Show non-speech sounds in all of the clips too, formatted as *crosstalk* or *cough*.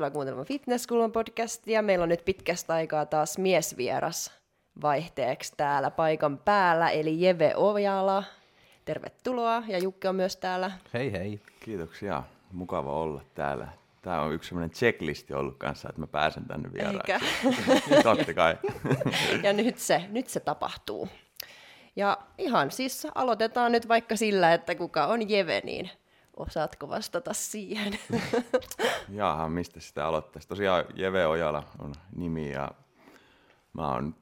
Tervetuloa kuuntelemaan Fitnesskulman podcastia. Meillä on nyt pitkästä aikaa taas miesvieras vaihteeksi täällä paikan päällä, eli Jeve Ojala. Tervetuloa, ja Jukki on myös täällä. Hei hei. Kiitoksia. Mukava olla täällä. Tämä on yksi sellainen checklisti ollut kanssa, että mä pääsen tänne vieraaksi. Eikä. *laughs* Totta kai. *laughs* ja nyt se, nyt se tapahtuu. Ja ihan siis aloitetaan nyt vaikka sillä, että kuka on Jeve, niin osaatko vastata siihen? *laughs* Jaha, mistä sitä aloittaisi? Tosiaan Jeve Ojala on nimi ja mä oon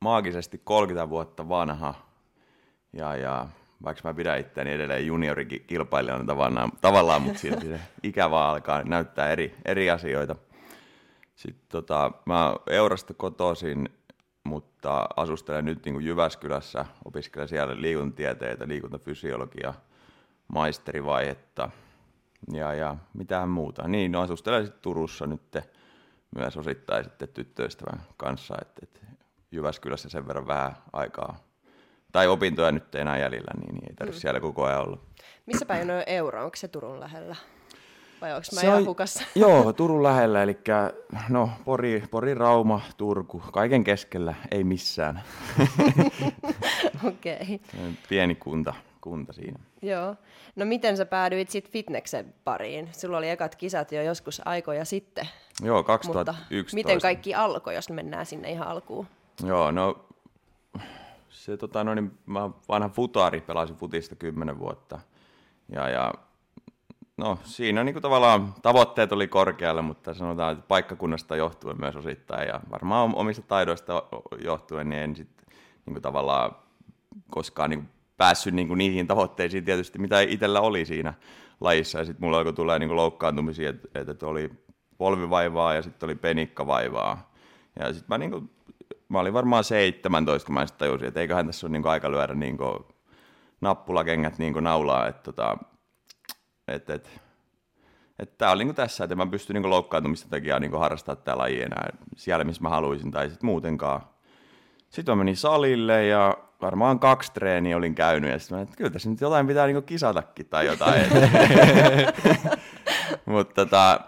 maagisesti 30 vuotta vanha. Ja, ja vaikka mä pidän itseäni edelleen juniorikilpailijana tavallaan, tavallaan mutta silti se ikä vaan alkaa näyttää eri, eri asioita. Sitten tota, mä Eurasta kotoisin, mutta asustelen nyt niin kuin Jyväskylässä, opiskelen siellä liikuntatieteitä, liikuntafysiologia, maisterivaihetta ja, ja mitään muuta. Niin, no asustelen sitten Turussa nyt myös osittain sitten tyttöystävän kanssa, että, että Jyväskylässä sen verran vähän aikaa tai opintoja nyt enää jäljellä, niin, niin ei tarvitse mm. siellä koko ajan olla. Missä päin on euro? Onko se Turun lähellä? Vai onko mä se ihan on, hukassa? *laughs* Joo, *laughs* Turun lähellä, eli no, Pori, Pori, Rauma, Turku, kaiken keskellä, ei missään. *laughs* Okei. Okay. Pieni kunta, kunta siinä. Joo. No miten sä päädyit sitten fitneksen pariin? Sulla oli ekat kisat jo joskus aikoja sitten. Joo, 2011. Mutta miten kaikki alkoi, jos mennään sinne ihan alkuun? Joo, no se, tota, no niin, mä vanha futari, pelasin futista kymmenen vuotta. Ja, ja no, siinä niin kuin tavallaan tavoitteet oli korkealle, mutta sanotaan, että paikkakunnasta johtuen myös osittain. Ja varmaan omista taidoista johtuen, niin en sitten niin kuin tavallaan koskaan niin päässyt niin kuin niihin tavoitteisiin tietysti, mitä itsellä oli siinä lajissa. Ja sitten mulla alkoi tulla niin kuin loukkaantumisia, että, että oli polvivaivaa ja sitten oli penikkavaivaa. Ja sitten mä niin kuin mä olin varmaan 17, kun mä sitten tajusin, että eiköhän tässä ole niin aika lyödä niin nappulakengät niin naulaa, että tota, et, et, et tää oli niin tässä, että mä pystyn niin loukkaantumista takia niin harrastamaan tätä lajia enää siellä, missä mä haluaisin, tai sitten muutenkaan. Sitten mä menin salille ja varmaan kaksi treeniä olin käynyt ja sitten että kyllä tässä nyt jotain pitää niin kisatakin tai jotain. *laughs* Mutta tota,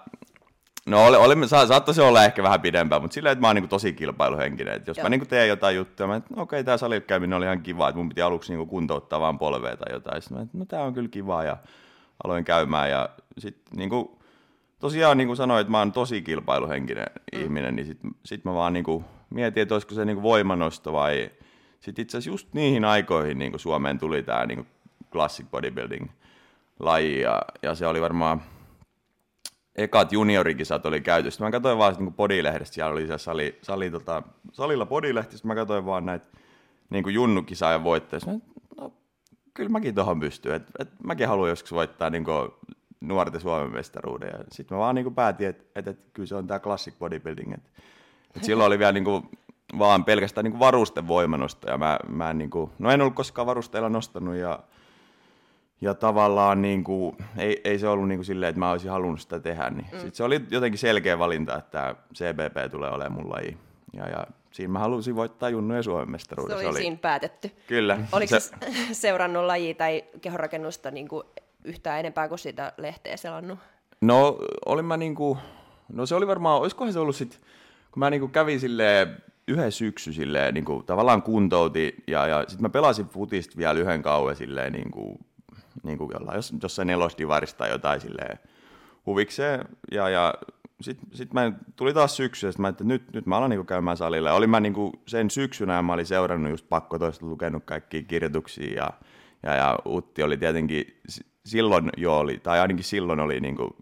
No oli, oli, sa, saattoi se olla ehkä vähän pidempään, mutta silleen, että mä oon niin tosi kilpailuhenkinen. Että jos Joo. mä niin teen jotain juttuja, mä että no, okei, okay, tämä salilla käyminen oli ihan kiva, että mun piti aluksi niin kuntouttaa vaan polvea tai jotain. Sitten mä että no tämä on kyllä kiva ja aloin käymään ja sitten niin kuin, tosiaan niin kuin sanoin, että mä oon tosi kilpailuhenkinen mm. ihminen, niin sitten sit mä vaan niin kuin, mietin, että olisiko se niin kuin voimanosto vai sitten itse asiassa just niihin aikoihin niin kuin Suomeen tuli tämä niin classic bodybuilding laji ja, ja se oli varmaan ekat juniorikisat oli. Sitten mä katsoin vaan niin bodilehdestä, siellä oli se sali, sali tota, salilla bodilehti, sitten mä katsoin vaan näitä niin junnukisaajan voittajia. No, kyllä mäkin tuohon pystyn, että et, mäkin haluan joskus voittaa niin kuin, nuorten Suomen mestaruuden. Sitten mä vaan niin kuin päätin, että et, et, kyllä se on tämä classic bodybuilding. Et, et silloin oli vielä niin kuin, vaan pelkästään niin kuin varusten voimanosta, ja mä, mä en, niin kuin, no en ollut koskaan varusteilla nostanut, ja ja tavallaan niin kuin, ei, ei se ollut niin kuin silleen, että mä olisin halunnut sitä tehdä. Niin. Mm. Sitten se oli jotenkin selkeä valinta, että CBP tulee olemaan mun laji. Ja, ja siinä mä halusin voittaa Junnu ja Suomen mestaruuden. Se oli, se oli siinä päätetty. Kyllä. Oliko se... *laughs* seurannut laji tai kehorakennusta niin kuin yhtään enempää kuin sitä lehteä selannut? No, olin mä niin kuin, no se oli varmaan, olisikohan se ollut sitten, kun mä niin kuin kävin silleen yhden syksy silleen, niin kuin, tavallaan kuntouti ja, ja sitten mä pelasin futista vielä yhden kauan silleen, niin kuin, niin kuin jollain, jos, jossain nelosdivarista tai jotain silleen huvikseen. Ja, ja sitten sit mä tuli taas syksy, ja mä että nyt, nyt mä alan niinku käymään salilla. Ja olin mä niinku sen syksynä, mä olin seurannut just pakko toista lukenut kaikkia kirjoituksia, ja, ja, ja Utti oli tietenkin, silloin jo oli, tai ainakin silloin oli niinku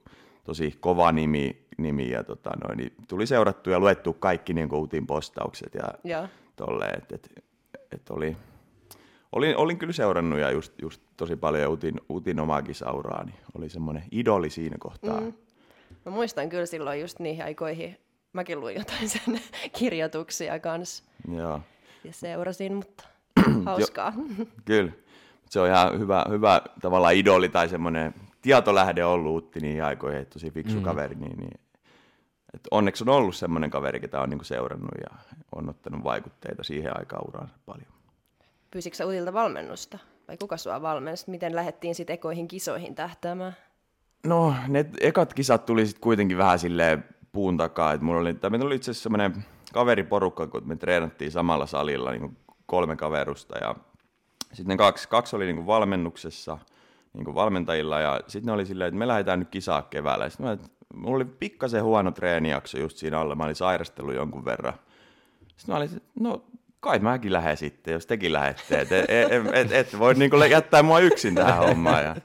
tosi kova nimi, nimi ja tota noin, niin tuli seurattu ja luettu kaikki niinku Utin postaukset ja, ja. tolleen, että et, et oli, olin, olin kyllä seurannut ja just, just tosi paljon Utin, Utin omaakin sauraa, niin oli semmoinen idoli siinä kohtaa. Mm. Mä muistan kyllä silloin just niihin aikoihin, mäkin luin jotain sen *laughs* kirjoituksia kanssa. Joo. Ja seurasin, mutta *clears throat* hauskaa. jo, *laughs* kyllä. Se on ihan hyvä, hyvä tavallaan idoli tai semmoinen tietolähde ollut Utti niihin aikoihin, tosi fiksu mm. kaveri, niin, niin et onneksi on ollut semmoinen kaveri, ketä on niinku seurannut ja on ottanut vaikutteita siihen aikaan uraan paljon. Pyysikö sä Utilta valmennusta? Vai kuka sua valmensi? Miten lähdettiin sitten ekoihin kisoihin tähtäämään? No, ne ekat kisat tuli sitten kuitenkin vähän silleen puun takaa, että mulla oli, tai meillä oli itse asiassa semmoinen kaveriporukka, kun me treenattiin samalla salilla niin kolme kaverusta ja sitten kaksi, kaksi oli niin valmennuksessa niin valmentajilla ja sitten ne oli silleen, että me lähdetään nyt kisaa keväällä. Sitten mä, että mulla oli pikkasen huono treenijakso just siinä alla, mä olin sairastellut jonkun verran. Sitten mä olin, no kai mäkin lähden sitten, jos tekin lähette. Et, et, et, et, et voi niin kuin jättää mua yksin tähän hommaan. Ja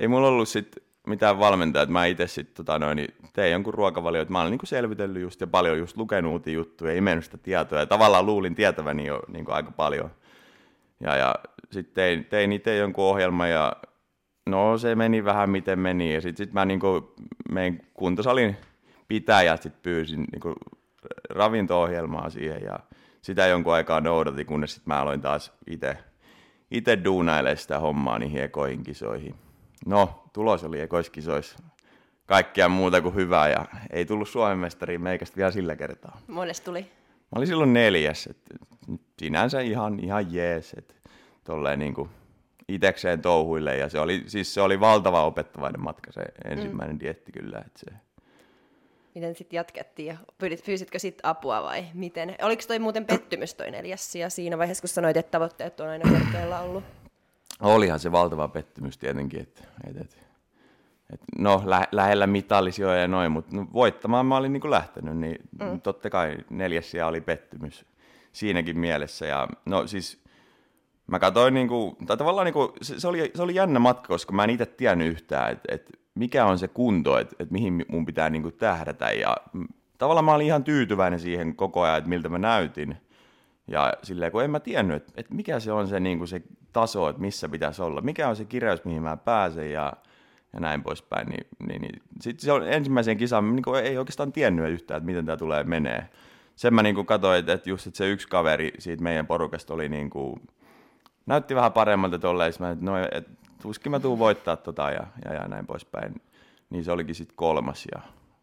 ei mulla ollut sitten mitään valmentajaa, että mä itse sitten tota noin, niin tein jonkun ruokavalio, että mä olen niin selvitellyt just ja paljon just lukenut uutia juttuja, imennyt sitä tietoa ja tavallaan luulin tietäväni jo niin kuin aika paljon. Ja, ja sitten tein, tein itse jonkun ohjelman ja no se meni vähän miten meni ja sitten sit mä niin kuin, meidän kuntosalin pitäjät sitten pyysin niin kuin ravinto-ohjelmaa siihen ja sitä jonkun aikaa noudatin, kunnes sitten mä aloin taas itse itse duunailemaan sitä hommaa niihin ekoihin kisoihin. No, tulos oli ekoiskisoissa kaikkea muuta kuin hyvää ja ei tullut Suomen mestariin meikästä vielä sillä kertaa. Monesti tuli? Mä olin silloin neljäs, et sinänsä ihan, ihan jees, että tolleen niin kuin itekseen touhuille ja se oli, siis se oli valtava opettavainen matka se ensimmäinen mm. dietti kyllä, että se, Miten sitten jatkettiin ja pyysitkö sitten apua vai miten? Oliko toi muuten pettymys toi neljäs ja siinä vaiheessa, kun sanoit, että tavoitteet on aina korkealla ollut? Olihan se valtava pettymys tietenkin, että, että, että, että no lä- lähellä mitallisia ja noin, mutta no, voittamaan mä olin niin lähtenyt, niin mm. totta kai neljäs oli pettymys siinäkin mielessä. Ja no siis mä katsoin, niin kuin, tai tavallaan niin kuin, se, se, oli, se oli jännä matka, koska mä en itse tiennyt yhtään, että, että mikä on se kunto, että, että mihin mun pitää niin kuin tähdätä. Ja tavallaan mä olin ihan tyytyväinen siihen koko ajan, että miltä mä näytin. Ja silleen, kun en mä tiennyt, että, että mikä se on se, niin kuin se taso, että missä pitäisi olla, mikä on se kireys, mihin mä pääsen ja, ja näin poispäin. Niin, niin, niin. Sitten se on ensimmäisen kisan, niin kuin ei oikeastaan tiennyt yhtään, että miten tämä tulee menee. Sen mä niin kuin katsoin, että, että just että se yksi kaveri siitä meidän porukasta oli niin kuin, näytti vähän paremmalta tolleen, että no, et, tuskin mä tuun voittaa tota ja, ja, ja näin poispäin. Niin se olikin sitten kolmas ja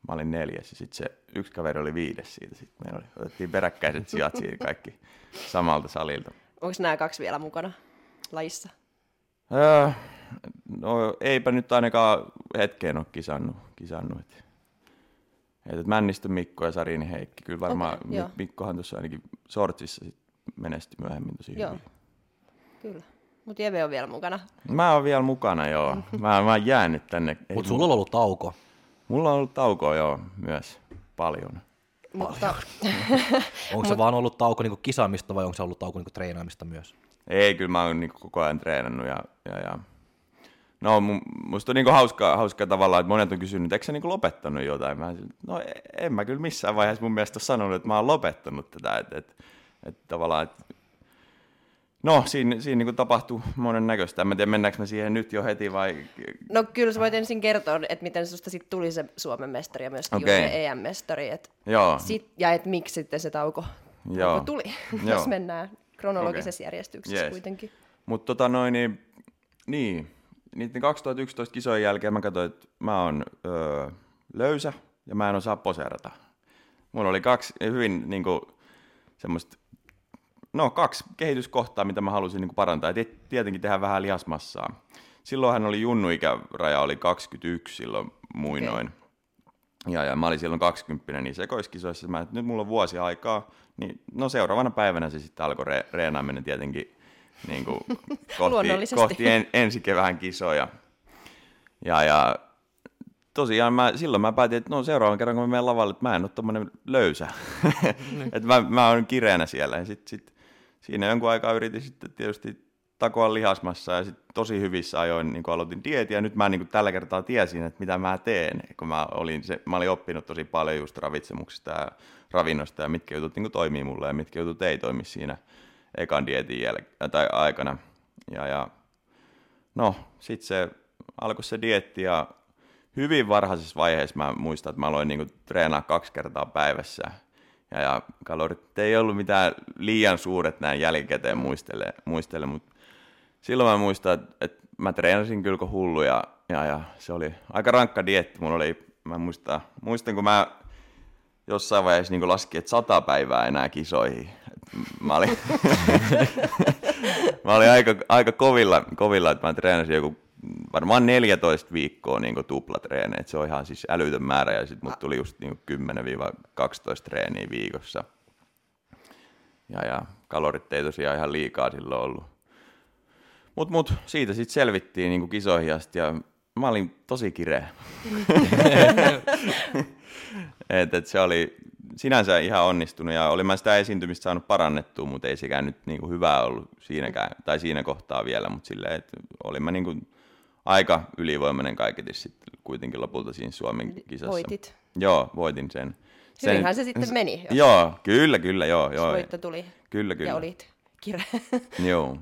mä olin neljäs ja sitten se yksi kaveri oli viides siitä. Sitten me oli, otettiin peräkkäiset sijat siinä kaikki samalta salilta. Onko nämä kaksi vielä mukana lajissa? Öö, no eipä nyt ainakaan hetkeen ole kisannut. kisannut. Et, et Männistön Mikko ja Sarini Heikki. Kyllä varmaan okay, Mikkohan tuossa ainakin sortsissa sit menesti myöhemmin tosi joo. hyvin. Kyllä. Mutta Jeve on vielä mukana. Mä oon vielä mukana, joo. Mä, mä oon jäänyt tänne. Mutta sulla on ollut tauko. Mulla on ollut taukoa, joo, myös paljon. Mutta... *laughs* onko se vaan ollut tauko niin kisaamista vai onko se ollut tauko niin treenaamista myös? Ei, kyllä mä oon niin koko ajan treenannut ja, ja, ja No, musta on niinku hauska, hauska tavalla, että monet on kysynyt, että eikö sä niinku lopettanut jotain? Mä no en mä kyllä missään vaiheessa mun mielestä ole sanonut, että mä oon lopettanut tätä. Että et, et, tavallaan, että No, siinä, siinä niin tapahtuu monen näköistä. En tiedä, mennäänkö me siihen nyt jo heti vai... No kyllä sä voit ensin kertoa, että miten susta sitten tuli se Suomen mestari ja myöskin okay. EM-mestari. Et Joo. Sit, ja että miksi sitten se tauko, Joo. tauko tuli, *laughs* Joo. jos mennään kronologisessa okay. järjestyksessä yes. kuitenkin. Mutta tota noin, niin, niin, niiden 2011 kisojen jälkeen mä katsoin, että mä oon öö, löysä ja mä en osaa poseerata. Mulla oli kaksi hyvin niin kuin, semmoista no kaksi kehityskohtaa, mitä mä halusin niin parantaa. Tietenkin tehdä vähän lihasmassaa. Silloin hän oli junnuikäraja, oli 21 silloin muinoin. Okay. Ja, ja mä olin silloin 20 niin sekoiskisoissa. Mä, että nyt mulla on vuosi aikaa. Niin, no seuraavana päivänä se sitten alkoi re- reenaaminen tietenkin niin kuin *laughs* kohti, kohti en, ensi kevään kisoja. Ja, ja tosiaan mä, silloin mä päätin, että no seuraavan kerran kun mä menen lavalle, että mä en ole tommonen löysä. *laughs* Niin. että mä, mä oon kireänä siellä. Ja sit, sit siinä jonkun aikaa yritin sitten tietysti takoa lihasmassa ja sitten tosi hyvissä ajoin niin aloitin dieetiä ja nyt mä niin tällä kertaa tiesin, että mitä mä teen, kun mä olin, se, mä olin oppinut tosi paljon just ravitsemuksista ja ravinnosta ja mitkä jutut niin toimii mulle ja mitkä jutut ei toimi siinä ekan dietin jäl- tai aikana. Ja, ja no, sitten se alkoi se dietti ja hyvin varhaisessa vaiheessa mä muistan, että mä aloin niin treenaa kaksi kertaa päivässä – ja, ja kalorit ei ollut mitään liian suuret näin jälkikäteen muistele, muistele mutta silloin mä muistan, että, että mä treenasin kyllä kuin hullu ja, ja, ja, se oli aika rankka dietti. Mulla oli, mä muistan, muistan kun mä jossain vaiheessa niin laskin, että sata päivää enää kisoihin. Mä olin, *laughs* mä olin aika, aika kovilla, kovilla, että mä treenasin joku varmaan 14 viikkoa niin tuplatreenejä. Se on ihan siis älytön määrä ja sitten mut tuli just niin 10-12 treeniä viikossa. Ja, ja kalorit ei tosiaan ihan liikaa silloin ollut. Mutta mut, siitä sitten selvittiin niin kisoihin asti ja mä olin tosi kireä. *laughs* et, et se oli sinänsä ihan onnistunut ja olin mä sitä esiintymistä saanut parannettua, mutta ei sekään nyt niin hyvää ollut siinäkään, tai siinä kohtaa vielä, mutta silleen, että olin mä niin kuin aika ylivoimainen kaiketi sitten kuitenkin lopulta siinä Suomen kisassa. Voitit. Joo, voitin sen. sen Hyvinhän se sitten meni. Jos joo, kyllä, kyllä, joo. joo. Voitto tuli. Kyllä, kyllä. Ja olit kireä. *laughs* joo.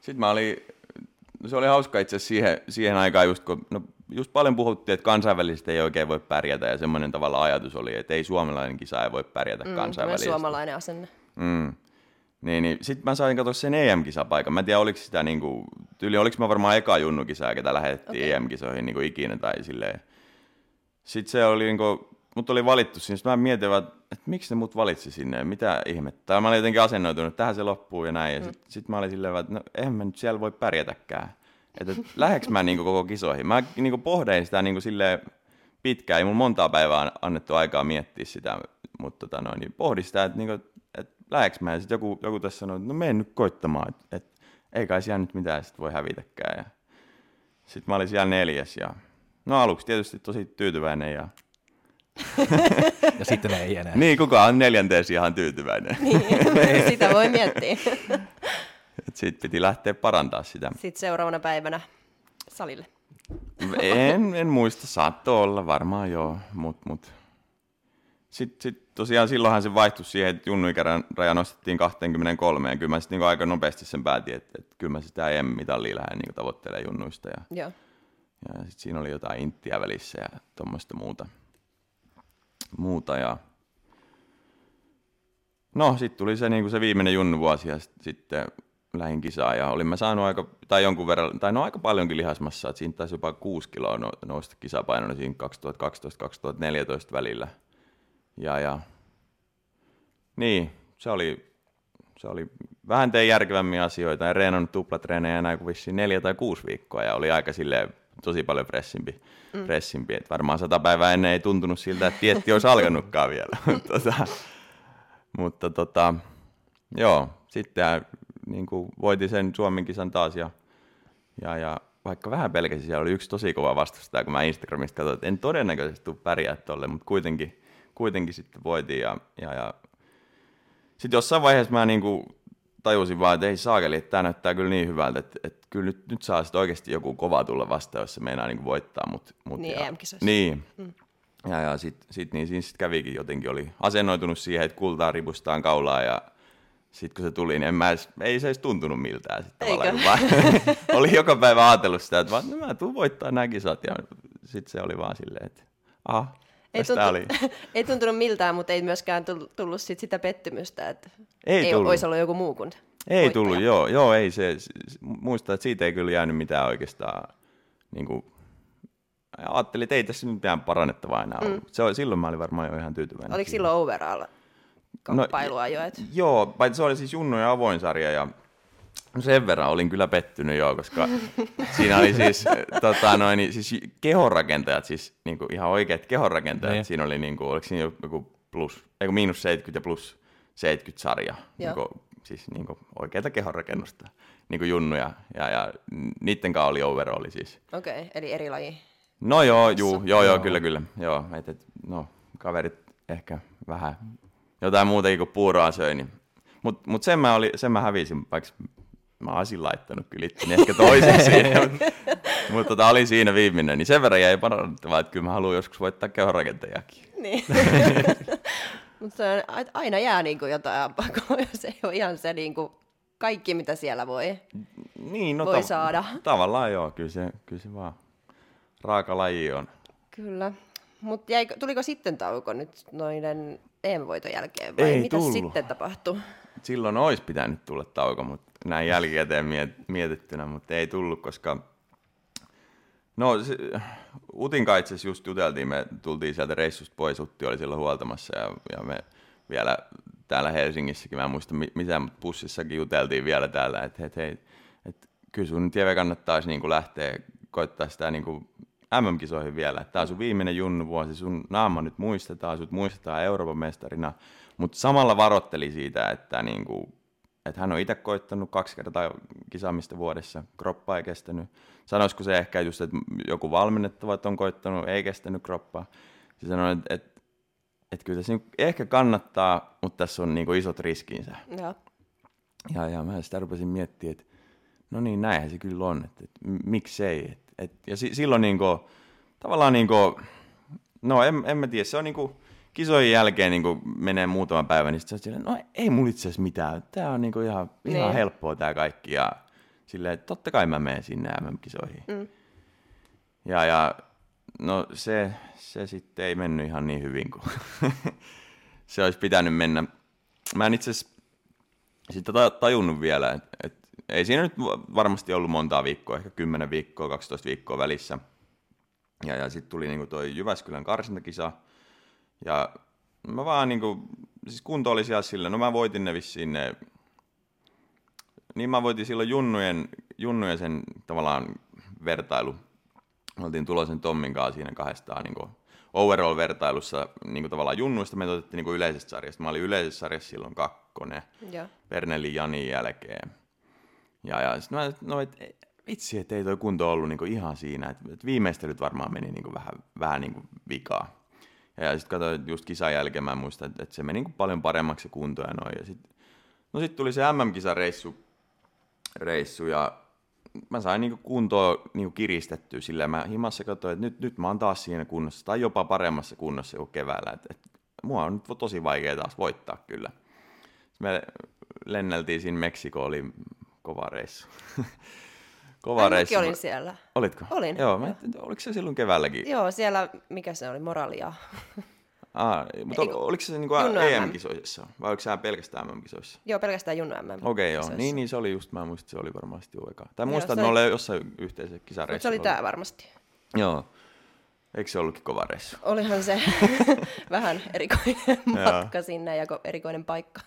Sitten mä olin, se oli hauska itse asiassa siihen, siihen aikaan just, kun no, just paljon puhuttiin, että kansainvälisesti ei oikein voi pärjätä, ja semmoinen tavalla ajatus oli, että ei suomalainen kisa ei voi pärjätä mm, kansainvälisesti. suomalainen asenne. Mm. Niin, niin. Sitten mä sain katsoa sen EM-kisapaikan. Mä en tiedä, oliko sitä niinku, tyyli, oliko mä varmaan eka junnukisaa, ketä lähetettiin okay. EM-kisoihin niinku ikinä tai silleen. Sitten se oli niinku, mut oli valittu sinne. Sitten mä mietin, että, että miksi ne mut valitsi sinne, mitä ihmettä. Mä olin jotenkin asennoitunut, että tähän se loppuu ja näin. Ja sitten mm. sit mä olin silleen, että no eihän mä nyt siellä voi pärjätäkään. Että läheks mä niinku koko kisoihin? Mä niinku pohdein sitä niinku silleen pitkään, ei mun montaa päivää annettu aikaa miettiä sitä, mutta tota noin, niin pohdin sitä, että, niinku, että läheks mä, ja sitten joku, joku tässä sanoi, että no mene nyt koittamaan, että, että ei kai siellä nyt mitään sit voi hävitäkään. Ja sitten mä olin siellä neljäs, ja no aluksi tietysti tosi tyytyväinen, ja *laughs* ja sitten ei enää. niin, kuka on neljänteesi ihan tyytyväinen. niin, sitä voi miettiä. *laughs* Sitten piti lähteä parantaa sitä. Sitten seuraavana päivänä salille. En, en muista, saattoi olla varmaan joo, mutta mut. Sitten sit tosiaan silloinhan se vaihtui siihen, että junnuikärän raja nostettiin 23, ja kyllä mä sitten niin aika nopeasti sen päätin, että, että kyllä mä sitä EM-mitallia lähden niin tavoittelemaan junnuista. Ja, Joo. ja sitten siinä oli jotain inttiä välissä ja tuommoista muuta. muuta ja... No, sitten tuli se, niin kuin se viimeinen junnuvuosi ja sit, sitten lähin kisaan ja olin mä saanut aika, tai jonkun verran, tai no aika paljonkin lihasmassa, että siinä taisi jopa 6 kiloa no, nousta kisapainona siinä 2012-2014 välillä. Ja, ja niin, se oli, se oli vähän tein järkevämpiä asioita ja reenannut tuplatreenejä enää kuin vissiin neljä tai kuusi viikkoa ja oli aika silleen tosi paljon pressimpi, mm. pressimpi. että varmaan sata päivää ennen ei tuntunut siltä, että tietti olisi alkanutkaan vielä. *laughs* tota, mutta tota, joo, sitten niin kuin voitin sen Suomen kisan taas ja, ja, ja vaikka vähän pelkäsin, siellä oli yksi tosi kova vastustaja, kun mä Instagramista katsoin, että en todennäköisesti tule pärjää tolle, mutta kuitenkin, kuitenkin sitten voitiin ja, ja, ja sitten jossain vaiheessa mä niin kuin tajusin vaan, että ei saakeli, että tämä näyttää kyllä niin hyvältä, että, että kyllä nyt, nyt saa sitten oikeasti joku kova tulla vastaan, jos se meinaa niin kuin voittaa. Mut, mut Niin, ja. Niin. Mm. Ja, ja sitten sit, niin siinä sitten kävikin jotenkin, oli asennoitunut siihen, että kultaa ripustaan kaulaa ja sitten kun se tuli, niin en mä edes, ei se edes tuntunut miltään. Sit kun vaan, *laughs* oli joka päivä ajatellut sitä, että vaan, no mä tuun voittaa nämä kisat. Ja sitten se oli vaan silleen, että aha, Ei, tuntu, oli. *laughs* ei tuntunut miltään, mutta ei myöskään tull- tullut sit sitä pettymystä, että Ei ei tullut. olisi ollut joku muu kuin Ei voittaja. tullut, joo, joo, ei se, muista, että siitä ei kyllä jäänyt mitään oikeastaan, niin kuin, ajattelin, että ei tässä mitään parannettavaa enää mm. ollut. Se, oli- silloin mä olin varmaan jo ihan tyytyväinen. Oliko silloin overall kamppailua jo? Et... Joo, paitsi se oli siis Junnu ja avoin sarja ja sen verran olin kyllä pettynyt joo, koska siinä oli siis, tota, noin, siis kehonrakentajat, siis niin kuin ihan oikeat kehonrakentajat. Niin. Siinä oli, niin kuin, oliko siinä joku plus, ei kun miinus 70 ja plus 70 sarja. Niin Joo. kuin, siis niin kuin oikeata kehonrakennusta, niin kuin Junnuja. Ja, ja niiden kanssa oli overalli siis. Okei, okay, eli eri laji. No joo, juu, joo, joo, joo, kyllä, kyllä. Joo, et, et, no, kaverit ehkä vähän jotain muutakin kuin puuroa söi, niin. Mutta mut sen, mä oli, sen mä hävisin, vaikka mä olisin laittanut kyllä itteni ehkä toiseksi *laughs* mutta mut, tota, oli siinä viimeinen, niin sen verran jäi parannettavaa, että kyllä mä haluan joskus voittaa kehonrakentajakin. Niin. *laughs* Mutta aina jää niinku jotain pakoa, jos ei ole ihan se niinku kaikki, mitä siellä voi. Niin, no Voi saada. Tavallaan joo, kyllä se, kyllä se vaan raaka laji on. Kyllä. Mutta tuliko sitten tauko nyt noiden EM-voiton jälkeen vai Ei mitä tullut. sitten tapahtui? silloin olisi pitänyt tulla tauko, mutta näin jälkikäteen miet- mietittynä, mutta ei tullut, koska No, se, Utin kanssa itse just juteltiin, me tultiin sieltä reissusta pois, Utti oli siellä huoltamassa ja, ja me vielä täällä Helsingissäkin, mä en muista mi- mitä, mutta bussissakin juteltiin vielä täällä, että et, hei, et, kyllä sun Jeve kannattaisi niin lähteä koittaa sitä niin kuin MM-kisoihin vielä. Tämä on sun viimeinen junnuvuosi, sun naama nyt muistetaan, sut muistetaan Euroopan mestarina, mutta samalla varotteli siitä, että, niin kuin, että hän on itse koittanut kaksi kertaa kisaamista vuodessa, kroppa ei kestänyt. Sanoisiko se ehkä just, että joku valmennettava että on koittanut, ei kestänyt kroppaa. Se sanoi, että, että, että kyllä tässä niin ehkä kannattaa, mutta tässä on niin kuin isot riskinsä. Joo. Ja, ja mä sitä rupesin miettimään, että no niin, näinhän se kyllä on, että, että miksei. Et, et, ja si, silloin niin kuin, tavallaan niin kuin, no en, en mä tiedä, se on niin kuin, kisojen jälkeen niin kuin menee muutama päivä, niin sitten silleen, no ei mulla itse asiassa mitään, tämä on niin kuin ihan, ihan Niin. helppoa tämä kaikki. Ja silleen, että totta kai mä menen sinne MM-kisoihin. Mm. Ja, ja no se, se sitten ei mennyt ihan niin hyvin kuin *laughs* se olisi pitänyt mennä. Mä en itse asiassa sitä ta- tajunnut vielä, että et, ei siinä nyt varmasti ollut montaa viikkoa, ehkä 10 viikkoa, 12 viikkoa välissä. Ja, ja sitten tuli niinku toi Jyväskylän karsintakisa. Ja mä vaan niinku, siis kunto oli siellä sillä, no mä voitin ne vissiin ne, niin mä voitin silloin junnujen, junnujen sen tavallaan vertailu. Me oltiin Tulosen Tommin kanssa siinä kahdestaan niin overall-vertailussa niin tavallaan junnuista. Me otettiin niin yleisestä sarjasta. Mä olin yleisessä sarjassa silloin kakkonen. Joo. Pernelin Janin jälkeen. Ja, ja sitten mä, no et, vitsi, että ei toi kunto ollut niinku ihan siinä. Et, et viimeistelyt varmaan meni niinku vähän, vähän niinku vikaa. Ja, sitten katsoin just kisan jälkeen, mä muistan, että et se meni niinku paljon paremmaksi se kunto ja noin. Ja sit, no sitten tuli se MM-kisareissu reissu, ja mä sain niinku kuntoa niinku kiristettyä sillä mä himassa katsoin, että nyt, nyt mä oon taas siinä kunnossa, tai jopa paremmassa kunnossa kuin keväällä. Et, et, mua on nyt tosi vaikea taas voittaa kyllä. Me lenneltiin siinä Meksikoon, oli kova reissu. *laughs* kova Ai, reissu. olin siellä. Olitko? Olin. Joo, mä, että oliko se silloin keväälläkin? Joo, siellä, mikä se oli, moralia. Ah, *laughs* mutta ol, oliko se niinku. EM-kisoissa vai oliko se pelkästään MM-kisoissa? Joo, pelkästään Junnu MM. Okei, okay, joo. kisoissa. Niin, niin se oli just, mä muistin, se oli varmasti jo eka. Tai muistan, että me oli- jossain yhteisessä kisareissussa. se oli tää varmasti. Joo. Eikö se ollutkin kova reissu? Olihan se *laughs* vähän erikoinen matka sinne ja ko- erikoinen paikka.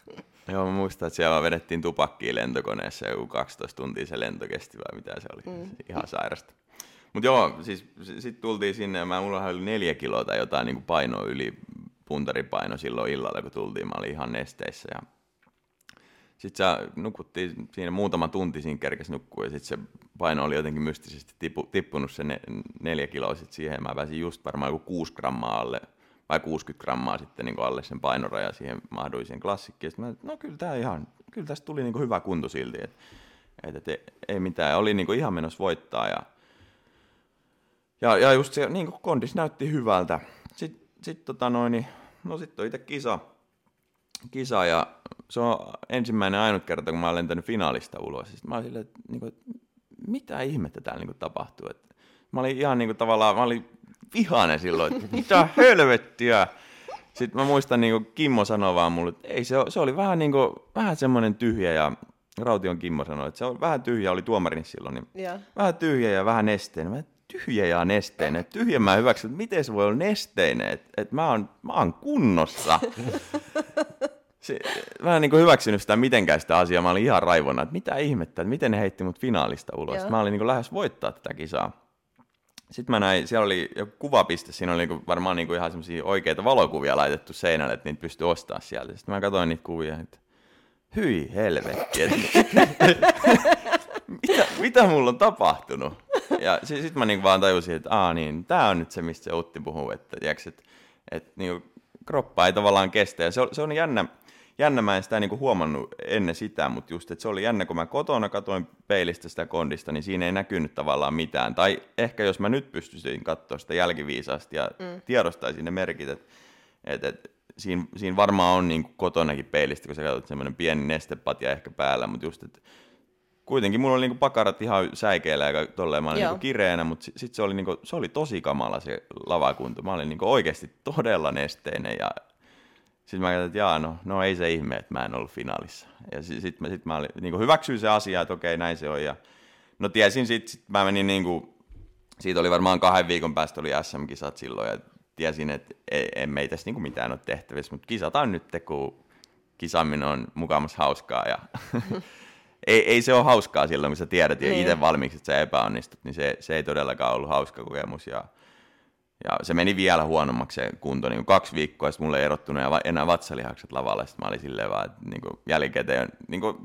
Joo, mä muistan, että siellä vedettiin tupakkiin lentokoneessa joku 12 tuntia se lento kesti vai mitä se oli. Mm. Ihan sairasta. Mutta joo, siis sitten tultiin sinne ja mä, mulla oli neljä kiloa tai jotain niin painoa yli puntaripaino silloin illalla, kun tultiin. Mä olin ihan nesteissä ja sitten sä nukuttiin siinä muutama tunti, siinä kerkes nukkua, ja sitten se paino oli jotenkin mystisesti tippu, tippunut se ne, neljä kiloa sit siihen, mä pääsin just varmaan joku 6 grammaa alle, vai 60 grammaa sitten niin alle sen painoraja siihen mahduin siihen klassikkiin. Sitten mä, no kyllä tää ihan, kyllä tästä tuli niin hyvä kunto silti, että et, et, ei, mitään, oli niin ihan menossa voittaa, ja, ja, ja just se niin kondis näytti hyvältä. Sitten sit, tota noin, niin, no sitten on itse kisa, kisa ja se on ensimmäinen ainut kerta, kun mä olen lentänyt finaalista ulos. Sitten mä olin silleen, että, niin kuin, että mitä ihmettä täällä niin tapahtuu. Että mä olin ihan niin kuin, tavallaan, mä olin vihainen silloin, että mitä helvettiä. Sitten mä muistan, niin kuin Kimmo sanoi vaan mulle, että ei, se, se oli vähän, niin kuin, vähän semmoinen tyhjä ja Raution Kimmo sanoi, että se on vähän tyhjä, oli tuomarini silloin, niin Joo. vähän tyhjä ja vähän nesteinen. Mä, tyhjä ja nesteinen. Tyhjän mä hyväksyn, että miten se voi olla nesteinen, että et mä, oon, mä oon kunnossa. *laughs* Se, mä en niin hyväksynyt sitä mitenkään sitä asiaa, mä olin ihan raivona, että mitä ihmettä, että miten ne heitti mut finaalista ulos. Joo. Mä olin niin lähes voittaa tätä kisaa. Sitten mä näin, siellä oli joku kuvapiste, siinä oli niinku varmaan niinku ihan semmoisia oikeita valokuvia laitettu seinälle, että niitä pystyi ostamaan sieltä. Sitten mä katsoin niitä kuvia, että hyi helvetti, että *laughs* mitä, mitä mulla on tapahtunut? Ja sitten sit mä niinku vaan tajusin, että aa niin, tää on nyt se, mistä se Utti puhuu, että tiiäks, et, et niinku, kroppa ei tavallaan kestä. Ja se on, se on jännä, jännä, mä en sitä niinku huomannut ennen sitä, mutta just, että se oli jännä, kun mä kotona katoin peilistä sitä kondista, niin siinä ei näkynyt tavallaan mitään. Tai ehkä jos mä nyt pystyisin katsoa sitä jälkiviisaasti ja mm. tiedostaisin ne merkit, että et, et, siinä, siinä varmaan on niinku kotonakin peilistä, kun sä katsot semmoinen pieni nestepatja ehkä päällä, mutta just, että kuitenkin mulla oli niinku pakarat ihan säikeillä ja tolleen, mä olin Joo. niinku kireänä, mutta sitten sit se, oli niinku, se oli tosi kamala se lavakunto. Mä olin niinku oikeasti todella nesteinen ja sitten mä ajattelin, että jaa, no, no ei se ihme, että mä en ollut finaalissa. Ja sitten sit mä, sit mä olin, niinku hyväksyin se asia, että okei, näin se on. Ja, no tiesin sitten, sit mä menin niinku, siitä oli varmaan kahden viikon päästä oli SM-kisat silloin ja tiesin, että ei, emme ei tässä niinku mitään ole tehtävissä, mutta kisataan nyt, kun kisaaminen on mukamas hauskaa ja *laughs* ei, ei se ole hauskaa silloin, kun sä tiedät ja Niin. itse valmiiksi, että sä epäonnistut, niin se, se ei todellakaan ollut hauska kokemus. Ja, ja se meni vielä huonommaksi se kunto, niin kaksi viikkoa, ja sitten mulle ei erottunut enää vatsalihakset lavalla, sitten mä olin silleen vaan, että niin kuin jälkikäteen, niin kuin,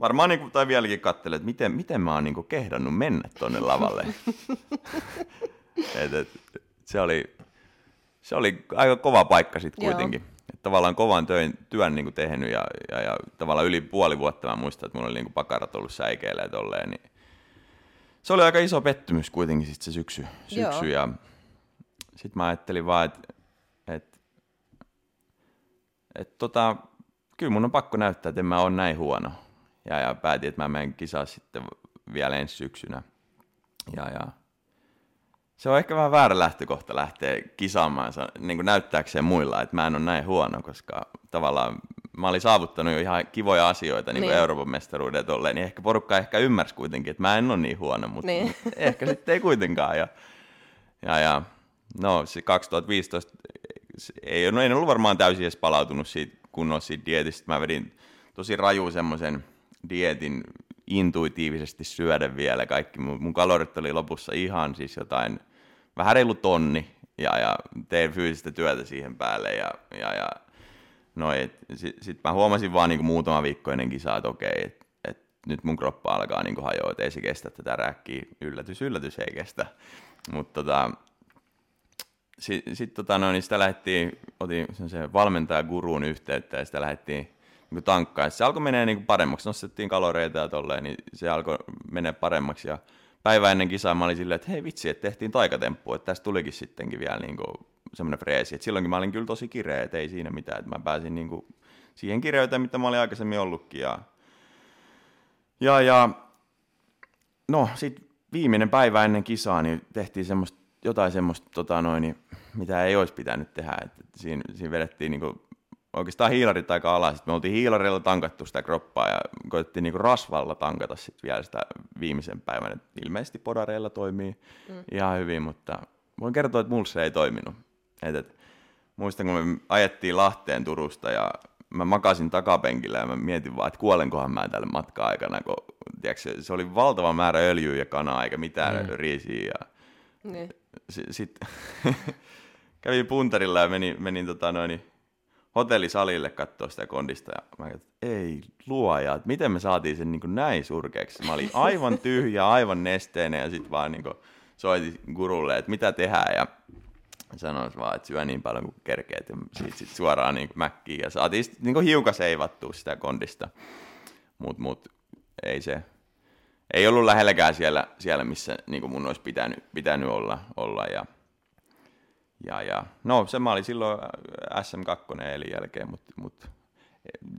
varmaan niin kuin, tai vieläkin katselin, että miten, miten mä oon niin kuin kehdannut mennä tonne lavalle. *laughs* et, et, se oli, se oli aika kova paikka sitten Joo. kuitenkin. Et tavallaan kovan työn, työn niin kuin tehnyt ja, ja, ja, tavallaan yli puoli vuotta mä muistan, että mulla oli niin kuin pakarat ollut säikeillä ja tolleen, niin se oli aika iso pettymys kuitenkin sit se syksy, Joo. syksy ja sitten mä ajattelin vaan, että et, et tota, kyllä mun on pakko näyttää, että en mä ole näin huono. Ja, ja päätin, että mä menen kisaa sitten vielä ensi syksynä. Ja, ja se on ehkä vähän väärä lähtökohta lähteä kisaamaan, sa- niin kuin näyttääkseen muilla, että mä en ole näin huono, koska tavallaan mä olin saavuttanut jo ihan kivoja asioita, niin kuin Niin. Euroopan mestaruuden tolleen, niin ehkä porukka ehkä ymmärsi kuitenkin, että mä en ole niin huono, mutta Niin. ehkä sitten ei kuitenkaan. Ja, ja, ja no se 2015 se ei, no, en ollut varmaan täysin edes palautunut siitä kunnon siitä dietistä. Mä vedin tosi raju semmoisen dietin intuitiivisesti syödä vielä. Kaikki mun, mun kalorit oli lopussa ihan siis jotain, vähän reilu tonni ja, ja tein fyysistä työtä siihen päälle ja, ja, ja no, sitten sit mä huomasin vaan niinku muutama viikko ennen kisaa, että okei, että et nyt mun kroppa alkaa niinku hajoa, että ei se kestä tätä räkkiä. Yllätys, yllätys ei kestä. Mutta tota, sitten sit, tota, no, niin sitä lähdettiin, otin sen valmentajaguruun yhteyttä ja sitä lähdettiin niin tankkaan. Se alkoi menee niin paremmaksi, nostettiin kaloreita ja tolleen, niin se alkoi menee paremmaksi. Ja päivä ennen kisaa mä olin silleen, että hei vitsi, että tehtiin taikatemppu, että tästä tulikin sittenkin vielä niin kuin semmoinen freesi. Et silloinkin mä olin kyllä tosi kireä, että ei siinä mitään, että mä pääsin niin kuin siihen kireyteen, mitä mä olin aikaisemmin ollutkin. Ja, ja, ja no sitten viimeinen päivä ennen kisaa, niin tehtiin semmoista, jotain semmoista, tota noin, niin, mitä ei olisi pitänyt tehdä. Et, et siinä, siinä vedettiin niinku, oikeastaan hiilarit aika alas. Sitten me oltiin hiilarilla tankattu sitä kroppaa ja koettiin niinku rasvalla tankata sit vielä sitä viimeisen päivän. Et ilmeisesti podareilla toimii mm. ihan hyvin, mutta voin kertoa, että mulla se ei toiminut. Et, et, muistan, kun me ajettiin Lahteen Turusta ja mä makasin takapenkillä ja mä mietin vaan, että kuolenkohan mä tällä matkaa aikana, kun tiedätkö, se, se oli valtava määrä öljyä ja kanaa eikä mitään mm. riisiä. Ja Niin. Sitten sit, *laughs* kävin puntarilla ja menin, menin tota noin, hotellisalille katsoa sitä kondista ja mä että ei luoja, että miten me saatiin sen niin kuin näin surkeaksi. Mä olin aivan tyhjä, aivan nesteinen ja sitten vaan niin kuin soitin gurulle, että mitä tehdään ja sanoin vaan, että syö niin paljon kuin kerkeet ja siitä sit suoraan niin kuin mäkkiin ja saatiin sit niin kuin hiukan seivattua sitä kondista, mutta mut, ei se, ei ollut lähelläkään siellä, siellä missä niin kuin mun olisi pitänyt, pitänyt olla, olla ja, ja, ja, no se mä olin silloin SM2 eli jälkeen, mutta mut,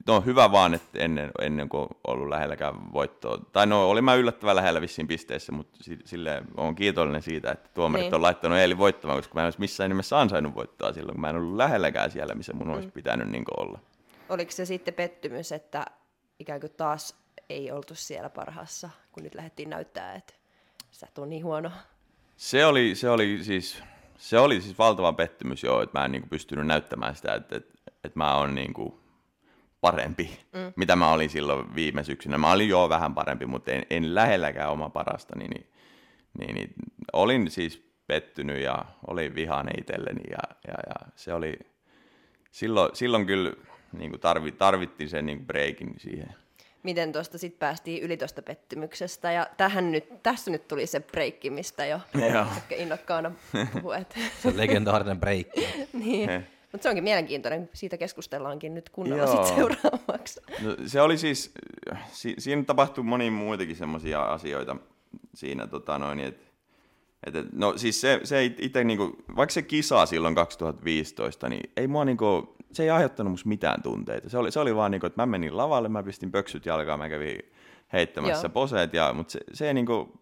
no hyvä vaan, että ennen, ennen kuin ollut lähelläkään voittoa, tai no olin mä yllättävän lähellä vissiin pisteessä, mutta si- sille on kiitollinen siitä, että tuomarit Niin. on laittanut Eeli voittamaan, koska mä en olisi missään nimessä ansainnut voittoa silloin, kun mä en ollut lähelläkään siellä, missä mun olisi pitänyt niin olla. Oliko se sitten pettymys, että ikään kuin taas ei oltu siellä parhaassa, kun nyt lähdettiin näyttää, että sä ole niin huono? Se oli, se oli siis, se oli siis valtava pettymys joo, että mä en niinku pystynyt näyttämään sitä, että, että, että mä oon niinku parempi, mm. mitä mä olin silloin viime syksynä. Mä olin jo vähän parempi, mutta en, en lähelläkään oma parasta, niin, niin, niin, niin olin siis pettynyt ja olin vihainen itselleni ja, ja, ja se oli, silloin, silloin kyllä niin tarvi, tarvittiin sen niin breikin siihen. Miten tuosta sitten päästiin yli tuosta pettymyksestä, ja tähän nyt, tässä nyt tuli se breikki, mistä jo innokkaana puhuet. *laughs* Se legendaarinen break. *laughs* niin. Mutta se onkin mielenkiintoinen, siitä keskustellaankin nyt kunnolla Joo. sit seuraavaksi. No, se oli siis, si, siinä tapahtui monia muitakin semmoisia asioita siinä, tota noin, että et, et, no siis se, se ei itse niinku, vaikka se kisa silloin 2015, niin ei mua niinku, se ei aiheuttanut musta mitään tunteita. Se oli, se oli vaan niinku, että mä menin lavalle, mä pistin pöksyt jalkaan, mä kävin heittämässä Joo. poseet, ja, mutta se, se, niinku,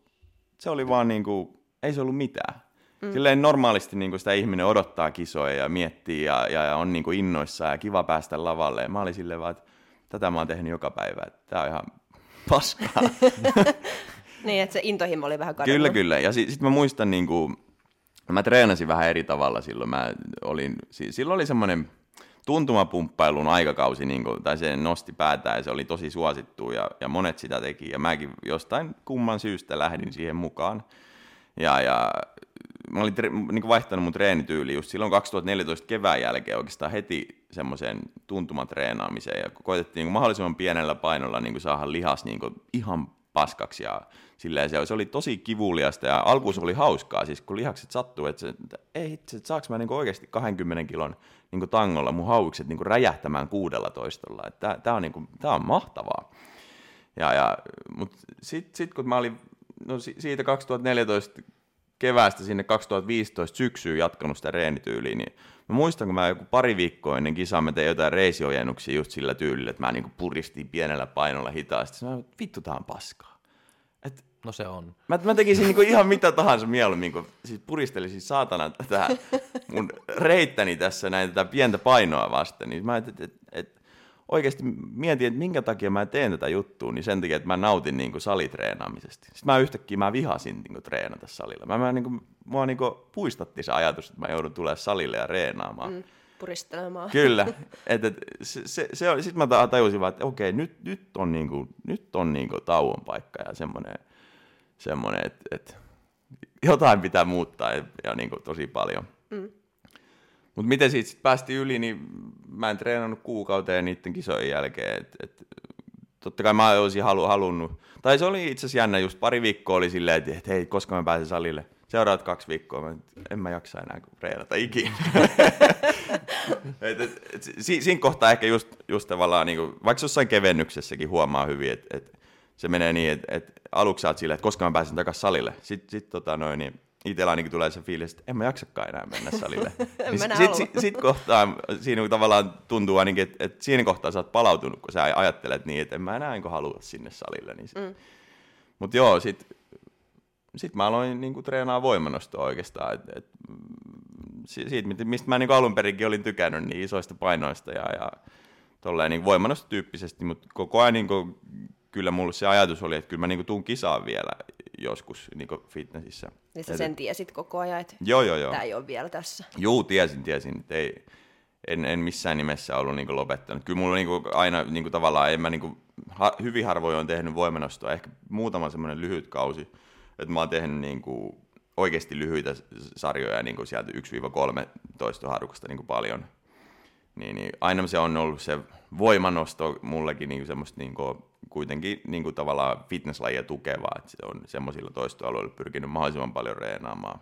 se oli vaan niinku, ei se ollut mitään. Mm. Silleen normaalisti niin sitä ihminen odottaa kisoja ja miettii ja, ja, ja on niin innoissaan ja kiva päästä lavalle. Ja mä olin silleen vaan, että tätä mä oon tehnyt joka päivä, että tää on ihan paskaa. *laughs* Niin, että se intohimo oli vähän kadonnut. kyllä, kyllä. Ja sitten sit mä muistan, niin kuin, mä treenasin vähän eri tavalla silloin. Mä olin, si- silloin oli semmoinen, tuntumapumppailun aikakausi, niin kuin, tai se nosti päätään ja se oli tosi suosittu ja, ja monet sitä teki ja mäkin jostain kumman syystä lähdin siihen mukaan. Ja, ja mä olin tre- niin kuin vaihtanut mun treenityyli just silloin 2014 kevään jälkeen oikeastaan heti semmoiseen tuntumatreenaamiseen ja koitettiin niin kuin mahdollisimman pienellä painolla niin kuin saada lihas niin kuin ihan paskaksi ja silleen se, se oli tosi kivuliasta ja alkuun se oli hauskaa, siis kun lihakset sattuu, että, se, että ei itse, että saaks mä niin oikeasti 20 kilon niin tangolla mun hauikset niin räjähtämään kuudella toistolla, että tää on, niin kuin, tää on mahtavaa. Ja, ja, mutta sitten sit, kun mä olin no, siitä 2014 keväästä sinne 2015 syksyyn jatkanut sitä reenityyliä, niin mä muistan, kun mä joku pari viikkoa ennen kisaa mä tein jotain reisiojennuksia just sillä tyylillä, että mä niin puristin pienellä painolla hitaasti. Mä vittu, tää on paskaa. Et no se on. Mä, mä tekisin niin ihan mitä tahansa mieluummin, kun siis puristelisin saatana tätä mun reittäni tässä näin tätä pientä painoa vasten. Niin mä et, et, et, et, oikeasti mietin, että minkä takia mä teen tätä juttua, niin sen takia, että mä nautin niin kuin salitreenaamisesta. Sitten mä yhtäkkiä mä vihasin niin kuin, treenata salilla. Mä, mä, niin kuin, mua niin kuin, puistatti se ajatus, että mä joudun tulemaan salille ja reenaamaan. Mm, puristelemaan. Kyllä. *laughs* Et, et, se, se, se sitten mä tajusin vaan, että okei, nyt, nyt on, niin kuin, nyt on niin kuin, tauon paikka ja semmoinen, semmoinen että et, jotain pitää muuttaa ja, ja niin kuin, tosi paljon. Mm. Mutta miten siitä sit päästi yli, niin mä en treenannut kuukauteen niiden kisojen jälkeen. Et, et, totta kai mä olisin halu, halunnut. Tai se oli itse asiassa jännä, just pari viikkoa oli silleen, että et, hei, koska mä pääsen salille. Seuraavat kaksi viikkoa, mä, en mä jaksa enää treenata ikinä. *laughs* et, et, et, si, siinä kohtaa ehkä just, just tavallaan, niin kuin, vaikka jossain kevennyksessäkin huomaa hyvin, että et, se menee niin, että et, aluksi sä oot silleen, että koska mä pääsen takaisin salille. Sitten sit, tota, noin, niin, itsellä ainakin tulee se fiilis, että en mä jaksakaan enää mennä salille. *laughs* niin Sitten sit, sit, sit kohtaa siinä tavallaan tuntuu ainakin, että, että siinä kohtaa sä oot palautunut, kun sä ajattelet niin, että en mä enää niin halua sinne salille. Niin mm. Mutta joo, sitten sit mä aloin niin kuin, treenaa voimanostoa oikeastaan. Et, et, siitä, mistä mä niin kuin alun perinkin olin tykännyt, niin isoista painoista ja, ja tolleen niin voimannostotyyppisesti, mutta koko ajan niin kuin, kyllä mulla se ajatus oli, että kyllä mä niin kuin, tuun kisaan vielä joskus niin fitnessissä. Niin sä sen tiesit koko ajan, että joo, joo, joo. tämä ei ole vielä tässä. Joo, tiesin, tiesin. Että ei, en, en missään nimessä ollut niin lopettanut. Kyllä mulla niin aina niin tavallaan, en mä niin ha, hyvin harvoin on tehnyt voimanostoa, ehkä muutama semmoinen lyhyt kausi, että mä oon tehnyt niin kuin, oikeasti lyhyitä sarjoja niin kuin sieltä 1-13 harukasta niin paljon. Niin, niin aina se on ollut se voimanosto mullekin niin semmoista niin kuin, kuitenkin niin kuin tavallaan fitnesslajia tukevaa, että se on semmoisilla toistoalueilla pyrkinyt mahdollisimman paljon reenaamaan.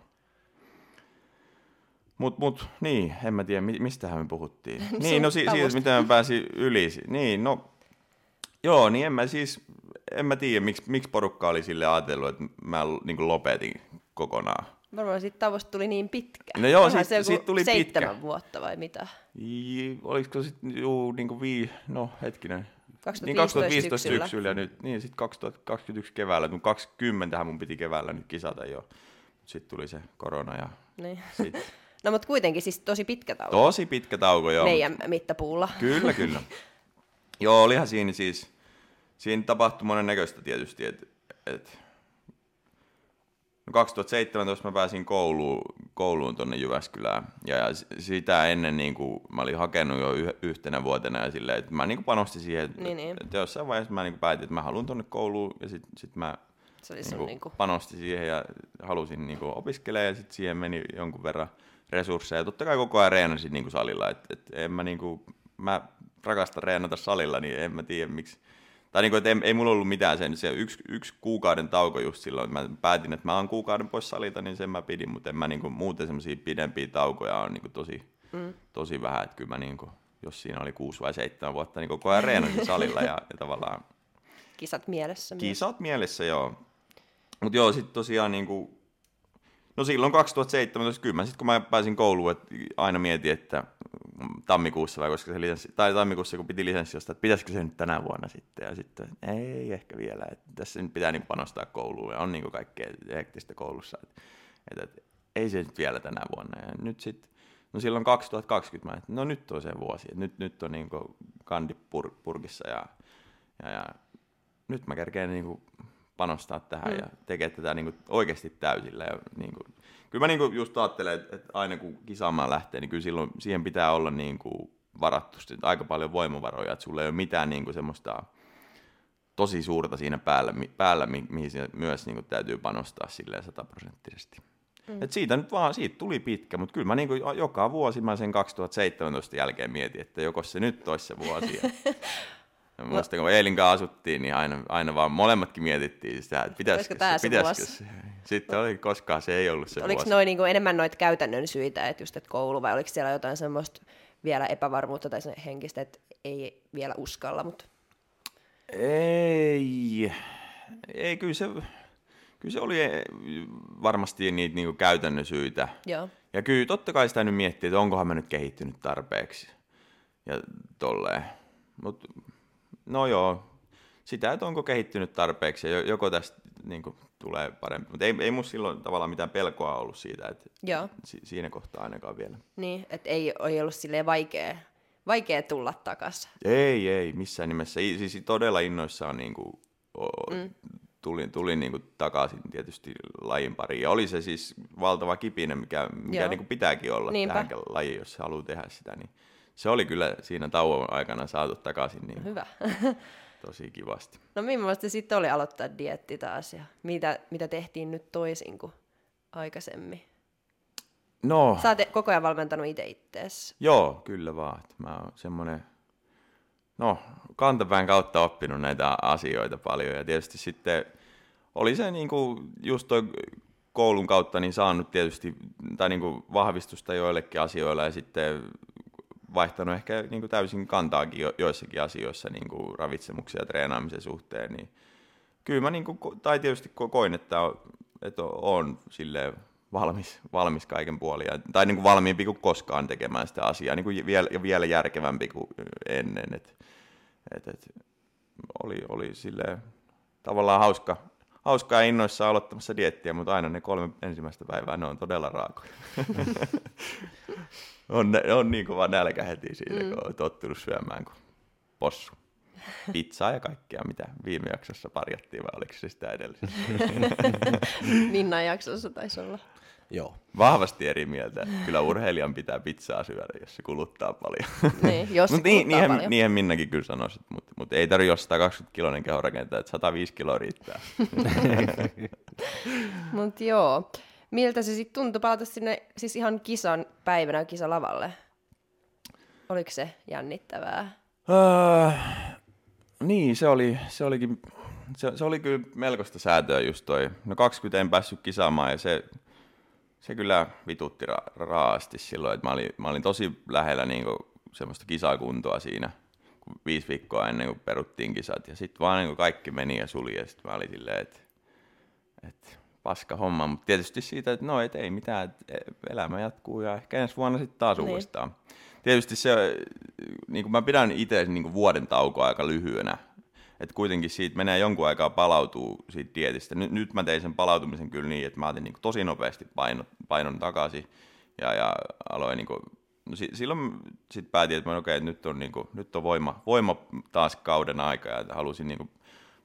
Mut, mut, niin, en mä tiedä, mistähän me puhuttiin. *laughs* niin, no si- siitä, miten mä pääsin yli. Niin, no, joo, niin en mä siis, en mä tiedä, miksi, miksi porukka oli sille ajatellut, että mä niin lopetin kokonaan. Varmaan siitä tauosta tuli niin pitkä. No joo, siitä, se siitä tuli seitsemän pitkä. vuotta vai mitä? J- olisiko sitten, juu, niin kuin vii, no hetkinen, 2015 niin 2015 syksyllä. syksyllä ja nyt, niin sitten 2021 keväällä, mun 20 mun piti keväällä nyt kisata jo. Sitten tuli se korona ja niin. sit... *laughs* No mutta kuitenkin siis tosi pitkä tauko. Tosi pitkä tauko, joo. Meidän mittapuulla. *laughs* Kyllä, kyllä. joo, olihan siinä siis, siinä tapahtui monen näköistä tietysti, että et, no 2017 mä pääsin kouluun, kouluun tuonne Jyväskylään. Ja, ja sitä ennen niin kuin, mä olin hakenut jo yh, yhtenä vuotena ja silleen, että mä niin kuin panostin siihen, että, niin, niin. että jossain vaiheessa mä niin kuin päätin, että mä haluan tuonne kouluun ja sitten sit mä se oli niin kuin, niin kuin... panostin siihen ja halusin niin kuin opiskelemaan ja sitten siihen meni jonkun verran resursseja. Ja totta kai koko ajan reenasin niin kuin salilla, että et en mä, niin kuin, mä rakastan reenata salilla, niin en mä tiedä miksi tai niin kuin, että ei, ei mulla ollut mitään sen, se yksi, yksi kuukauden tauko just silloin, että mä päätin, että mä oon kuukauden pois salita, niin sen mä pidin, mutta en mä niin kuin, muuten semmoisia pidempiä taukoja on niin kuin, tosi, mm. tosi vähän, että kyllä mä niin kuin, jos siinä oli kuusi vai seitsemän vuotta, niin koko ajan reenasin *laughs* salilla ja, ja tavallaan... Kisat mielessä. Kisat myös. mielessä, joo. Mutta joo, sitten tosiaan niin kuin, no silloin 2017, kyllä sitten kun mä pääsin kouluun, että aina mietin, että tammikuussa vai koska se lisenssi, tai tammikuussa kun piti lisenssi että pitäisikö se nyt tänä vuonna sitten, ja sitten ei ehkä vielä, että tässä nyt pitää niin panostaa kouluun, ja on niin kaikkea hektistä koulussa, että, että, että, ei se nyt vielä tänä vuonna, ja nyt sitten, no silloin 2020 mä, että no nyt on se vuosi, että nyt, nyt on niin kandi pur, purkissa, ja, ja, ja nyt mä kerkeen niin panostaa tähän mm. ja tekee tätä niin oikeasti täysillä, ja niin kuin, kyllä mä niinku just ajattelen, että, aina kun kisaamaan lähtee, niin kyllä silloin siihen pitää olla niinku varattu aika paljon voimavaroja, että sulla ei ole mitään niin kuin semmoista tosi suurta siinä päällä, päällä mi- mihin myös niin kuin täytyy panostaa silleen sataprosenttisesti. Mm. Et siitä nyt vaan, siitä tuli pitkä, mutta kyllä mä niin kuin joka vuosi mä sen 2017 jälkeen mietin, että joko se nyt olisi se vuosi. *laughs* Ja muista, kun Eelin kanssa asuttiin, niin aina, aina vaan molemmatkin mietittiin sitä, että pitäisikö se, pitäisikö se. Sitten oli, koskaan se ei ollut se Oliko vuosi. noin niinku enemmän noita käytännön syitä, että just et koulu, vai oliko siellä jotain semmoista vielä epävarmuutta tai sen henkistä, että ei vielä uskalla, mutta Ei, ei kyllä se, kyllä se oli eh, varmasti niitä niinku käytännön syitä. joo. Ja kyllä totta kai sitä nyt miettii, että onkohan mä nyt kehittynyt tarpeeksi. Ja tolleen. Mut, no joo, sitä, että onko kehittynyt tarpeeksi ja jo- joko tästä niin kuin, tulee parempi. Mutta ei, ei musta silloin tavallaan mitään pelkoa ollut siitä, että Joo, si- siinä kohtaa ainakaan vielä. niin, että ei ole ollut silleen vaikea, vaikea tulla takas. Ei, ei, missään nimessä. I, siis todella innoissaan niin kuin, o, mm. tulin, tulin niin kuin, takaisin tietysti lajin pariin. Ja oli se siis valtava kipinen, mikä, mikä Joo. niin kuin pitääkin olla Niinpä. tähän lajiin, jos haluaa tehdä sitä. Niin se oli kyllä siinä tauon aikana saatu takaisin niin Hyvä. *laughs* tosi kivasti. No millaista sitten oli aloittaa dietti taas ja mitä, mitä tehtiin nyt toisin kuin aikaisemmin? No, Sä oot koko ajan valmentanut itse ittees. Joo, kyllä vaan. Mä oon semmoinen, no, kantapään kautta oppinut näitä asioita paljon. Ja tietysti sitten oli se niinku just toi koulun kautta niin saanut tietysti tai niinku vahvistusta joillekin asioilla ja sitten vaihtanut ehkä niinku täysin kantaakin jo, joissakin asioissa niinku ravitsemuksen ja treenaamisen suhteen. Niin kyllä mä niinku, ko- tai tietysti ko- koin, että, on, että on silleen valmis, valmis kaiken puolin. Ja, tai niin kuin valmiimpi kuin koskaan tekemään sitä asiaa, niin kuin vielä, vielä järkevämpi kuin ennen. Et, et, et, oli, oli silleen, tavallaan hauska, hauskaa ja innoissaan aloittamassa diettiä, mutta aina ne kolme ensimmäistä päivää, ne on todella raakoja. *laughs* on, on niin kova nälkä heti siitä, mm. kun on tottunut syömään kuin possu. Pizzaa ja kaikkea, mitä viime jaksossa parjattiin, vai oliko se sitä edellisessä? *laughs* Minnan jaksossa taisi olla. Joo. Vahvasti eri mieltä. Kyllä urheilijan pitää pizzaa syödä, jos se kuluttaa paljon. Niin, jos se Mutta niin, kuluttaa niinhän, paljon. niinhän Minnakin kyllä sanoisi, mutta mut ei tarvitse 120 kiloinen keho rakentaa, että 105 kiloa riittää. *laughs* Mutta joo. Miltä se sitten tuntui palata sinne siis ihan kisan päivänä kisalavalle? Oliko se jännittävää? Öö, niin, se, oli, se, olikin, se, se oli kyllä melkoista säätöä just toi. No 20 en päässyt kisaamaan ja se, se kyllä vitutti ra- raasti silloin, että mä olin, mä olin tosi lähellä niinku semmoista kisakuntoa siinä viisi viikkoa ennen kuin peruttiin kisat. Ja sitten vaan niinku kaikki meni ja suli ja sitten mä olin silleen, että et, paska homma. Mutta tietysti siitä, että no et ei mitään, et elämä jatkuu ja ehkä ensi vuonna sitten taas Niin. uudestaan. Tietysti se, niin kuin mä pidän itse niin vuoden taukoa aika lyhyenä. Että kuitenkin siitä menee jonkun aikaa palautuu siitä dietistä. Nyt, nyt mä tein sen palautumisen kyllä niin, että mä otin niin tosi nopeasti paino, painon takaisin ja, ja aloin niin kuin, no si, silloin sitten päätin, että mä, okei, että nyt on, niin kuin, nyt on voima, voima taas kauden aika ja halusin niin kuin,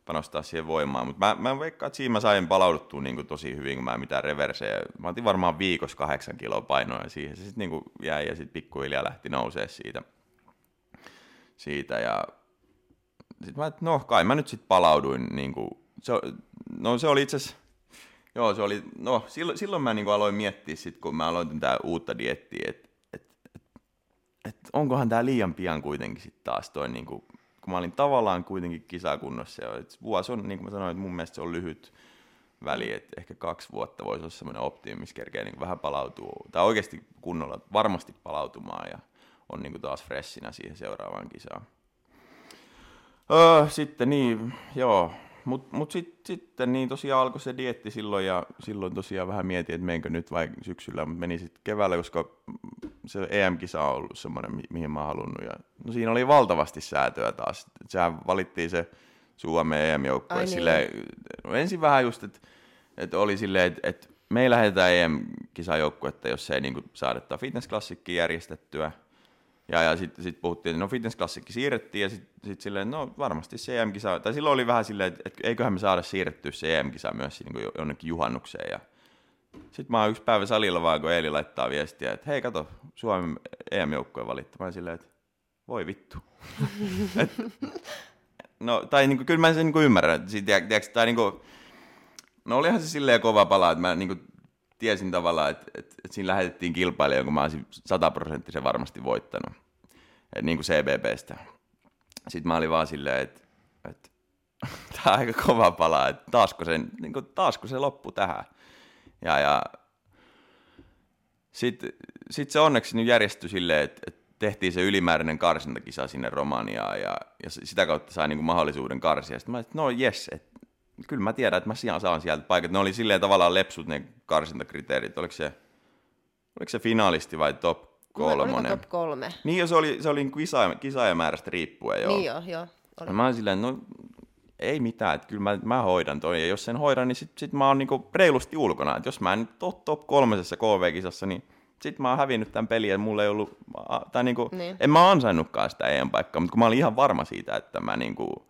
panostaa siihen voimaan. Mutta mä, mä veikkaan, että siinä mä sain palauduttua niin kuin, tosi hyvin, kun mä mitään reversejä. Mä otin varmaan viikossa kahdeksan kiloa painoa ja siihen se sitten niin jäi ja sitten pikkuhiljaa lähti nousee siitä. siitä ja sitten mä, että no kai mä nyt sitten palauduin. Niin kuin, se, no se oli itse asiassa, joo se oli, no silloin, silloin mä niin kuin aloin miettiä sit, kun mä aloitin tää uutta diettiä, että et, et, et onkohan tää liian pian kuitenkin sitten taas toi niin kuin, kun mä olin tavallaan kuitenkin kisakunnossa. Ja vuosi on, niin kuin mä sanoin, että mun mielestä se on lyhyt väli, että ehkä kaksi vuotta voisi olla semmoinen optimi, missä kerkee niin vähän palautuu, tai oikeasti kunnolla varmasti palautumaan ja on niin kuin taas freshinä siihen seuraavaan kisaan. Öö, sitten niin, joo, mutta mut sit, sitten niin tosiaan alkoi se dietti silloin ja silloin tosiaan vähän mietin, että menkö nyt vai syksyllä, mutta meni sitten keväällä, koska se EM-kisa on ollut semmoinen, mi- mihin mä oon halunnut. Ja, no siinä oli valtavasti säätöä taas. Et Sehän valittiin se Suomen EM-joukkue. Niin. Silleen, no ensin vähän just, että et oli silleen, että et me ei lähdetä EM-kisajoukkuetta, jos ei niinku saada tätä fitnessklassikkiä järjestettyä. Ja, ja sitten sit puhuttiin, että no fitnessklassikki siirrettiin ja sitten sit silleen, no varmasti se EM-kisa, tai silloin oli vähän silleen, että, että eiköhän me saada siirrettyä se EM-kisa myös niin kuin jonnekin juhannukseen. Ja sitten mä oon yksi päivä salilla vaan, kun Eeli laittaa viestiä, että hei kato, Suomen. Mä olin silleen, että voi vittu. *laughs* Et, no, tai niinku, kyllä mä sen niinku ymmärrän. Siitä, tiiäks, tai niinku, no olihan se silleen kova pala, että mä niinku tiesin tavallaan, että, että, että siinä lähetettiin kilpailija, kun mä olisin sataprosenttisen varmasti voittanut. Et niin kuin CBBstä. Sitten mä olin vaan silleen, että, että *laughs* tämä on aika kova pala, että taasko se, niin kuin, taasko se loppu tähän. Ja, ja sitten sit se onneksi nyt järjestyi silleen, että, että tehtiin se ylimääräinen karsintakisa sinne Romaniaan ja, ja sitä kautta sai niin kuin mahdollisuuden karsia. Sitten mä että no jes, että kyllä mä tiedän, että mä saan sieltä paikat. Ne oli silleen tavallaan lepsut ne karsintakriteerit. Oliko se, oliko se finalisti vai top kolmonen? Oliko top kolme? Niin jo, se oli, se oli kisa, kisaajamäärästä riippuen joo. Niin joo, joo. Oli. Mä olin silleen, no ei mitään, että kyllä mä, mä hoidan toi, ja jos sen hoidan, niin sit, sit mä oon niinku reilusti ulkona, että jos mä en top, top kolmesessa KV-kisassa, niin sit mä oon hävinnyt tämän pelin, ja mulla ei ollut, tai niinku, niin. en mä ansainnutkaan sitä EM-paikkaa, mutta kun mä olin ihan varma siitä, että mä niinku,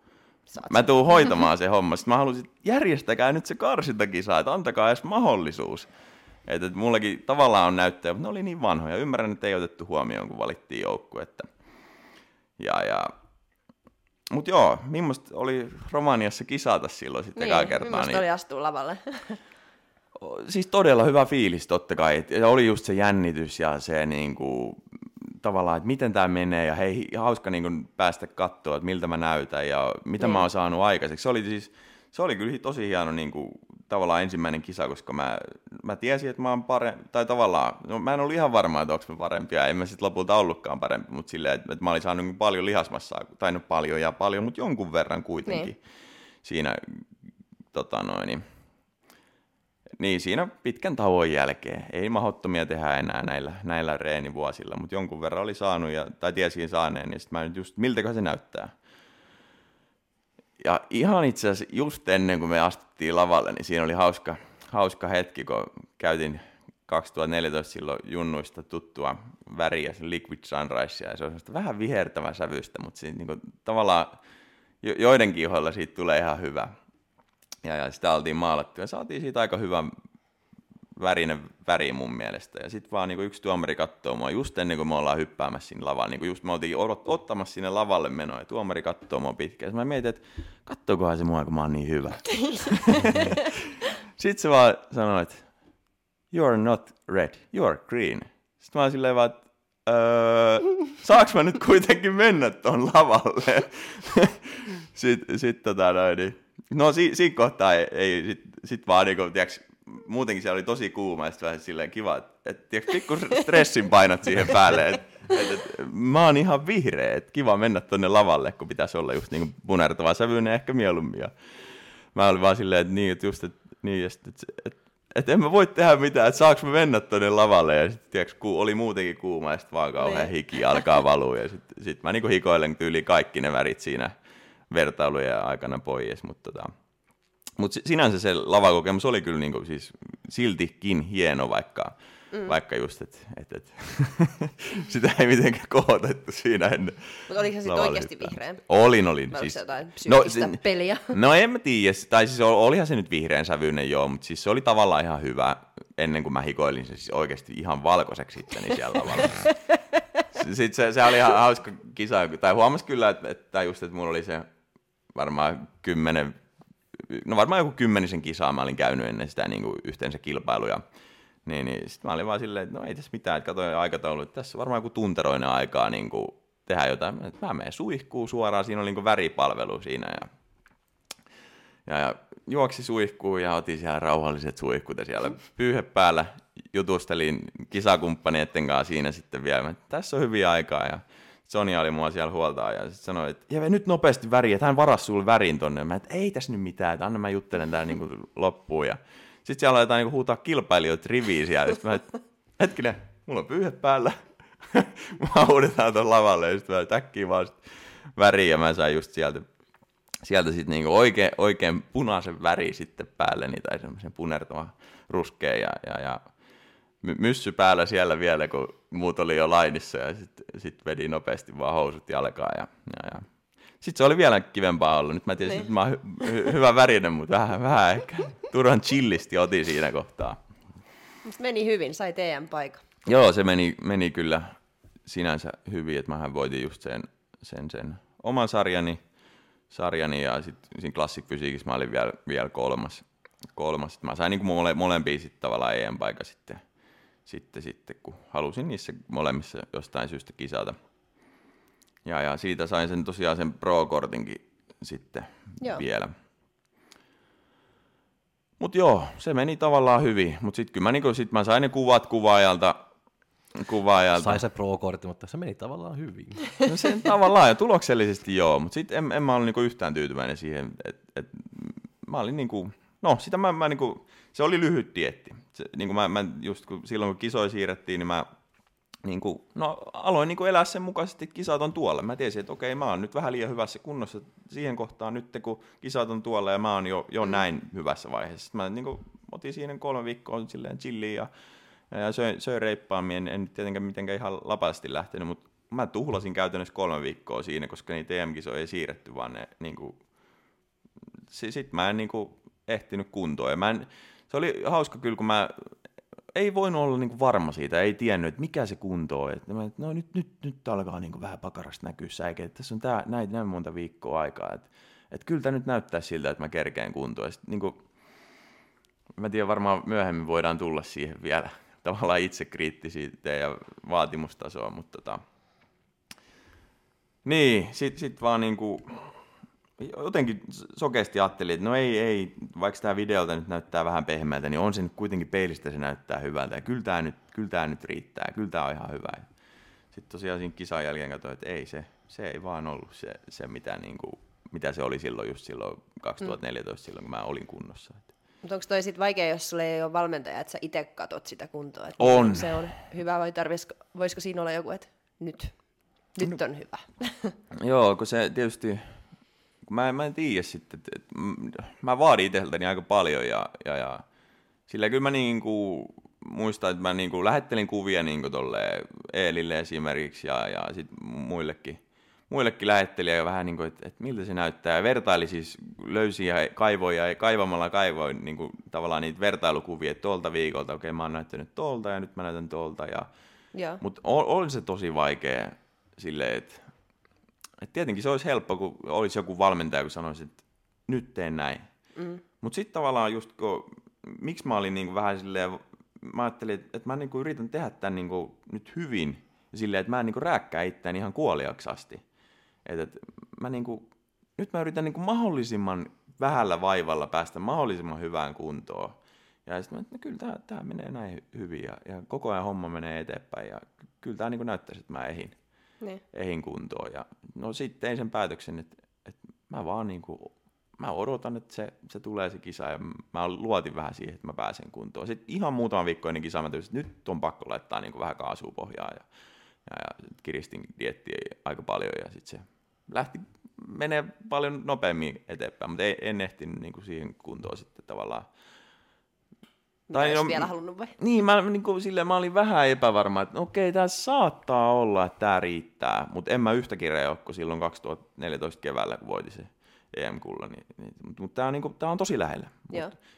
Saat mä tuun *laughs* hoitamaan se homma, sitten mä halusin, järjestäkää nyt se karsintakisa, että antakaa edes mahdollisuus. Että, että mullakin tavallaan on näyttöjä, mutta ne oli niin vanhoja. Ymmärrän, että ei otettu huomioon, kun valittiin joukku. Että... Ja, ja mutta joo, millaista oli Romaniassa kisata silloin sitten niin, kertaa? Niin, oli astua lavalle? siis todella hyvä fiilis totta kai. Ja oli just se jännitys ja se niin kuin, tavallaan, että miten tämä menee ja hei, hauska niin kuin, päästä katsoa, että miltä mä näytän ja mitä niin. mä oon saanut aikaiseksi. Se oli siis, se oli kyllä tosi hieno niin kuin, tavallaan ensimmäinen kisa, koska mä, mä tiesin, että mä oon parempi, tai tavallaan, no mä en ollut ihan varma, että onko mä parempi, ja en mä sitten lopulta ollutkaan parempi, mutta silleen, että, että mä olin saanut niin paljon lihasmassaa, tai no paljon ja paljon, mutta jonkun verran kuitenkin niin. siinä, tota noin, niin, niin, siinä pitkän tauon jälkeen. Ei mahdottomia tehdä enää näillä, näillä reenivuosilla, mutta jonkun verran oli saanut, ja, tai tiesin saaneen, niin sitten mä nyt just, miltäkö se näyttää. Ja ihan itse asiassa just ennen kuin me astuttiin lavalle, niin siinä oli hauska, hauska hetki, kun käytin 2014 silloin junnuista tuttua väriä, se Liquid Sunrise, ja se on vähän vihertävä sävystä, mutta siinä, niin kuin, tavallaan jo, joidenkin ihoilla siitä tulee ihan hyvä. Ja, ja sitä oltiin maalattu ja saatiin siitä aika hyvä värinen väri mun mielestä. Ja sitten vaan niin yksi tuomari katsoo mua just ennen kuin me ollaan hyppäämässä sinne lavalle. Niin just me oltiin ottamassa sinne lavalle menoa ja tuomari katsoo mua pitkään. Mä mietin, että kattookohan se mua, kun mä oon niin hyvä. *laughs* sitten se vaan sanoi, että you're not red, you're green. Sitten mä oon silleen vaan, että öö, saaks mä nyt kuitenkin mennä tuon lavalle? *laughs* sitten sit, tota noin, niin No si, siinä kohtaa ei, ei sit, sit vaan niinku, tiiäks, muutenkin siellä oli tosi kuuma ja vähän silleen kiva, että et, tiiäks, pikku stressin painat siihen päälle, että et, et, mä oon ihan vihreä, että kiva mennä tonne lavalle, kun pitäisi olla just niinku punertava sävyinen ehkä mieluummin. Ja mä olin vaan silleen, että niin, että just, että niin, että et, et, et en mä voi tehdä mitään, että saaks mä mennä tonne lavalle, ja sitten tiiäks, ku, oli muutenkin kuuma, ja sitten vaan kauhean niin. hiki alkaa valua, ja sitten sit mä niinku hikoilen tyyli kaikki ne värit siinä, vertailujen aikana pois, mutta tota, mut sinänsä se lavakokemus oli kyllä niinku siis siltikin hieno, vaikka, mm. vaikka just, että et, et, *laughs* sitä ei mitenkään kohotettu siinä ennen. Mutta oliko se sitten oikeasti vihreä? Olin, olin. Vai siis, se jotain no, se, peliä? *laughs* No en mä tiedä, tai siis olihan se nyt vihreän sävyinen joo, mutta siis se oli tavallaan ihan hyvä, ennen kuin mä hikoilin se siis oikeasti ihan valkoiseksi itteni siellä tavalla. *laughs* Sitten se, se oli ihan hauska kisa, tai huomasi kyllä, että, että just, että mulla oli se varmaan kymmenen, no varmaan joku kymmenisen kisaa mä olin käynyt ennen sitä niin kuin yhteensä kilpailuja. Niin, niin sitten mä olin vaan silleen, että no ei tässä mitään, että katsoin aikataulu, että tässä on varmaan joku tunteroinen aikaa niin kuin tehdä jotain. Että mä menen suihkuun suoraan, siinä oli niin väripalvelu siinä ja, ja, ja juoksi suihkuun ja otin siellä rauhalliset suihkut ja siellä pyyhe päällä jutustelin kisakumppaneiden kanssa siinä sitten vielä, että tässä on hyviä aikaa ja Sonja oli mua siellä huoltaa ja sitten sanoi, että Jeve, nyt nopeasti väriä, että hän varasi sulle värin tonne. Mä, että ei tässä nyt mitään, että anna mä juttelen tää niinku loppuun. Ja sitten siellä aletaan niinku huutaa kilpailijoita riviin siellä. Sitten mä, että hetkinen, mulla on pyyhe päällä. *laughs* mä huudetaan tuon lavalle ja sitten mä täkkiin vaan sit väriä ja mä sain just sieltä sieltä sitten niinku oikein, oikein punaisen väri sitten päälle, niin, tai semmoisen punertavan ruskeen ja, ja, ja myssy päällä siellä vielä, kun muut oli jo lainissa ja sitten sit vedi nopeasti vaan housut jalkaan. Ja, ja, ja. Sitten se oli vielä kivempaa ollut. Nyt mä tiesin, niin. että mä oon hy- hy- hyvä värinen, mutta vähän, vähän ehkä turhan chillisti otin siinä kohtaa. Meni hyvin, sai teidän paikan. Joo, se meni, meni kyllä sinänsä hyvin, että mähän voitin just sen, sen, sen oman sarjani, sarjani ja sitten siinä Classic Fysiikissä mä olin vielä, vielä kolmas. kolmas. Mä sain niin mole, molempia sitten tavallaan EM-paikka sitten, sitten, sitten, kun halusin niissä molemmissa jostain syystä kisata. Ja, ja siitä sain sen tosiaan sen pro-kortinkin sitten Joo. vielä. Mutta joo, se meni tavallaan hyvin. Mutta sitten kyllä mä, niinku, sit mä sain ne kuvat kuvaajalta. kuvaajalta. Sai se pro-kortti, mutta se meni tavallaan hyvin. *laughs* No se tavallaan ja tuloksellisesti joo, mutta sitten en, en mä ollut niinku yhtään tyytyväinen siihen, että et, mä olin niinku, no sitä mä, mä niinku, se oli lyhyt dietti. Se, niinku mä, mä just kun, silloin kun kisoja siirrettiin, niin mä niinku, no, aloin niinku elää sen mukaisesti, että kisat on tuolla. Mä tiesin, että okei, mä oon nyt vähän liian hyvässä kunnossa siihen kohtaan nyt, kun kisat on tuolla ja mä oon jo, jo näin hyvässä vaiheessa. Sitten mä niinku, otin siinä kolme viikkoa silleen chilliin ja, ja söin, söin reippaammin. En, en tietenkään mitenkään ihan lapasti lähtenyt, mutta mä tuhlasin käytännössä kolme viikkoa siinä, koska niitä EM-kisoja ei siirretty, vaan ne niinku, sitten mä en niinku ehtinyt kuntoon. Ja mä en, se oli hauska kyllä, kun mä ei voinut olla niinku varma siitä, ei tiennyt, että mikä se kunto on. Että mä, no nyt, nyt, nyt alkaa niinku vähän pakarasta näkyä säike, että tässä on tää, näin, näin monta viikkoa aikaa. Että et kyllä tämä nyt näyttää siltä, että mä kerkeen kuntoon. Sit, niinku, mä tiedän, varmaan myöhemmin voidaan tulla siihen vielä *laughs* tavallaan itsekriittisyyteen ja vaatimustasoa, mutta tota, niin, sit, sit vaan niinku, jotenkin sokeasti ajattelin, että no ei, ei, vaikka tämä videolta nyt näyttää vähän pehmeältä, niin on se nyt kuitenkin peilistä se näyttää hyvältä ja kyllä tämä nyt, kyllä tämä nyt riittää, kyllä tämä on ihan hyvä. Sitten tosiaan siinä kisan jälkeen katsoin, että ei se, se ei vaan ollut se, se mitä, niin kuin, mitä se oli silloin just silloin 2014, mm. silloin kun mä olin kunnossa. Mutta onko toi sitten vaikea, jos sulla ei ole valmentaja, että sä itse katot sitä kuntoa? Että On. Se on hyvä vai tarvisiko, voisiko siinä olla joku, että nyt, nyt No. on hyvä? *laughs* Joo, kun se tietysti, mä, mä en tiedä sitten, että, että mä vaadin itseltäni aika paljon ja, ja, ja sillä kyllä mä niinku muistan, että mä niinku lähettelin kuvia niinku tolle Eelille esimerkiksi ja, ja sit muillekin, muillekin lähettelin ja vähän niinku, että, että miltä se näyttää. Ja vertaili siis, löysi ja kaivoi ja kaivamalla kaivoin niinku tavallaan niitä vertailukuvia, että tuolta viikolta, okei mä oon näyttänyt tuolta ja nyt mä näytän tuolta ja mutta on, on se tosi vaikea silleen, että et tietenkin se olisi helppo, kun olisi joku valmentaja, kun sanoisi, että nyt teen näin. Mm. Mutta sitten tavallaan just, kun, miksi mä olin niinku vähän silleen, mä ajattelin, että, mä niinku yritän tehdä tämän niinku nyt hyvin, ja silleen, että mä en niinku rääkkää itseäni ihan kuoliaksi asti. Et, et, mä niinku, nyt mä yritän niinku mahdollisimman vähällä vaivalla päästä mahdollisimman hyvään kuntoon. Ja sitten mä, että no, kyllä tämä, tämä menee näin hyvin ja, ja koko ajan homma menee eteenpäin ja ky- kyllä tämä niin näyttäisi, että mä ehin, Niin. ehin kuntoon. Ja no sitten tein sen päätöksen, että, että mä vaan niin kuin, mä odotan, että se, se tulee se kisa ja mä luotin vähän siihen, että mä pääsen kuntoon. Sitten ihan muutama viikko ennen kisaa mä tajusin, että nyt on pakko laittaa niin kuin vähän kaasua ja, ja, ja kiristin diettiä aika paljon ja sitten se lähti menee paljon nopeammin eteenpäin, mutta ei, en ehtinyt niin kuin siihen kuntoon sitten tavallaan. Tai Tai vielä halunnut vai? Niin, mä, niin kuin, silleen, mä olin vähän epävarma, että okei, tämä saattaa olla, että tämä riittää, mutta en mä yhtä kireä ole kuin silloin 2014 keväällä, kun voitin se EM-kulla. Niin, niin, mutta mut tämä on, niin on tosi lähellä.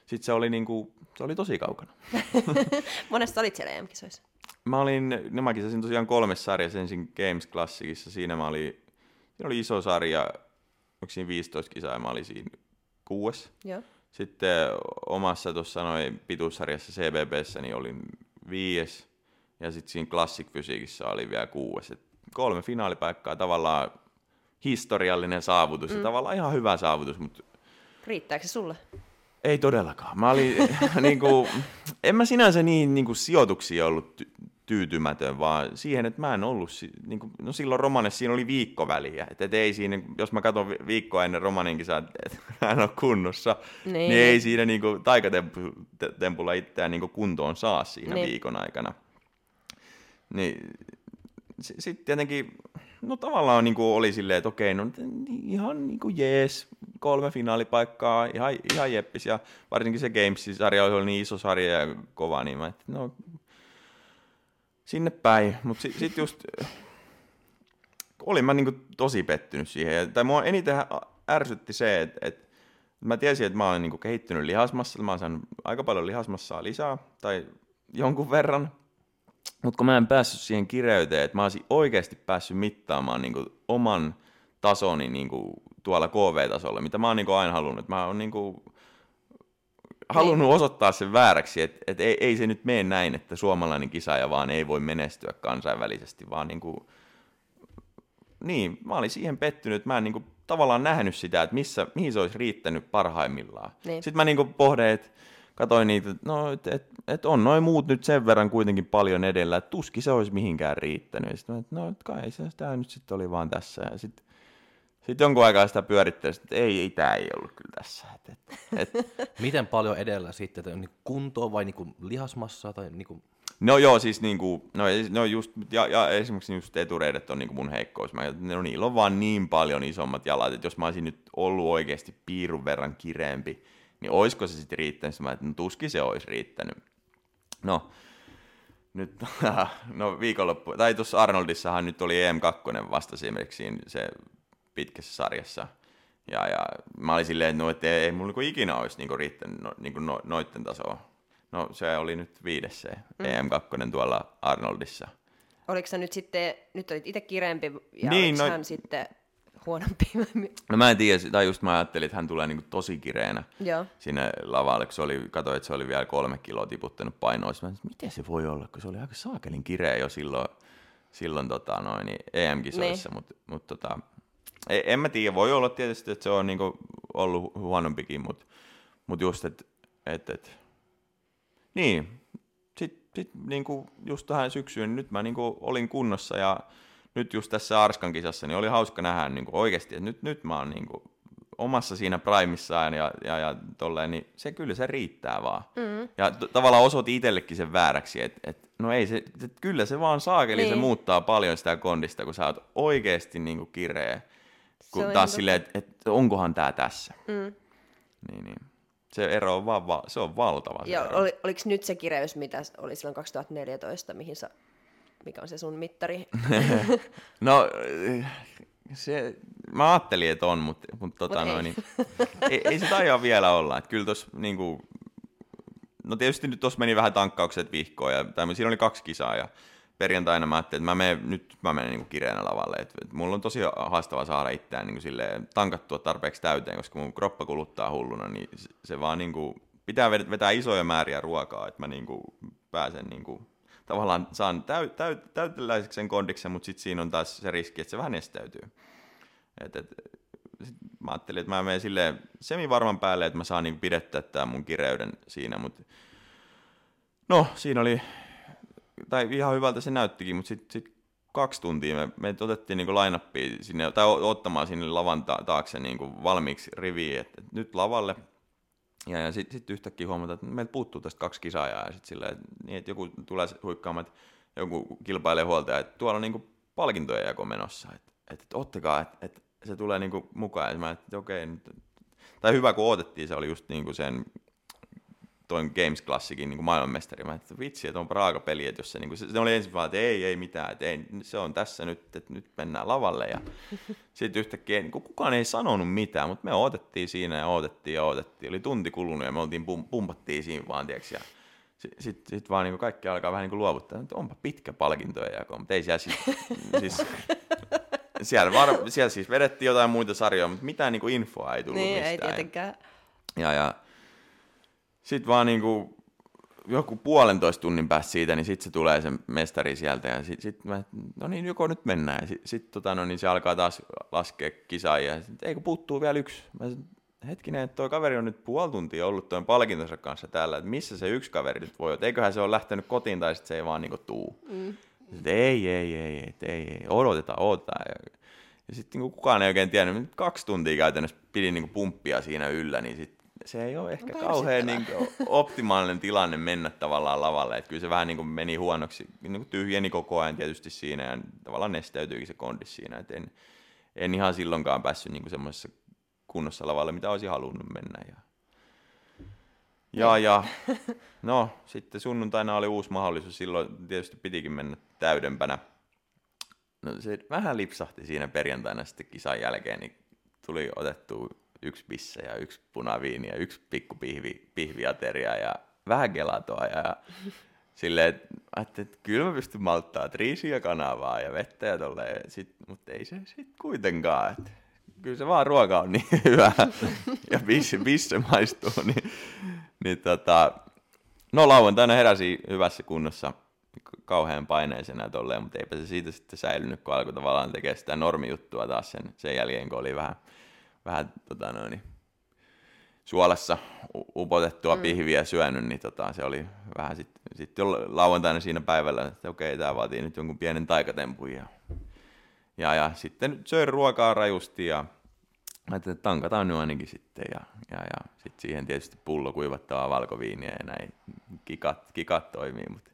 Sitten se oli, niin kuin, se oli tosi kaukana. *laughs* Monesta olit siellä EM-kisoissa? Mä olin, no mä kisasin tosiaan kolmessa sarjassa, ensin Games Classicissa, siinä mä olin, siinä oli iso sarja, onko siinä 15 kisaa, ja mä olin siinä kuudes. Joo. Sitten omassa tuossa noin pituussarjassa CBBssä niin olin viies ja sitten siinä Classic Fysiikissä oli vielä kuudes. Et kolme finaalipaikkaa tavallaan historiallinen saavutus mm. ja tavallaan ihan hyvä saavutus, mutta Riittääkö se sulle? ei todellakaan. Mä olin, *laughs* niinku, en mä sinänsä niin niinku, sijoituksia ollut tyytymätön, vaan siihen, että mä en ollut, si- niinku, no silloin Romanessa siinä oli viikko väliä, että et ei siinä, jos mä katson vi- viikkoa ennen Romanin kisaa, että et, hän on kunnossa, Niin. niin, niin ei siinä niinku, taikatempulla itseään niinku, kuntoon saa siinä Niin. niin. viikon aikana. Niin, sitten tietenkin, no tavallaan niin kuin oli silleen, että okei, no ihan niin kuin jees, kolme finaalipaikkaa, ihan, ihan jeppis, ja varsinkin se Games-sarja oli niin iso sarja ja kova, niin mä että no sinne päin, mutta sitten sit just olin mä niin kuin tosi pettynyt siihen, ja, tai mua eniten ärsytti se, että, että mä tiesin, että mä olen niin kuin kehittynyt lihasmassa, mä oon saanut aika paljon lihasmassaa lisää, tai jonkun verran, Mutta kun mä en päässyt siihen kireyteen, että mä olisin oikeasti päässyt mittaamaan niin kuin oman tasoni niin kuin tuolla KV-tasolla, mitä mä oon niin kuin aina halunnut. Mä oon niin kuin halunnut osoittaa sen vääräksi, että, että ei, ei se nyt mene näin, että suomalainen kisaaja vaan ei voi menestyä kansainvälisesti, vaan niin kuin, niin, mä olin siihen pettynyt, mä en niin kuin, tavallaan nähnyt sitä, että missä, mihin se olisi riittänyt parhaimmillaan. Niin. Sitten mä niin kuin pohdin, että katsoin niitä, että no, et, et, et on noin muut nyt sen verran kuitenkin paljon edellä, että tuskin se olisi mihinkään riittänyt. Sitten että no et kai se tämä nyt sitten oli vaan tässä. Ja sitten sit jonkun aikaa sitä pyörittelin, että ei, ei tämä ei ollut kyllä tässä. Et, et, et. *laughs* Miten paljon edellä sitten, että niin kuntoa vai niin lihasmassaa tai niin kuin... No joo, siis niinku, no, no just, ja, ja esimerkiksi just etureidet on niinku mun heikkous. Mä, no niillä on vaan niin paljon isommat jalat, että jos mä olisin nyt ollut oikeasti piirun verran kireempi, niin olisiko se sitten riittänyt? Mä että no, tuskin se olisi riittänyt. No, nyt, *laughs* no viikonloppu, tai tuossa Arnoldissahan nyt oli EM2 vasta esimerkiksi se pitkässä sarjassa. Ja, ja mä olin silleen, että, no, että ei, ei mulla niinku ikinä olisi niinku riittänyt no, niinku no, noitten tasoa. No se oli nyt viides se mm. EM2 tuolla Arnoldissa. Oliko se nyt sitten, nyt olit itse kireempi ja Niin, no- hän sitten huonompi? No mä en tiedä, tai just mä ajattelin, että hän tulee niinku tosi kireänä Joo. sinne lavalle, kun se oli, katsoin, että se oli vielä kolme kiloa tiputtanut painoa. Mä, sanoin, miten se voi olla, kun se oli aika saakelin kireä jo silloin, silloin tota, noin, niin EM-kisoissa, Niin. mutta mut, tota, en, en mä tiedä, voi olla tietysti, että se on niinku ollut huonompikin, mutta mut just, että et, et. niin, sitten sit, niinku just tähän syksyyn, niin nyt mä niinku olin kunnossa ja nyt just tässä Arskan kisassa, niin oli hauska nähdä niinku oikeasti, että nyt, nyt mä oon niinku omassa siinä primissaan ja, ja, ja tolleen, niin se kyllä se riittää vaan. Mm. Ja t- tavallaan osoitti itsellekin sen vääräksi, että et, no ei se, et, kyllä se vaan saakeli, niin. se muuttaa paljon sitä kondista, kun sä oot oikeasti niinku kireä. Kun taas ihan silleen, että et, onkohan tää tässä. Mm. Niin, niin. Se ero on vaan, va- se on valtava. Se Ja ero. oli, oliko nyt se kireys, mitä oli silloin 2014, mihin sä, mikä on se sun mittari? *laughs* No, se, mä ajattelin, että on, mutta, mutta tota Mut ei. noin, niin, ei, ei se taida vielä olla. Että kyllä tuossa niinku, no tietysti nyt tuossa meni vähän tankkaukset vihkoon, ja, tai siinä oli kaksi kisaa, ja perjantaina mä ajattelin, että mä menen, nyt mä menen niinku kireänä lavalle. Et, et mulla on tosi haastava saada itseään niinku silleen, tankattua tarpeeksi täyteen, koska mun kroppa kuluttaa hulluna, niin se, se vaan niinku, pitää ved- vetää isoja määriä ruokaa, että mä niinku pääsen niinku, tavallaan saan täy, täy, täyteläiseksi sen kondiksen, mutta sitten siinä on taas se riski, että se vähän estäytyy. Et, et, sit mä ajattelin, että mä menen silleen semi-varman päälle, että mä saan niinku pidettä tämän mun kireyden siinä, mutta no siinä oli, tai ihan hyvältä se näyttikin, mutta sitten sit kaksi tuntia me, me otettiin niinku line sinne, tai ottamaan sinne lavan ta- taakse niinku valmiiksi riviin, että et nyt lavalle. Ja, ja sitten sit yhtäkkiä huomataan, että meiltä puuttuu tästä kaksi kisaajaa, ja sitten silleen, että, niin, että joku tulee huikkaamaan, että joku kilpailee huoltaja, että tuolla on niinku palkintojen jako menossa, että, että, että ottakaa, että, että se tulee niinku mukaan, ja mä että okei, nyt, tai hyvä kun odotettiin, se oli just niinku sen toin Games Classicin niin maailmanmestari. Mä että vitsi, että on raaka peli, että jos se, niin kuin, se, se oli ensin vaan, että ei, ei mitään, että ei, se on tässä nyt, että nyt mennään lavalle. Ja *laughs* sitten yhtäkkiä niin kuin, kukaan ei sanonut mitään, mutta me odotettiin siinä ja odotettiin ja odotettiin. Oli tunti kulunut ja me oltiin pum, pumpattiin siinä vaan, tiiäks, ja sitten sit, sit vaan niin kuin kaikki alkaa vähän niin kuin luovuttaa, että onpa pitkä palkintojen jako, mutta ei siellä siis, *laughs* siis siellä, var, siellä siis vedettiin jotain muita sarjoja, mutta mitään niin kuin infoa ei tullut niin, mistään. ei tietenkään. Ja, ja sitten vaan niinku joku puolentoista tunnin päästä siitä, niin sitten se tulee se mestari sieltä ja sitten sit mä, no niin, joko nyt mennään. Sitten sit, tota, no, niin se alkaa taas laskea kisaajia. Ja sit, eikö puuttuu vielä yksi? Mä sanoin, hetkinen, että toi kaveri on nyt puoli tuntia ollut tuon palkintonsa kanssa täällä, että missä se yksi kaveri nyt voi olla? Eiköhän se ole lähtenyt kotiin tai sitten se ei vaan niinku tuu. Mm. Sit, ei, ei, ei, ei, ei, ei, odotetaan, odotetaan. Ja, ja sitten niinku kukaan ei oikein tiennyt, nyt kaksi tuntia käytännössä pidi niinku pumppia siinä yllä, niin sit se ei ole ehkä Onko kauhean niinku optimaalinen tilanne mennä tavallaan lavalle. Et kyllä se vähän niinku meni huonoksi, niinku tyhjeni koko ajan tietysti siinä ja tavallaan nesteytyikin se kondis siinä. Et en, en ihan silloinkaan päässyt niinku semmoisessa kunnossa lavalle, mitä olisi halunnut mennä. Ja, ja, ja *laughs* no sitten sunnuntaina oli uusi mahdollisuus, silloin tietysti pitikin mennä täydempänä. No se vähän lipsahti siinä perjantaina sitten kisan jälkeen, niin tuli otettu yksi pisse ja yksi punaviini ja yksi pikku pihvi, pihviateria ja vähän gelatoa ja *laughs* silleen, että ajattelin, että kyllä mä pystyn malttaa triisiä kanavaa ja vettä ja tolleen, sit, mutta ei se sitten kuitenkaan. Että kyllä se vaan ruoka on niin *laughs* hyvä ja bisse, bisse maistuu. Niin, niin tota, no lauantaina heräsi hyvässä kunnossa kauhean paineisena tolleen, mutta eipä se siitä sitten säilynyt, kun alkoi tavallaan tekemään sitä normijuttua taas sen, sen jälkeen, kun oli vähän, vähän tota noin, suolassa upotettua mm. pihviä syönyt, niin tota, se oli vähän sitten sit lauantaina siinä päivällä, että okei, tämä vaatii nyt jonkun pienen taikatempun. Ja, ja, ja sitten söin ruokaa rajusti ja ajattelin, että tankataan nyt ainakin sitten. Ja, ja, ja sitten siihen tietysti pullo kuivattavaa valkoviiniä ja näin kikat, kikat toimii. Mutta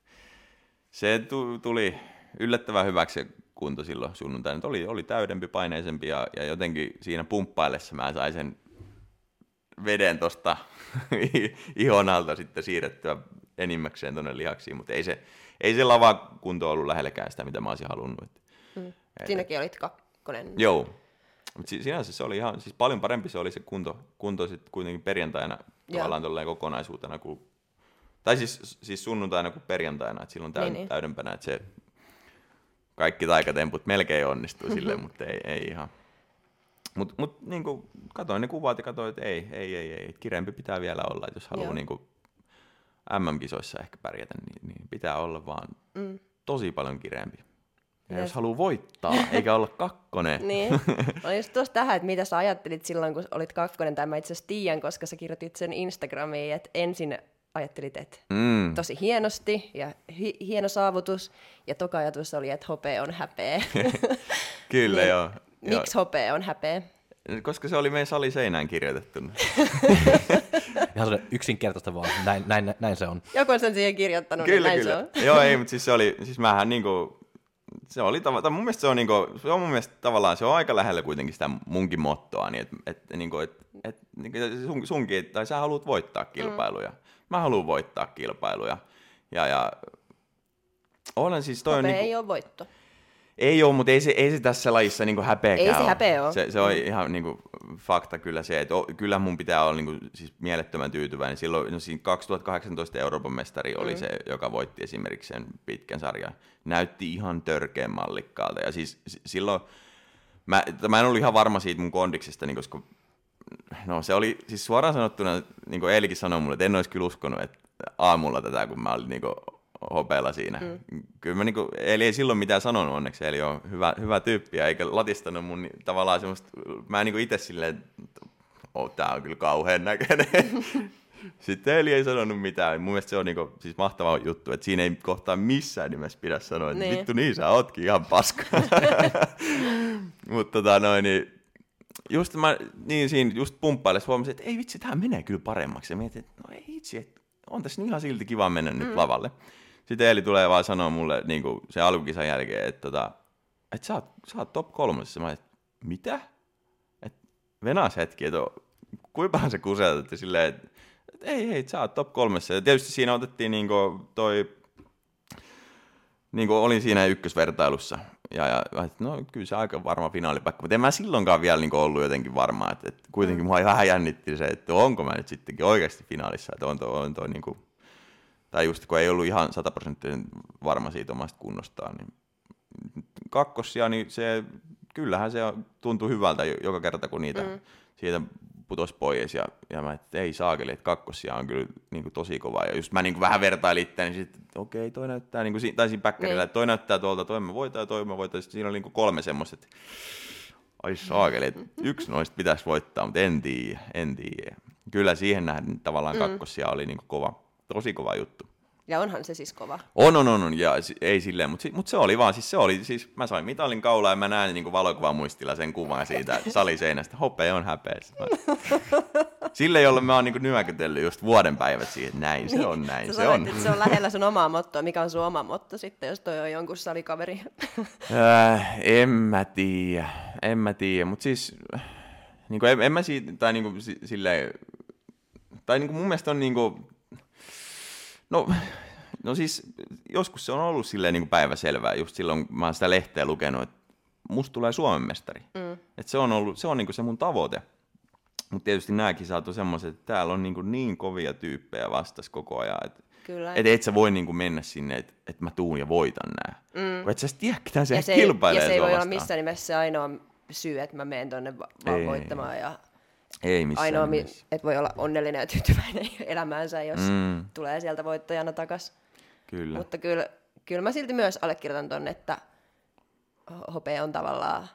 se tuli yllättävän hyväksi kunto silloin sunnuntaina. Oli, oli täydempi, paineisempi ja, ja jotenkin siinä pumppaillessa mä sain sen veden tuosta *laughs* ihon alta sitten siirrettyä enimmäkseen tuonne lihaksiin, mutta ei se, ei se lava kunto ollut lähelläkään sitä, mitä mä olisin halunnut. Mm. Siinäkin olit kakkonen. Joo, mutta sinänsä se oli ihan, siis paljon parempi se oli se kunto, kunto sitten kuitenkin perjantaina Joo. tavallaan tolleen kokonaisuutena, kuin, tai siis, siis sunnuntaina kuin perjantaina, että silloin täyd, niin, niin. täydempänä, että se kaikki taikatemput melkein onnistuu silleen, mutta ei, ei ihan. Mutta mut, niin katoin ne kuvat ja katsoin, että ei, ei, ei, ei, kireempi pitää vielä olla, että jos haluaa niin MM-kisoissa ehkä pärjätä, niin, niin pitää olla vaan mm. tosi paljon kireempi. Ja yes. jos haluaa voittaa, eikä olla kakkonen. *laughs* niin. Oli just tuossa tähän, että mitä sä ajattelit silloin, kun olit kakkonen, tai mä itse asiassa tiedän, koska sä kirjoitit sen Instagramiin, että ensin ajattelit, että mm. tosi hienosti ja hi- hieno saavutus, ja toka ajatus oli, että hopea on häpeä. *laughs* Kyllä, niin, joo. Miksi hopea on häpeä? Koska se oli meidän seinään kirjoitettu. *laughs* Ihan yksinkertaista vaan, näin, näin, näin se on. Joku on sen siihen kirjoittanut, niin kyllä, niin näin kyllä. se on. Joo, ei, *laughs* mutta siis se oli, siis mähän niinku, se oli tavallaan, mun mielestä se on, niinku, se on mun mielestä tavallaan, se on aika lähellä kuitenkin sitä munkin mottoa, niin että et, niinku, et, et, niinku, sun, sunkin, tai sä haluat voittaa mm. kilpailuja. Mm. Mä haluan voittaa kilpailuja. Ja, ja olen siis toi... Hopea on, niinku, ei ole voitto. Ei ole, mutta ei se, ei se tässä lajissa niin häpeäkään Ei se häpeä ole. Se, se on ihan niin kuin, fakta kyllä se, että kyllä mun pitää olla niin kuin, siis mielettömän tyytyväinen. Silloin no, siinä 2018 Euroopan mestari oli mm. se, joka voitti esimerkiksi sen pitkän sarjan. Näytti ihan törkeän mallikkaalta. Ja siis silloin, mä, mä en ollut ihan varma siitä mun kondiksesta, niin, koska no se oli, siis suoraan sanottuna, niin kuin Eilikin sanoi mulle, että en olisi kyllä uskonut, että aamulla tätä, kun mä olin niin kuin, hopeella siinä. Mm. Kyllä mä niinku, eli ei silloin mitään sanonut onneksi, eli on hyvä, hyvä tyyppi, eikä latistanut mun niin, tavallaan semmoista, mä niinku itse silleen, oh, tää on kyllä kauhean näköinen. *laughs* Sitten Eli ei sanonut mitään. Mun mielestä se on niinku, siis mahtava juttu, että siinä ei kohtaa missään nimessä pidä sanoa, että niin. vittu niin, sä ootkin ihan paska. *laughs* Mutta tota noin, niin just mä niin siinä just pumppailessa huomasin, että ei vitsi, tämä menee kyllä paremmaksi. Ja mietin, että no ei itse, että on tässä ihan silti kiva mennä mm. nyt lavalle. Sitten Eeli tulee vaan sanoa mulle niin kuin sen alkukisan jälkeen, että, tota, että sä, oot, sä oot top kolmosessa. Mä että mitä? Et venas hetki, että kuinka se kusetat, että silleen, että, että ei, ei, sä oot top kolmessa. Ja tietysti siinä otettiin niin kuin toi, niin kuin olin siinä ykkösvertailussa. Ja, ja että no kyllä se aika varma finaalipaikka, mutta en mä silloinkaan vielä niin ollut jotenkin varma, että, että kuitenkin mua vähän jännitti se, että onko mä nyt sittenkin oikeasti finaalissa, että on toi, on toi niin kuin tai just kun ei ollut ihan sataprosenttisen varma siitä omasta kunnostaan, niin kakkosia, niin se, kyllähän se tuntui hyvältä joka kerta, kun niitä mm. siitä putosi pois. Ja, ja mä, että ei saakeli, että kakkosia on kyllä niin kuin, tosi kova. Ja just mä niin kuin, vähän vertailin itseäni, niin sitten, että okei, toi näyttää, niin kuin, tai siinä päkkärillä, niin. että toi näyttää tuolta, toi me voitaan, toi me voitaan. Sitten siinä oli niin kuin kolme semmoista, että ai saakeli, että yksi noista pitäisi voittaa, mutta en tiedä, en tiedä. Kyllä siihen nähden tavallaan mm. kakkosia oli niin kuin, kova, tosi kova juttu. Ja onhan se siis kova. On, on, on, on ja ei silleen, mutta, mutta se oli vaan, siis se oli, siis mä sain mitalin kaulaa ja mä näin niin valokuvan muistilla sen kuvan siitä saliseinästä. Hopea on häpeässä. *laughs* Sille, jolle mä oon niin nyökytellyt just vuoden päivät siihen, näin se on, näin se on. Että se on lähellä sun omaa mottoa. Mikä on sun oma motto sitten, jos toi on jonkun salikaveri? *laughs* äh, en mä tiedä, en mä tiedä, mutta siis niin kuin, en, en mä siitä, tai niin kuin, silleen, tai niin kuin mun mielestä on niin kuin, No, no siis joskus se on ollut silleen niin kuin päiväselvää, just silloin kun mä oon sitä lehteä lukenut, että musta tulee Suomen mestari. Mm. Et se on, ollut, se, on niin kuin se mun tavoite. Mutta tietysti nämä kisat on semmoiset, että täällä on niin, kuin niin kovia tyyppejä vastas koko ajan. Et Kyllä. Että et sä voi niinku mennä sinne, että et mä tuun ja voitan nää. Mm. Et sä tiedä, ketä se, ja se, kilpailee ja se ei voi olla missään nimessä se ainoa syy, että mä menen tonne va- vaan Ei. voittamaan. Ja Ei missään ainoa, mi- nimessä. että voi olla onnellinen ja tyytyväinen *laughs* elämäänsä, jos Mm. tulee sieltä voittajana takas. Kyllä. Mutta kyllä, kyllä mä silti myös allekirjoitan tonne, että ho- hopea on tavallaan,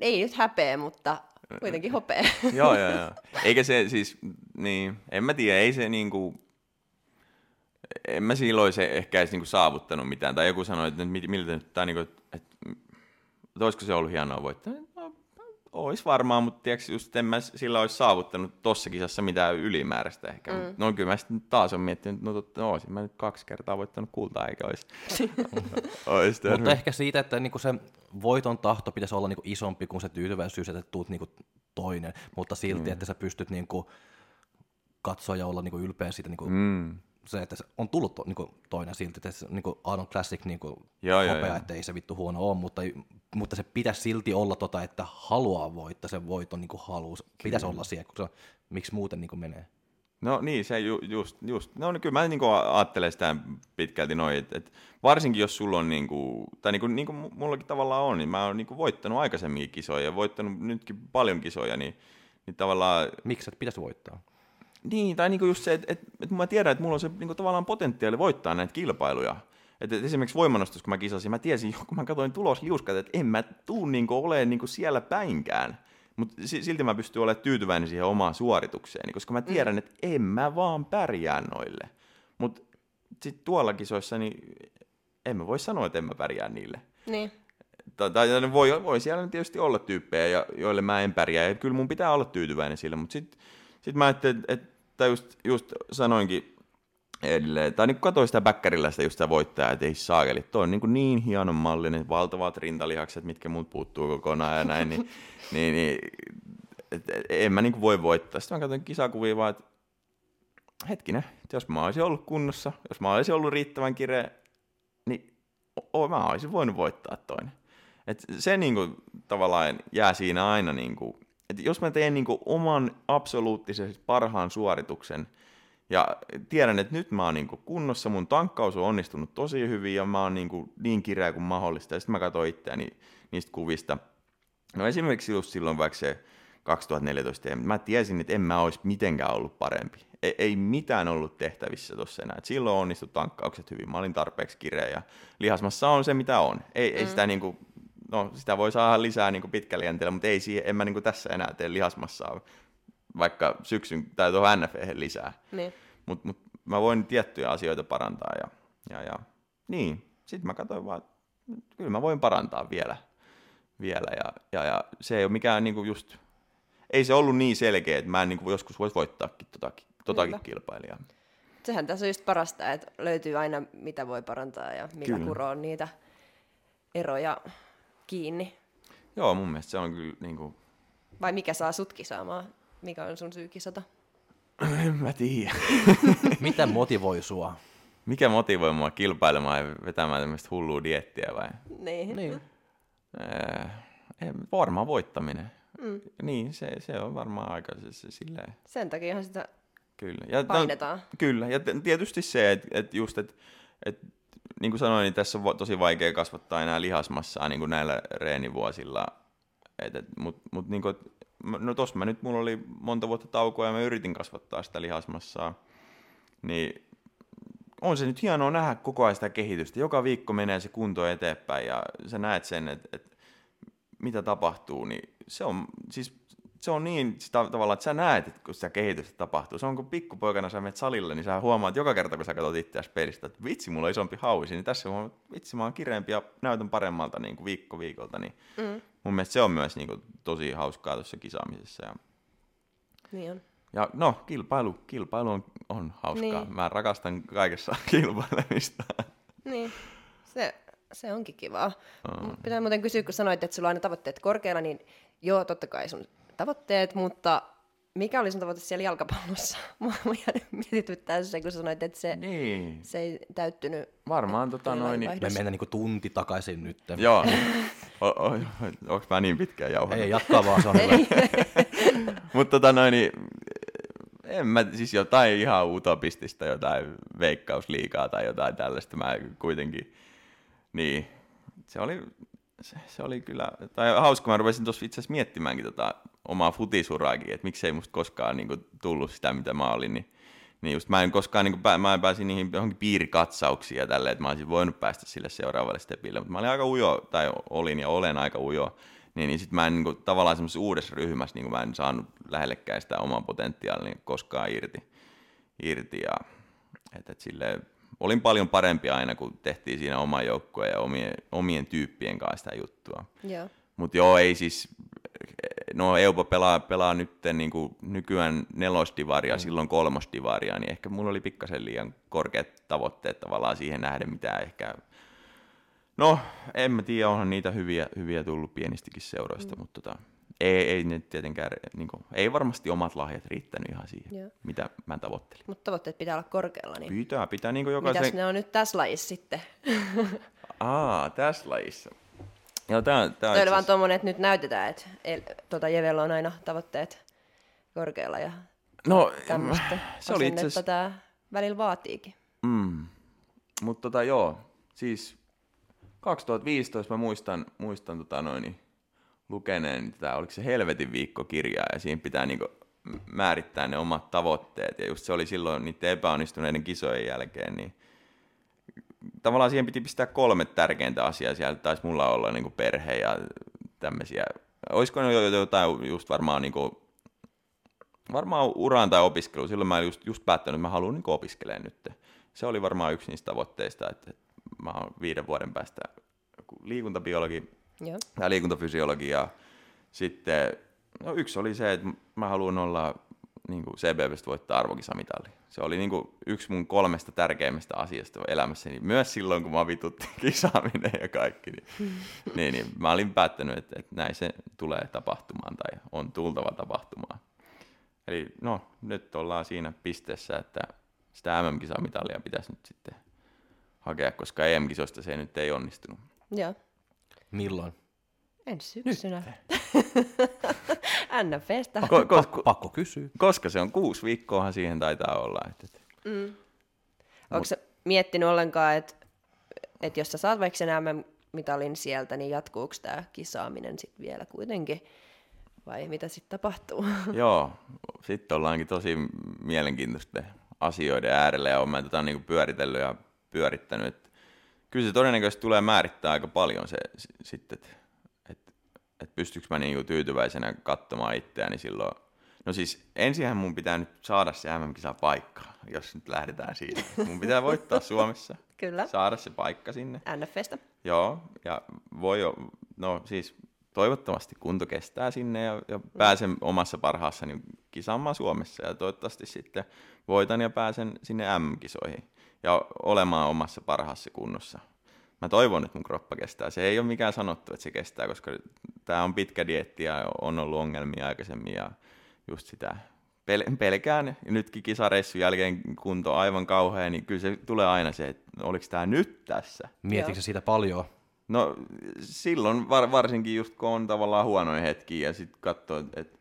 ei nyt häpeä, mutta kuitenkin hopea. *laughs* joo, joo, joo. Eikä se siis, niin, en mä tiedä, ei se niinku, en mä silloin se ehkä edes niinku saavuttanut mitään. Tai joku sanoi, että miltä nyt, tai niinku, että, että, että olisiko se ollut hienoa voittaa. Ois varmaan, mutta tiedätkö, just en mä sillä olisi saavuttanut tossa kisassa mitään ylimääräistä ehkä. Mm. No kyllä mä sitten taas on miettinyt, että no totta, no, olisin mä nyt kaksi kertaa voittanut kultaa, eikä olisi. ois *laughs* Mutta ehkä siitä, että niinku se voiton tahto pitäisi olla niinku isompi kuin se tyytyväisyys, että tuut niinku toinen, mutta silti, Mm. että sä pystyt niinku katsoa ja olla niinku ylpeä siitä, niinku Mm. Se, että se on tullut to, niinku toinen silti, että se niinku Arnold Classic niinku Joo, joo, hopea, joo. että ei se vittu huono ole, mutta, mutta se pitäisi silti olla tota, että haluaa voittaa, sen voiton niinku haluu, pitäisi olla siellä, kun se, miksi muuten niinku menee. No niin, se ju, just, just. No niin, kyllä mä niinku ajattelen sitä pitkälti noin, että et varsinkin jos sulla on, niinku, tai niinku, niinku mullakin tavallaan on, niin mä oon niinku voittanut aikaisemmin kisoja ja voittanut nytkin paljon kisoja, niin, niin tavallaan, Miksi et pitäisi voittaa? Niin, tai niinku just se, että et, et mä tiedän, että mulla on se niinku tavallaan potentiaali voittaa näitä kilpailuja. Et, et esimerkiksi voimannostus, kun mä kisasin, mä tiesin, jo, *laughs* kun mä katsoin tulosliuskat, että en mä tuu niinku olemaan niinku siellä päinkään. Mutta silti mä pystyn olemaan tyytyväinen siihen omaan suoritukseen, koska mä tiedän, että en mä vaan pärjää noille. Mutta sitten tuolla kisoissa, niin en mä voi sanoa, että en mä pärjää niille. niin. Tai, tai voi, voi siellä tietysti olla tyyppejä, joille mä en pärjää, ja kyllä mun pitää olla tyytyväinen sille, mutta sitten sit mä ajattelin, että tai just, just sanoinkin edelleen, tai niin katsoin sitä bäkkärillä sitä just sitä voittajaa, että ei saakeli, toi on niin, kuin niin hienon mallinen, valtavat rintalihakset, mitkä muut puuttuu kokonaan ja näin, niin, *laughs* niin, niin et, et, en mä niin kuin voi voittaa. Sitten mä katsoin kisakuvia vaan, että hetkinen, jos mä olisin ollut kunnossa, jos mä olisin ollut riittävän kireä, niin o, mä olisin voinut voittaa toinen. Et se niinku tavallaan jää siinä aina, niinku, että jos mä teen niinku oman absoluuttisesti parhaan suorituksen, ja tiedän, että nyt mä oon niinku kunnossa, mun tankkaus on onnistunut tosi hyvin, ja mä oon niinku niin kireä kuin mahdollista, ja sitten mä katsoin itseäni niistä kuvista. No esimerkiksi just silloin vaikka se 2014 EM, mä tiesin, että en mä olisi mitenkään ollut parempi. Ei, ei mitään ollut tehtävissä tuossa enää. Et silloin onnistui tankkaukset hyvin, mä olin tarpeeksi kireä ja lihasmassa on se mitä on. Ei, mm. ei sitä niinku, no sitä voi saada lisää niinku pitkällä jänteellä, mutta ei siihen, en mä niinku tässä enää tee lihasmassaa vaikka syksyn tai tuohon NFE lisää. niin. Mutta mut mä voin tiettyjä asioita parantaa ja, ja, ja niin. Sitten mä katsoin vaan, että kyllä mä voin parantaa vielä. vielä ja, ja, ja se ei ole mikään niinku just, ei se ollut niin selkeä, että mä en niinku joskus voisi voittaakin totakin, totakin kilpailijaa. Sehän tässä on just parasta, että löytyy aina mitä voi parantaa ja millä Kyllä. kuroo niitä eroja kiinni. Joo, mun mielestä se on kyllä niinku, Vai mikä saa sut kisaamaan? Mikä on sun syy kisata? *clears throat* en mä tiedä. *laughs* Mitä motivoi sua? Mikä motivoi mua kilpailemaan ja vetämään tämmöistä hullua diettiä vai? Niin. Niin. Ää, en, varmaan voittaminen. Mm. Niin, se, se on varmaan aika se, se silleen. Sen takiahan sitä Kyllä. Ja, painetaan. No, kyllä, ja t- tietysti se, että et just, että et, niin kuin sanoin, niin tässä on tosi vaikea kasvattaa enää lihasmassaa niin kuin näillä reenivuosilla. Et, et, Mutta mut, niin kuin, et, no tossa mä nyt, mulla oli monta vuotta taukoa ja mä yritin kasvattaa sitä lihasmassaa. Niin on se nyt hienoa nähdä koko ajan sitä kehitystä. Joka viikko menee se kunto eteenpäin ja sä näet sen, että, että mitä tapahtuu, niin se on, siis se on niin sitä, tavallaan, että sä näet, että kun sitä kehitystä tapahtuu. Se on kun pikkupoikana sä menet salille, niin sä huomaat joka kerta, kun sä katsot itseäsi pelistä, että vitsi, mulla on isompi hauisi, niin tässä huomaat, että vitsi, mä oon kireempi ja näytän paremmalta niin kuin viikko viikolta. Niin Mm. mun mielestä se on myös niin kuin, tosi hauskaa tuossa kisaamisessa. Ja, Niin on. ja no, kilpailu, kilpailu on, on hauskaa. Niin. Mä rakastan kaikessa *laughs* kilpailemista. Niin. Se, se onkin kivaa. Mm. Pitää muuten kysyä, kun sanoit, että sulla on aina tavoitteet korkealla, niin joo, totta kai sun tavoitteet, mutta mikä oli sun tavoite siellä jalkapallossa? *laughs* Mua mietityttää se, kun sanoit, että se, niin. se ei täyttynyt. Varmaan tota noin, niin, Me mennään niinku tunti takaisin nyt. Joo. O, o, onks mä niin pitkään jauhannut? Ei, jatkaa vaan, se on. *laughs* Mutta tota noin, niin, en mä, siis jotain ihan utopistista, jotain veikkausliikaa tai jotain tällaista mä kuitenkin, niin, se oli, se, se oli kyllä, tai hauska, mä rupesin tuossa itse asiassa miettimäänkin tota omaa futisuraakin, että miksei musta koskaan niin kuin, tullut sitä, mitä mä olin, niin, niin just mä en koskaan, niin kuin, mä en pääsin niihin johonkin piirikatsauksiin ja tälleen, että mä olisin voinut päästä sille seuraavalle stepille, mutta mä olin aika ujo, tai olin ja olen aika ujo, niin, niin sitten mä en niin kuin, tavallaan semmoisessa uudessa ryhmässä, niin kuin mä en saanut lähellekään sitä omaa potentiaalia koskaan irti, irti ja että et silleen, olin paljon parempi aina, kun tehtiin siinä oma joukkue ja omien, omien tyyppien kanssa sitä juttua. Joo. Mutta joo, ei siis, no Eupo pelaa, pelaa nyt niin kuin nykyään nelosdivaria, mm. silloin kolmosdivaria, niin ehkä mulla oli pikkasen liian korkeat tavoitteet tavallaan siihen nähden, mitä ehkä No, en mä tiedä, onhan niitä hyviä, hyviä tullut pienistikin seuroista, mm. mutta tota, ei, ei ne tietenkään, niin kuin, ei varmasti omat lahjat riittänyt ihan siihen, Joo. mitä mä tavoittelin. Mutta tavoitteet pitää olla korkealla. Niin... Pitää, pitää niin kuin jokaisen... Mitäs ne on nyt tässä lajissa sitten? *laughs* Aa, tässä lajissa. Joo, tää, tää Toi oli vaan tuommoinen, että nyt näytetään, että el, tuota Jevellä on aina tavoitteet korkealla ja no, tämmöistä se oli itse asiassa... tämä välillä vaatiikin. Mm. Mutta tota, joo, siis 2015 mä muistan, muistan tota noin, lukeneen tätä, oliko se Helvetin viikkokirjaa, ja siinä pitää niinku määrittää ne omat tavoitteet, ja just se oli silloin niiden epäonnistuneiden kisojen jälkeen, niin tavallaan siihen piti pistää kolme tärkeintä asiaa, siellä taisi mulla olla niinku perhe ja tämmöisiä, olisiko ne jotain just varmaan niinku, varmaan uraan tai opiskelu, silloin mä just, just päättänyt, että mä haluan niinku opiskelemaan nyt. Se oli varmaan yksi niistä tavoitteista, että mä oon viiden vuoden päästä liikuntabiologi Joo. ja liikuntafysiologi ja sitten no yksi oli se, että mä haluan olla niin kuin CBVstä voittaa arvokisamitali. Se oli niin kuin yksi mun kolmesta tärkeimmästä asiasta elämässäni, myös silloin kun mä vitutti kisaaminen ja kaikki. Niin, niin, niin mä olin päättänyt, että, että näin se tulee tapahtumaan tai on tultava tapahtumaan. Eli no, nyt ollaan siinä pisteessä, että sitä MM-kisamitalia pitäisi nyt sitten hakea, koska EM-kisoista se nyt ei onnistunut. Joo. Milloin? Ensi syksynä. NFstä. *laughs* *laughs* Ko- ko- ko- pakko kysyä. Koska se on kuusi viikkoahan siihen taitaa olla. Että... Mm. Onko sä miettinyt ollenkaan, että, että jos sä saat vaikka sen mitalin sieltä, niin jatkuuko tämä kisaaminen sitten vielä kuitenkin? Vai mitä sitten tapahtuu? *laughs* Joo, sitten ollaankin tosi mielenkiintoisten asioiden äärellä ja olen tota, niin pyöritellyt ja pyörittänyt. Et kyllä se todennäköisesti tulee määrittää aika paljon se sitten, että et, et pystyykö mä niinku tyytyväisenä katsomaan itseäni silloin. No siis ensinhän mun pitää nyt saada se MM-kisa paikka, jos nyt lähdetään siitä. Mun pitää voittaa Suomessa. *laughs* Kyllä. Saada se paikka sinne. NFstä. Joo, ja voi jo, no siis toivottavasti kunto kestää sinne ja, ja pääsen omassa parhaassani kisaamaan Suomessa ja toivottavasti sitten voitan ja pääsen sinne M-kisoihin ja olemaan omassa parhaassa kunnossa. Mä toivon, että mun kroppa kestää. Se ei ole mikään sanottu, että se kestää, koska tämä on pitkä dietti ja on ollut ongelmia aikaisemmin ja just sitä pel- pelkään. Nytkin kisareissun jälkeen kunto aivan kauhea, niin kyllä se tulee aina se, että oliko tämä nyt tässä. Mietitkö siitä paljon? No silloin var, varsinkin just kun on tavallaan huonoja hetkiä ja sitten katsoo, että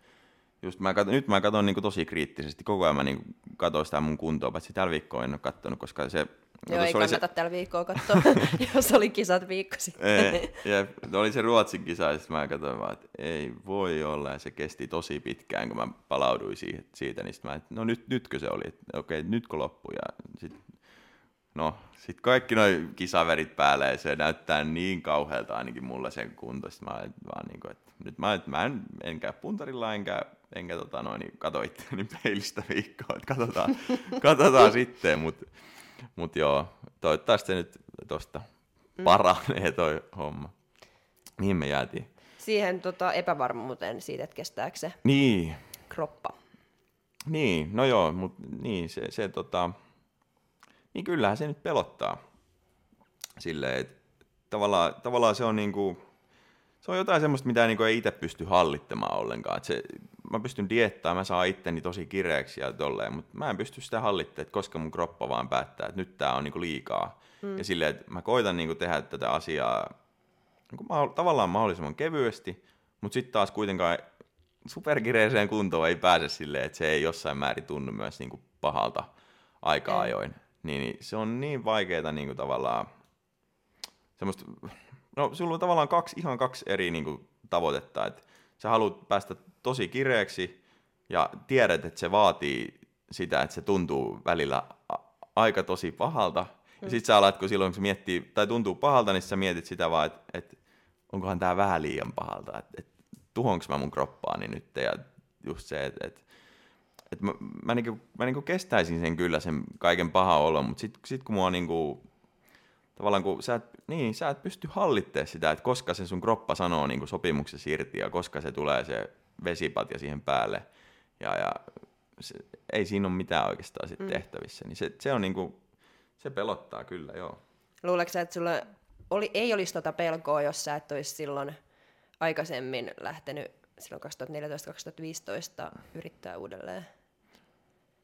just mä katon, nyt mä katson niin tosi kriittisesti, koko ajan mä niin katson sitä mun kuntoa, paitsi tällä viikkoa en ole katsonut, koska se... Joo, ei kannata se... tällä viikkoa katsoa, *laughs* jos oli kisat viikko sitten. Ei, ja oli se Ruotsin kisa, ja sitten mä katsoin vaan, että ei voi olla, ja se kesti tosi pitkään, kun mä palauduin siitä, siitä niin sitten mä, että no nyt, nytkö se oli, että okei, nytkö loppui, ja sitten no, sitten kaikki noi kisaverit päälle, ja se näyttää niin kauhealta ainakin mulle sen kunto, sitten mä vaan niin kuin, että nyt mä, mä en, en käy puntarilla, enkä enkä tota noin, niin kato itseäni *laughs* peilistä viikkoa, että katsotaan, katsotaan sitten, mutta mut joo, toivottavasti se nyt tuosta mm. paranee toi homma. Mihin me jäätiin? Siihen tota, epävarmuuteen siitä, että kestääkö se niin. kroppa. Niin, no joo, mutta niin, se, se tota, niin kyllähän se nyt pelottaa. Silleen, että tavallaan, tavallaan se on niinku, se on jotain semmoista, mitä niinku ei itse pysty hallittamaan ollenkaan. Et se, mä pystyn diettaamaan, mä saan itteni tosi kireäksi ja tolleen, mutta mä en pysty sitä hallittamaan, koska mun kroppa vaan päättää, että nyt tää on niinku liikaa. Mm. Ja silleen, että mä koitan niinku tehdä tätä asiaa niinku tavallaan mahdollisimman kevyesti, mutta sitten taas kuitenkaan superkireeseen kuntoon ei pääse silleen, että se ei jossain määrin tunnu myös niin kuin pahalta aika ajoin. Niin, niin se on niin vaikeaa niin kuin tavallaan semmoista, no sulla on tavallaan kaksi, ihan kaksi eri niin kuin, tavoitetta, että sä haluat päästä tosi kireeksi ja tiedät, että se vaatii sitä, että se tuntuu välillä aika tosi pahalta. Mm. Ja sit sä alat, kun silloin kun se miettii, tai tuntuu pahalta, niin sä mietit sitä vaan, että, että onkohan tää vähän liian pahalta, että, että tuhonko mä mun kroppaani nyt ja just se, että, että että mä, mä, niinku, mä niinku kestäisin sen kyllä sen kaiken paha olon, mutta sitten sit kun mua niinku, tavallaan kun sä et, niin, sä et pysty hallittemaan sitä, että koska se sun kroppa sanoo niinku sopimuksessa irti ja koska se tulee se vesipatja siihen päälle ja, ja se, ei siinä ole mitään oikeastaan sit mm. tehtävissä, niin se, se on niinku, se pelottaa kyllä, joo. Luuleeko että sulla oli, ei olisi tota pelkoa, jos sä et olisi silloin aikaisemmin lähtenyt silloin 2014-2015 yrittää uudelleen?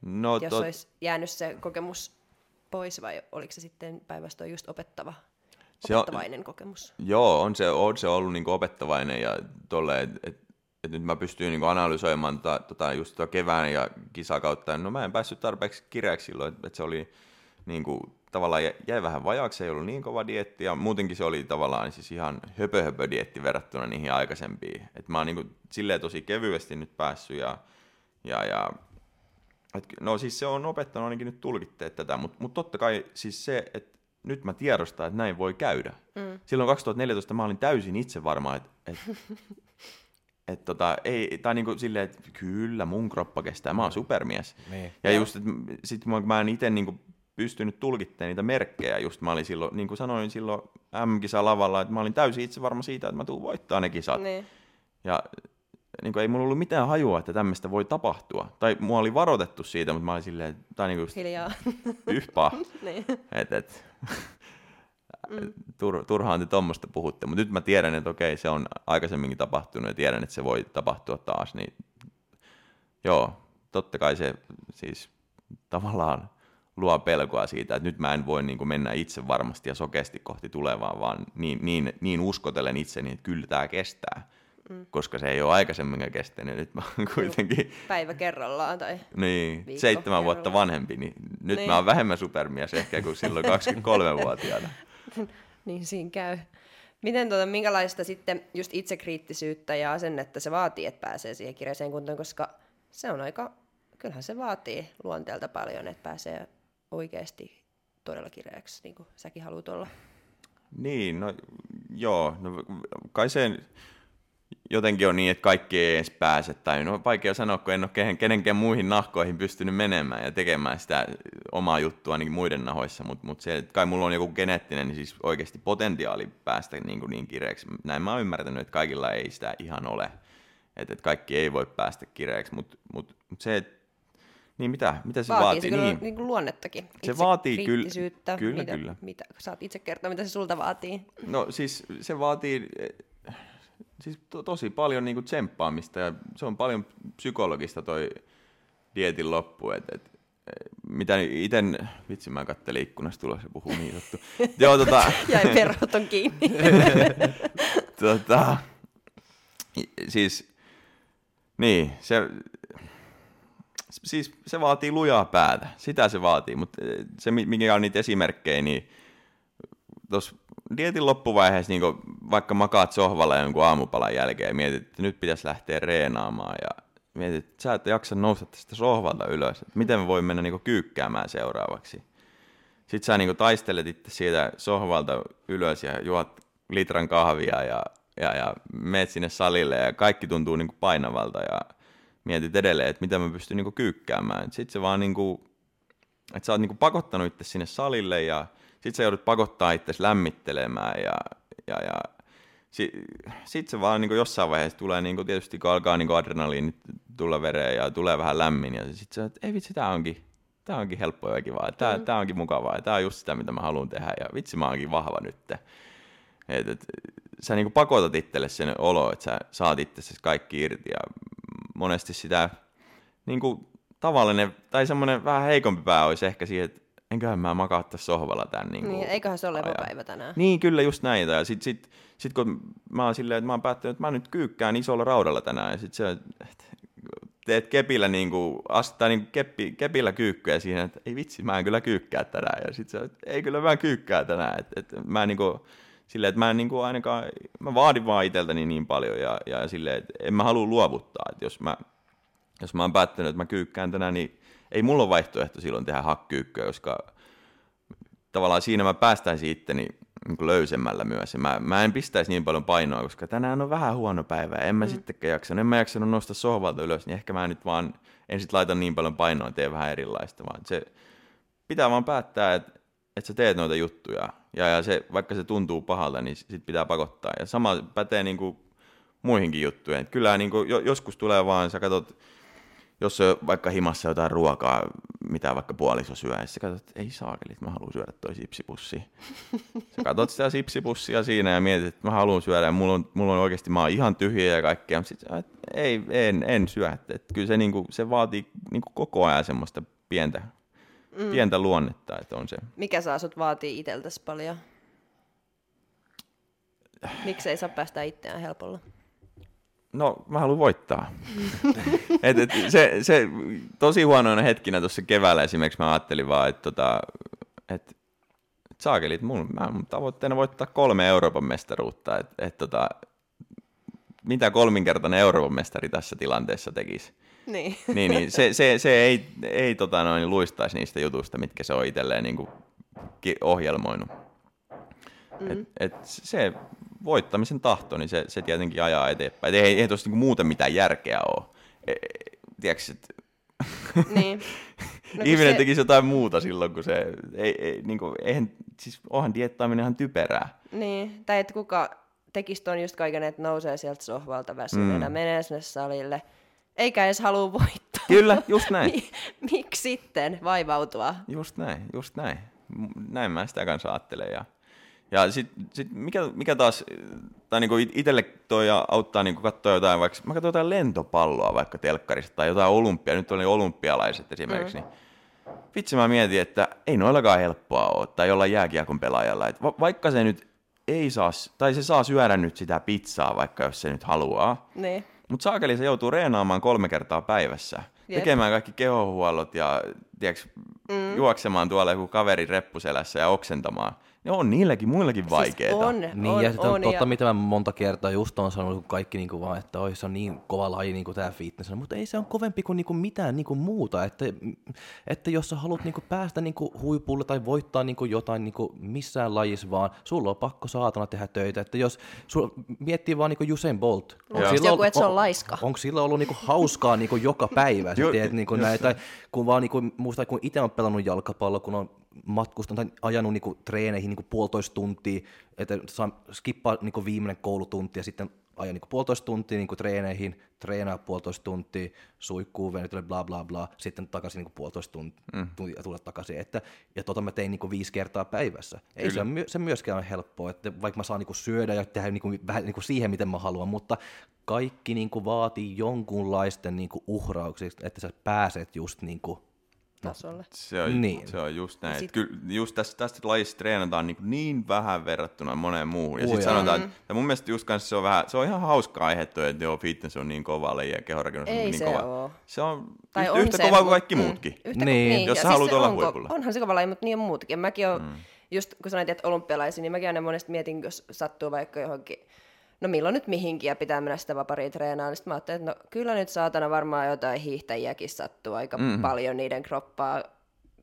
No, jos tot... olisi jäänyt se kokemus pois vai oliko se sitten päinvastoin just opettava, Se on- opettavainen kokemus? Joo, on se, on se ollut niinku opettavainen ja tolle, että et, et nyt mä pystyin niinku analysoimaan tota, tota just tota kevään ja kisakautta. No mä en päässyt tarpeeksi kireäksi silloin, että et se oli niinku, tavallaan jä- jäi vähän vajaaksi, ei ollut niin kova dietti ja muutenkin se oli tavallaan siis ihan höpö, höpö dietti verrattuna niihin aikaisempiin. Et mä oon niinku silleen tosi kevyesti nyt päässyt ja, ja, ja et, no siis se on opettanut ainakin nyt tulkitteet tätä, mutta mut totta kai siis se, että nyt mä tiedostan, että näin voi käydä. Mm. Silloin 2014 mä olin täysin itse varma, että et, et tota, ei, tai niinku silleen, että kyllä mun kroppa kestää, mä oon supermies. Niin. Ja just, että sit mä, mä en itse niinku pystynyt tulkitteen niitä merkkejä, just mä olin silloin, niin kuin sanoin silloin M-kisa lavalla, että mä olin täysin itse varma siitä, että mä tuun voittaa ne kisat. Niin. Ja niin kuin, ei mulla ollut mitään hajua, että tämmöistä voi tapahtua. Tai mua oli varoitettu siitä, mutta mä olin silleen, tai niin kuin Hiljaa. yhpaa. *laughs* niin. et, et, tur, turhaan te tuommoista puhutte, mutta nyt mä tiedän, että okei, se on aikaisemminkin tapahtunut ja tiedän, että se voi tapahtua taas, niin joo, totta kai se siis tavallaan luo pelkoa siitä, että nyt mä en voi niin kuin mennä itse varmasti ja sokeasti kohti tulevaa, vaan niin, niin, niin uskotelen itseni, että kyllä tämä kestää, mm. koska se ei ole aikaisemmin kestänyt. Nyt mä oon kuitenkin Päivä kerrallaan tai... niin, seitsemän vuotta vanhempi, niin nyt Niin. mä oon vähemmän supermies ehkä kuin silloin 23-vuotiaana. *laughs* *laughs* Niin siinä käy. Miten tuota, minkälaista sitten just itsekriittisyyttä ja asennetta se vaatii, että pääsee siihen kireeseen kuntoon, koska se on aika, kyllähän se vaatii luonteelta paljon, että pääsee oikeasti todella kireäksi, niin kuin säkin haluat olla. Niin, no joo, no, kai se jotenkin on niin, että kaikki ei edes pääse, tai no vaikea sanoa, kun en ole kehen- kenenkään muihin nahkoihin pystynyt menemään ja tekemään sitä omaa juttua ainakin muiden nahoissa, mutta mut se, että kai mulla on joku geneettinen niin siis oikeasti potentiaali päästä niin, kuin niin kireeksi. Näin mä oon ymmärtänyt, että kaikilla ei sitä ihan ole, että, että kaikki ei voi päästä kireeksi, mutta mut, mut se, että niin mitä, mitä se Vaatii, vaatii? se kyllä niin. niin kuin luonnettakin. Se vaatii kyllä- kyllä, mitä, kyllä. Mitä, saat itse kertoa, mitä se sulta vaatii. No siis se vaatii siis to, tosi paljon niinku tsemppaamista ja se on paljon psykologista toi dietin loppu. Et, et, eh, mitä itse, vitsi mä kattelin ikkunasta tulossa ja puhuu niin juttu. *laughs* Joo, tota, Jäi perhot on kiinni. *laughs* tota, siis, niin, se, siis se vaatii lujaa päätä, sitä se vaatii, mutta se mi- mikä on niitä esimerkkejä, niin tuossa dietin loppuvaiheessa, niin vaikka makaat sohvalla jonkun aamupalan jälkeen ja mietit, että nyt pitäisi lähteä reenaamaan ja mietit, että sä et jaksa nousta tästä sohvalta ylös, että miten mä voin mennä niin kyykkäämään seuraavaksi. Sitten sä niin taistelet itse siitä sohvalta ylös ja juot litran kahvia ja, ja, ja meet sinne salille ja kaikki tuntuu niin painavalta ja mietit edelleen, että mitä mä pystyn niin kyykkäämään. Sitten se vaan niin kuin, että sä oot niin pakottanut itse sinne salille ja sitten sä joudut pakottaa itse lämmittelemään ja, ja, ja sitten sit se vaan niin jossain vaiheessa tulee, niin tietysti kun alkaa niin adrenaliinit tulla vereen ja tulee vähän lämmin ja sitten sä, että ei vitsi, tää onkin, tää onkin helppoa ja kivaa, tää, mm. tää onkin mukavaa ja tää on just sitä, mitä mä haluan tehdä ja vitsi mä oonkin vahva nyt. Et, et, sä niin pakotat itselle sen olo, että sä saat itse kaikki irti ja monesti sitä niin kuin tavallinen tai semmoinen vähän heikompi pää olisi ehkä siihen, että enköhän mä makaa tässä sohvalla tän. Niin, Niin, eiköhän se ole ajan. lepopäivä tänään. Niin, kyllä just näitä. Ja sit, sit, sit kun mä oon silleen, että mä oon päättänyt, että mä nyt kyykkään isolla raudalla tänään, ja sit se, että teet kepillä, niin kuin, astaa niin keppi, kepillä kyykkyä siihen, että ei vitsi, mä en kyllä kyykkää tänään. Ja sit se, että ei kyllä mä kyykkää tänään. Että, että mä niin kuin, silleen, että mä en niin kuin ainakaan, mä vaadin vaan itseltäni niin paljon, ja, ja silleen, että en mä halua luovuttaa. Että jos mä, jos mä oon päättänyt, että mä kyykkään tänään, niin ei mulla ole vaihtoehto silloin tehdä hakkyykköä, koska tavallaan siinä mä päästäisin itteni niin löysemmällä myös. Mä, mä en pistäisi niin paljon painoa, koska tänään on vähän huono päivä. En mä mm. sittenkään jaksanut. En mä jaksanut nostaa sohvalta ylös, niin ehkä mä nyt vaan en sit laita niin paljon painoa, tee vähän erilaista. Vaan se pitää vaan päättää, että, että sä teet noita juttuja. Ja, ja se, vaikka se tuntuu pahalta, niin sit pitää pakottaa. Ja sama pätee niin kuin muihinkin juttuihin. Et kyllä niin kuin, jo, joskus tulee vaan, sä katsot, jos on vaikka himassa jotain ruokaa, mitä vaikka puoliso syö, ja sä katsot, että ei saakeli, että mä haluan syödä toi sipsipussi. *laughs* Sä katsot sitä sipsipussia siinä ja mietit, että mä haluan syödä, ja mulla on, mulla on oikeasti, mä oon ihan tyhjä ja kaikkea, mutta sit, sä, että ei, en, en syö. Että, että kyllä se, niinku, se vaatii niinku koko ajan semmoista pientä, mm. pientä luonnetta, että on se. Mikä saa sut vaatii iteltäs paljon? Miksi ei saa päästä itseään helpolla? No, mä haluan voittaa. et, et, se, se, tosi huonoina hetkinä tuossa keväällä esimerkiksi mä ajattelin vaan, että tota, et, et saakelit, mun, mä, mun tavoitteena voittaa kolme Euroopan mestaruutta. Et, et, tota, mitä kolminkertainen Euroopan mestari tässä tilanteessa tekisi? Niin. *laughs* niin, niin se, se, se ei, ei tota noin, luistaisi niistä jutuista, mitkä se on itselleen niin kuin ohjelmoinut. Mm. Et, et se voittamisen tahto, niin se, se tietenkin ajaa eteenpäin. Et ei, ei tuossa niinku muuten mitään järkeä ole. E, tiedätkö, et... *laughs* Niin. No, Ihminen se... tekisi jotain muuta silloin, kun se... Ei, ei, niin kuin, eihän, siis onhan diettaaminen ihan typerää. Niin, tai että kuka tekisi ton just kaiken, että nousee sieltä sohvalta väsyneenä, mm. menee sinne salille, eikä edes halua voittaa. Kyllä, just näin. *laughs* Miksi sitten vaivautua? Just näin, just näin. Näin mä sitä kanssa ajattelen. Ja ja sitten sit mikä, mikä taas, tai niinku itselle toi auttaa niinku katsoa jotain, vaikka mä katson jotain lentopalloa vaikka telkkarista tai jotain olympia, nyt oli olympialaiset esimerkiksi, mm. niin vitsi mä mietin, että ei noillakaan helppoa ole, tai jollain jääkiekon pelaajalla, että va- vaikka se nyt ei saa, tai se saa syödä nyt sitä pizzaa, vaikka jos se nyt haluaa, niin. mutta saakeli se joutuu reenaamaan kolme kertaa päivässä, Jep. tekemään kaikki kehohuollot ja tiiäks, mm. juoksemaan tuolla joku kaveri reppuselässä ja oksentamaan. Ne on niilläkin muillakin vaikeita. Siis on, niin, on, ja sitten on, on, totta, ja... mitä mä monta kertaa just on sanonut, kun kaikki niinku vaan, että oi, se on niin kova laji niin tämä fitness, mutta ei se on kovempi kuin niinku mitään niinku muuta, että, että jos sä haluat niinku päästä niinku huipulle tai voittaa niinku jotain niinku missään lajissa vaan, sulla on pakko saatana tehdä töitä, että jos sulla miettii vaan niinku Usain Bolt, onko sillä joku, että se on laiska? On, onko sillä ollut niinku hauskaa niinku joka päivä, sä teet niinku näin, tai kun vaan niinku, muista, kun itse on pelannut jalkapalloa, kun on matkustanut tai ajanut niinku treeneihin niinku puolitoista tuntia, että saa skippaa niinku viimeinen koulutunti ja sitten ajan niinku puolitoista tuntia niinku treeneihin, treenaa puolitoista tuntia, suikkuu, venytellä, bla bla bla, sitten takaisin niinku puolitoista tuntia mm. ja tulla takaisin. Että, ja tota mä tein niinku viisi kertaa päivässä. Ei Kyllä. se, on, se myöskään ole helppoa, että vaikka mä saan niinku syödä ja tehdä niinku, vähän niinku siihen, miten mä haluan, mutta kaikki niinku vaatii jonkunlaisten niinku uhrauksista, että sä pääset just niinku tasolle. Se on, niin. se on just näin. Sit... Kyllä just tästä, tästä lajista treenataan niin, niin vähän verrattuna moneen muuhun. Ja sitten sanotaan, että ja mun mielestä just kanssa se on, vähän, se on ihan hauska aihe toi, että joo, fitness on niin kova laji ja kehonrakennus on niin se kova. Oo. Se on tai yhtä, on yhtä se, kova kuin kaikki mm, muutkin. Yhtä, niin. niin. Jos ja sä haluat siis olla onko, huipulla. Onhan se kova laji, mutta niin on muutkin. Mäkin olen, mm. just kun sanoit, että olympialaisia, niin mäkin aina monesti mietin, jos sattuu vaikka johonkin no milloin nyt mihinkin ja pitää mennä sitä vaparia treenaan, niin sitten mä ajattelin, että no kyllä nyt saatana varmaan jotain hiihtäjiäkin sattuu aika mm. paljon niiden kroppaa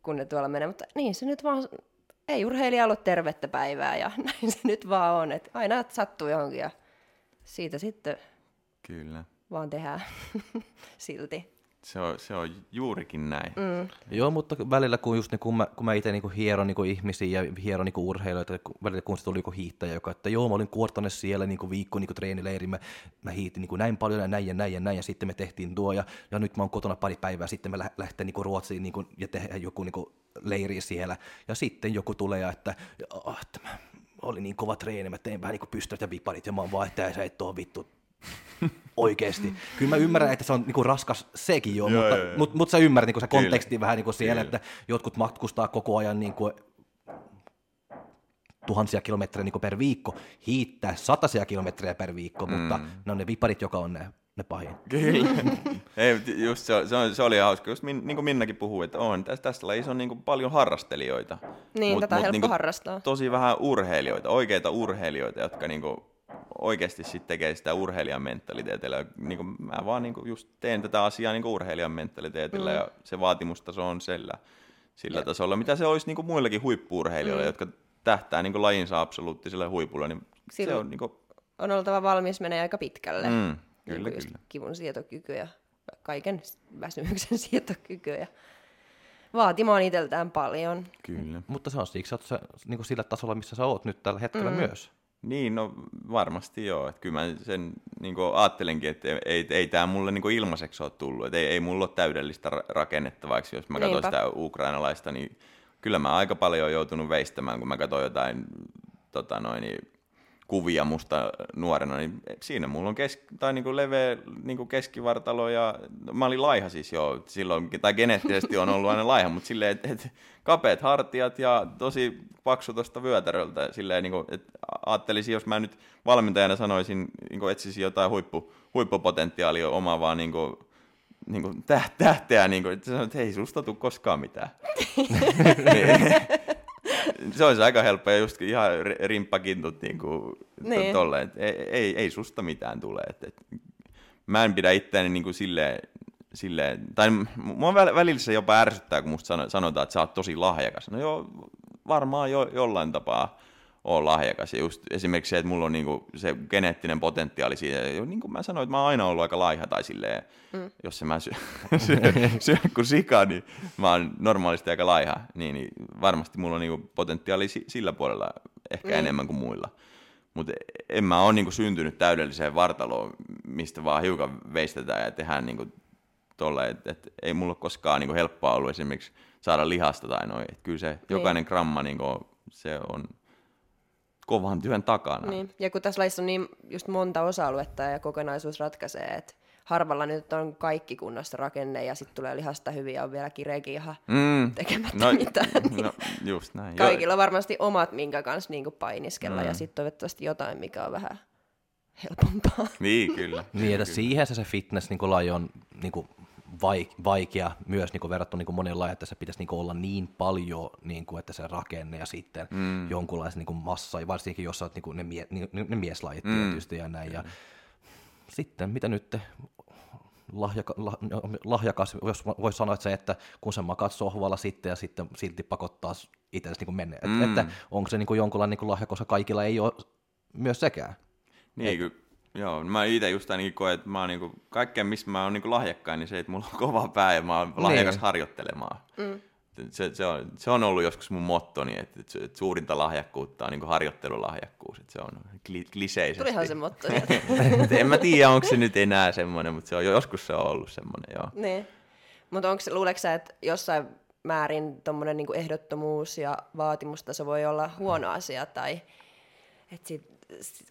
kun ne tuolla menee, mutta niin se nyt vaan, ei urheilija ollut tervettä päivää ja *laughs* näin se nyt vaan on, että aina sattuu johonkin ja siitä sitten Kyllä. vaan tehdään *laughs* silti. Se on, se on juurikin näin. Mm. Joo, mutta välillä kun, just, niin, kun mä, kun mä itse niin hieron niin ihmisiä ja hieron niin urheilijoita, kun, välillä kun se tuli joku hiihtäjä, joka, että joo, mä olin kuortane siellä niin viikko niin treenileiri, mä, mä hiitin niin näin paljon ja näin ja näin ja näin, ja sitten me tehtiin tuo, ja, ja nyt mä oon kotona pari päivää, sitten me lähtee niin Ruotsiin niin kuin, ja tehdään joku niin leiri siellä, ja sitten joku tulee, ja että, oh, että mä, oli niin kova treeni, mä tein vähän niin pystyt ja viparit, ja mä oon vaan, että sä et oo vittu Oikeesti. Kyllä mä ymmärrän, että se on niinku raskas sekin jo, Joo, mutta, joo, joo. mutta, mutta sä ymmärrät niinku se Kyllä. konteksti vähän niinku siellä, Kyllä. että jotkut matkustaa koko ajan niinku tuhansia kilometrejä niinku per viikko, hiittää satasia kilometrejä per viikko, mm. mutta ne on ne viparit, joka on ne, ne pahin. Kyllä. *laughs* Ei, mut just se, se, se oli hauska. Just min, niin kuin Minnakin puhuu, että on tässä, tässä lajissa on niin kuin paljon harrastelijoita. Niin, tätä on helppo niinku harrastaa. Tosi vähän urheilijoita, oikeita urheilijoita, jotka niin kuin oikeasti sit tekee sitä urheilijan mentaliteetillä. Niin kuin mä vaan niin kuin just teen tätä asiaa niin kuin urheilijan mentaliteetillä mm. ja se vaatimustaso on sillä, sillä tasolla, mitä se olisi niin kuin muillakin huippuurheilijoilla, mm. jotka tähtää niin kuin lajinsa absoluuttiselle huipulle, niin se on niin kuin, On oltava valmis menee aika pitkälle. mm, Niin kyllä, kuin just kyllä. Kivun sietokyky ja kaiken väsymyksen *laughs* sietokyky ja vaatimaan itseltään paljon. Kyllä. Mutta se on siksi, sä oot se, niinku sillä tasolla, missä sä oot nyt tällä hetkellä mm. myös. Niin, no varmasti joo. Että kyllä mä sen niin ajattelenkin, että ei, ei, ei tämä mulle niin ilmaiseksi ole tullut. Että ei, ei mulla ole täydellistä ra- rakennetta, vaikka jos mä katson Niinpä. sitä ukrainalaista, niin kyllä mä aika paljon oon joutunut veistämään, kun mä katson jotain tota noin, niin, kuvia musta nuorena, niin siinä mulla on kes- tai niinku leveä niinku keskivartalo ja mä olin laiha siis jo silloin, tai geneettisesti on ollut aina laiha, mutta silleen, että et, kapeat hartiat ja tosi paksu tuosta vyötäröltä, silleen niinku, että ajattelisin, jos mä nyt valmentajana sanoisin, niinku etsisin jotain huippu, huippupotentiaalia omaavaa niinku, niinku täh- tähteä, niinku, että sanoit, että hei, susta tuu koskaan mitään. *laughs* *laughs* *laughs* Se olisi aika helppo ja just ihan ri- rimppakintut niin kuin Niin. tolleen, että ei, ei, ei susta mitään tule. Et, et, mä en pidä itseäni niin kuin silleen, silleen, tai mua väl- välillä se jopa ärsyttää, kun musta sano- sanotaan, että sä oot tosi lahjakas. No joo, varmaan jo, jollain tapaa on lahjakas. Ja just esimerkiksi se, että mulla on niinku se geneettinen potentiaali siitä. Ja niin kuin mä sanoin, että mä oon aina ollut aika laiha tai silleen, mm. jos se mä syö, *laughs* syö, syö kuin sika, niin mä oon normaalisti aika laiha. Niin, niin varmasti mulla on niinku potentiaali si- sillä puolella ehkä mm. enemmän kuin muilla. Mutta en mä ole niinku syntynyt täydelliseen vartaloon, mistä vaan hiukan veistetään ja tehdään niinku tolle, että et ei mulla ole koskaan niinku helppoa ollut esimerkiksi saada lihasta tai noin. Kyllä se jokainen gramma niinku, se on kovan työn takana. Niin. Ja kun tässä lajissa on niin just monta osa-aluetta ja kokonaisuus ratkaisee, että harvalla nyt on kaikki kunnossa rakenne ja sitten tulee lihasta hyvin ja on vielä kireekin ihan Mm. tekemättä No, mitään. Niin *laughs* no, just näin. Kaikilla on varmasti omat, minkä kanssa niinku painiskella Mm. ja sitten toivottavasti jotain, mikä on vähän helpompaa. Niin, kyllä. Niin, että siihen se, se fitness niin laji on niin kuin vaikea myös niin kuin verrattuna niin kuin moneen lajiin, että se pitäisi niin kuin olla niin paljon, niin kuin, että se rakenne ja sitten mm. jonkunlaisen niin kuin massa, ja varsinkin jos olet niin kuin ne, mie- niin, ne mieslajit mm. tietysti ja näin. Ja sitten, mitä nyt te, lahjaka, lah, lahjakas, jos voisi sanoa, että se, että kun sä makaat sohvalla sitten ja sitten silti pakottaa itsellesi niin mennä, mm. että, että onko se niin kuin jonkunlainen niin kuin kaikilla ei ole myös sekään. Niin, kyllä. Joo, mä itse just ainakin koen, että mä oon niinku, kaikkeen missä mä oon niinku lahjakkain, niin se, että mulla on kova pää ja mä oon lahjakas Niin. harjoittelemaan. Mm. Se, se, on, se on ollut joskus mun mottoni, että, että, että suurinta lahjakkuutta on niinku harjoittelulahjakkuus, että se on kli, kliseisesti. Tulihan se motto *laughs* en mä tiedä, onko se nyt enää semmoinen, mutta se on, joskus se on ollut semmoinen, joo. niin. Mutta luuleeko sä, että jossain määrin tuommoinen niinku ehdottomuus ja vaatimustaso voi olla huono asia, tai et sit, sit-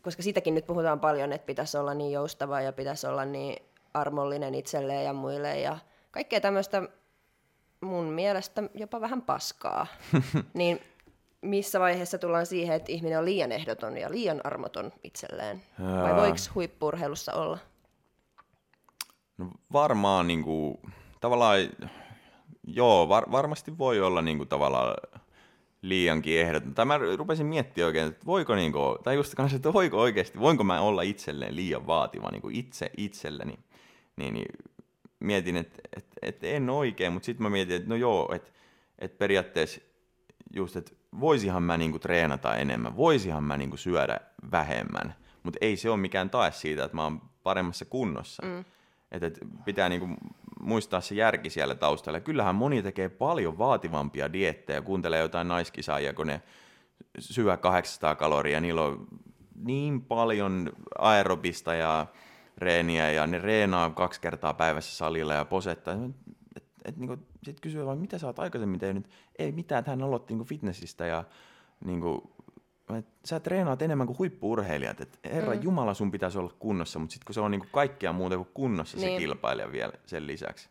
koska siitäkin nyt puhutaan paljon, että pitäisi olla niin joustava ja pitäisi olla niin armollinen itselleen ja muille ja kaikkea tämmöistä mun mielestä jopa vähän paskaa. *laughs* niin missä vaiheessa tullaan siihen, että ihminen on liian ehdoton ja liian armoton itselleen? Vai voiko huippurheilussa olla? No varmaan niinku, tavallaan, joo, var, varmasti voi olla niinku tavallaan liiankin ehdoton. Tai mä rupesin miettimään oikein, että voiko niinku, tai just kanssa, että voiko oikeasti, voinko mä olla itselleen liian vaativa niinku itse itselleni. Niin, niin mietin, että, että, että en oikein, mutta sitten mä mietin, että no joo, että, että periaatteessa just, että voisihan mä niinku treenata enemmän, voisihan mä niinku syödä vähemmän, mutta ei se ole mikään tae siitä, että mä oon paremmassa kunnossa. Mm. Että et pitää niinku muistaa se järki siellä taustalla. Kyllähän moni tekee paljon vaativampia diettejä, kuuntelee jotain naiskisaajia, kun ne syö 800 kaloria, niillä on niin paljon aerobista ja reeniä ja ne reenaa kaksi kertaa päivässä salilla ja posettaa. Et, et, niinku, sitten kysyy vaan, mitä sä oot aikaisemmin tehnyt? Ei mitään, hän aloitti niinku fitnessistä ja niinku, sä treenaat enemmän kuin huippuurheilijat, että herra mm. Jumala sun pitäisi olla kunnossa, mutta sitten kun se on niinku kaikkea muuta kuin kunnossa niin. se kilpailija vielä sen lisäksi.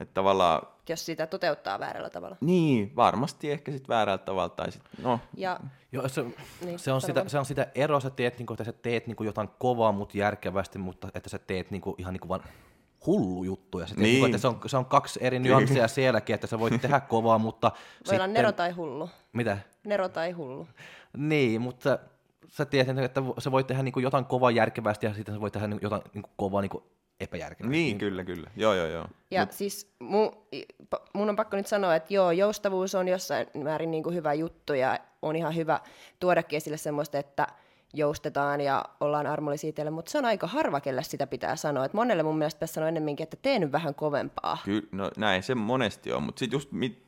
Että tavallaan... Jos sitä toteuttaa väärällä tavalla. Niin, varmasti ehkä sitten väärällä tavalla. Tai sit, no. Ja, Joo, se, niin, se, on sitä, se on sitä eroa, sä teet, niin kuin, että sä teet niin kuin jotain kovaa, mutta järkevästi, mutta että sä teet niin kuin, ihan niin kuin vaan hullu juttu. Ja sitten niin. niin että se, on, se on kaksi eri nyansseja sielläkin, että sä voit tehdä kovaa, mutta... Voi olla nero tai hullu. Mitä? Nero tai hullu. Niin, mutta sä tiedät, että sä voit tehdä niin kuin jotain kovaa järkevästi ja sitten sä voit tehdä niin jotain niin kuin kovaa niin kuin epäjärkevästi. Niin, kyllä, kyllä. Joo, joo, joo. Ja Mut... siis mu, mun on pakko nyt sanoa, että joo, joustavuus on jossain määrin niin kuin hyvä juttu ja on ihan hyvä tuoda esille semmoista, että joustetaan ja ollaan armollisia teille, mutta se on aika harva, kelle sitä pitää sanoa. Et monelle mun mielestä tässä sanoa ennemminkin, että tee nyt vähän kovempaa. Kyllä, no näin se monesti on, mutta sitten just mit,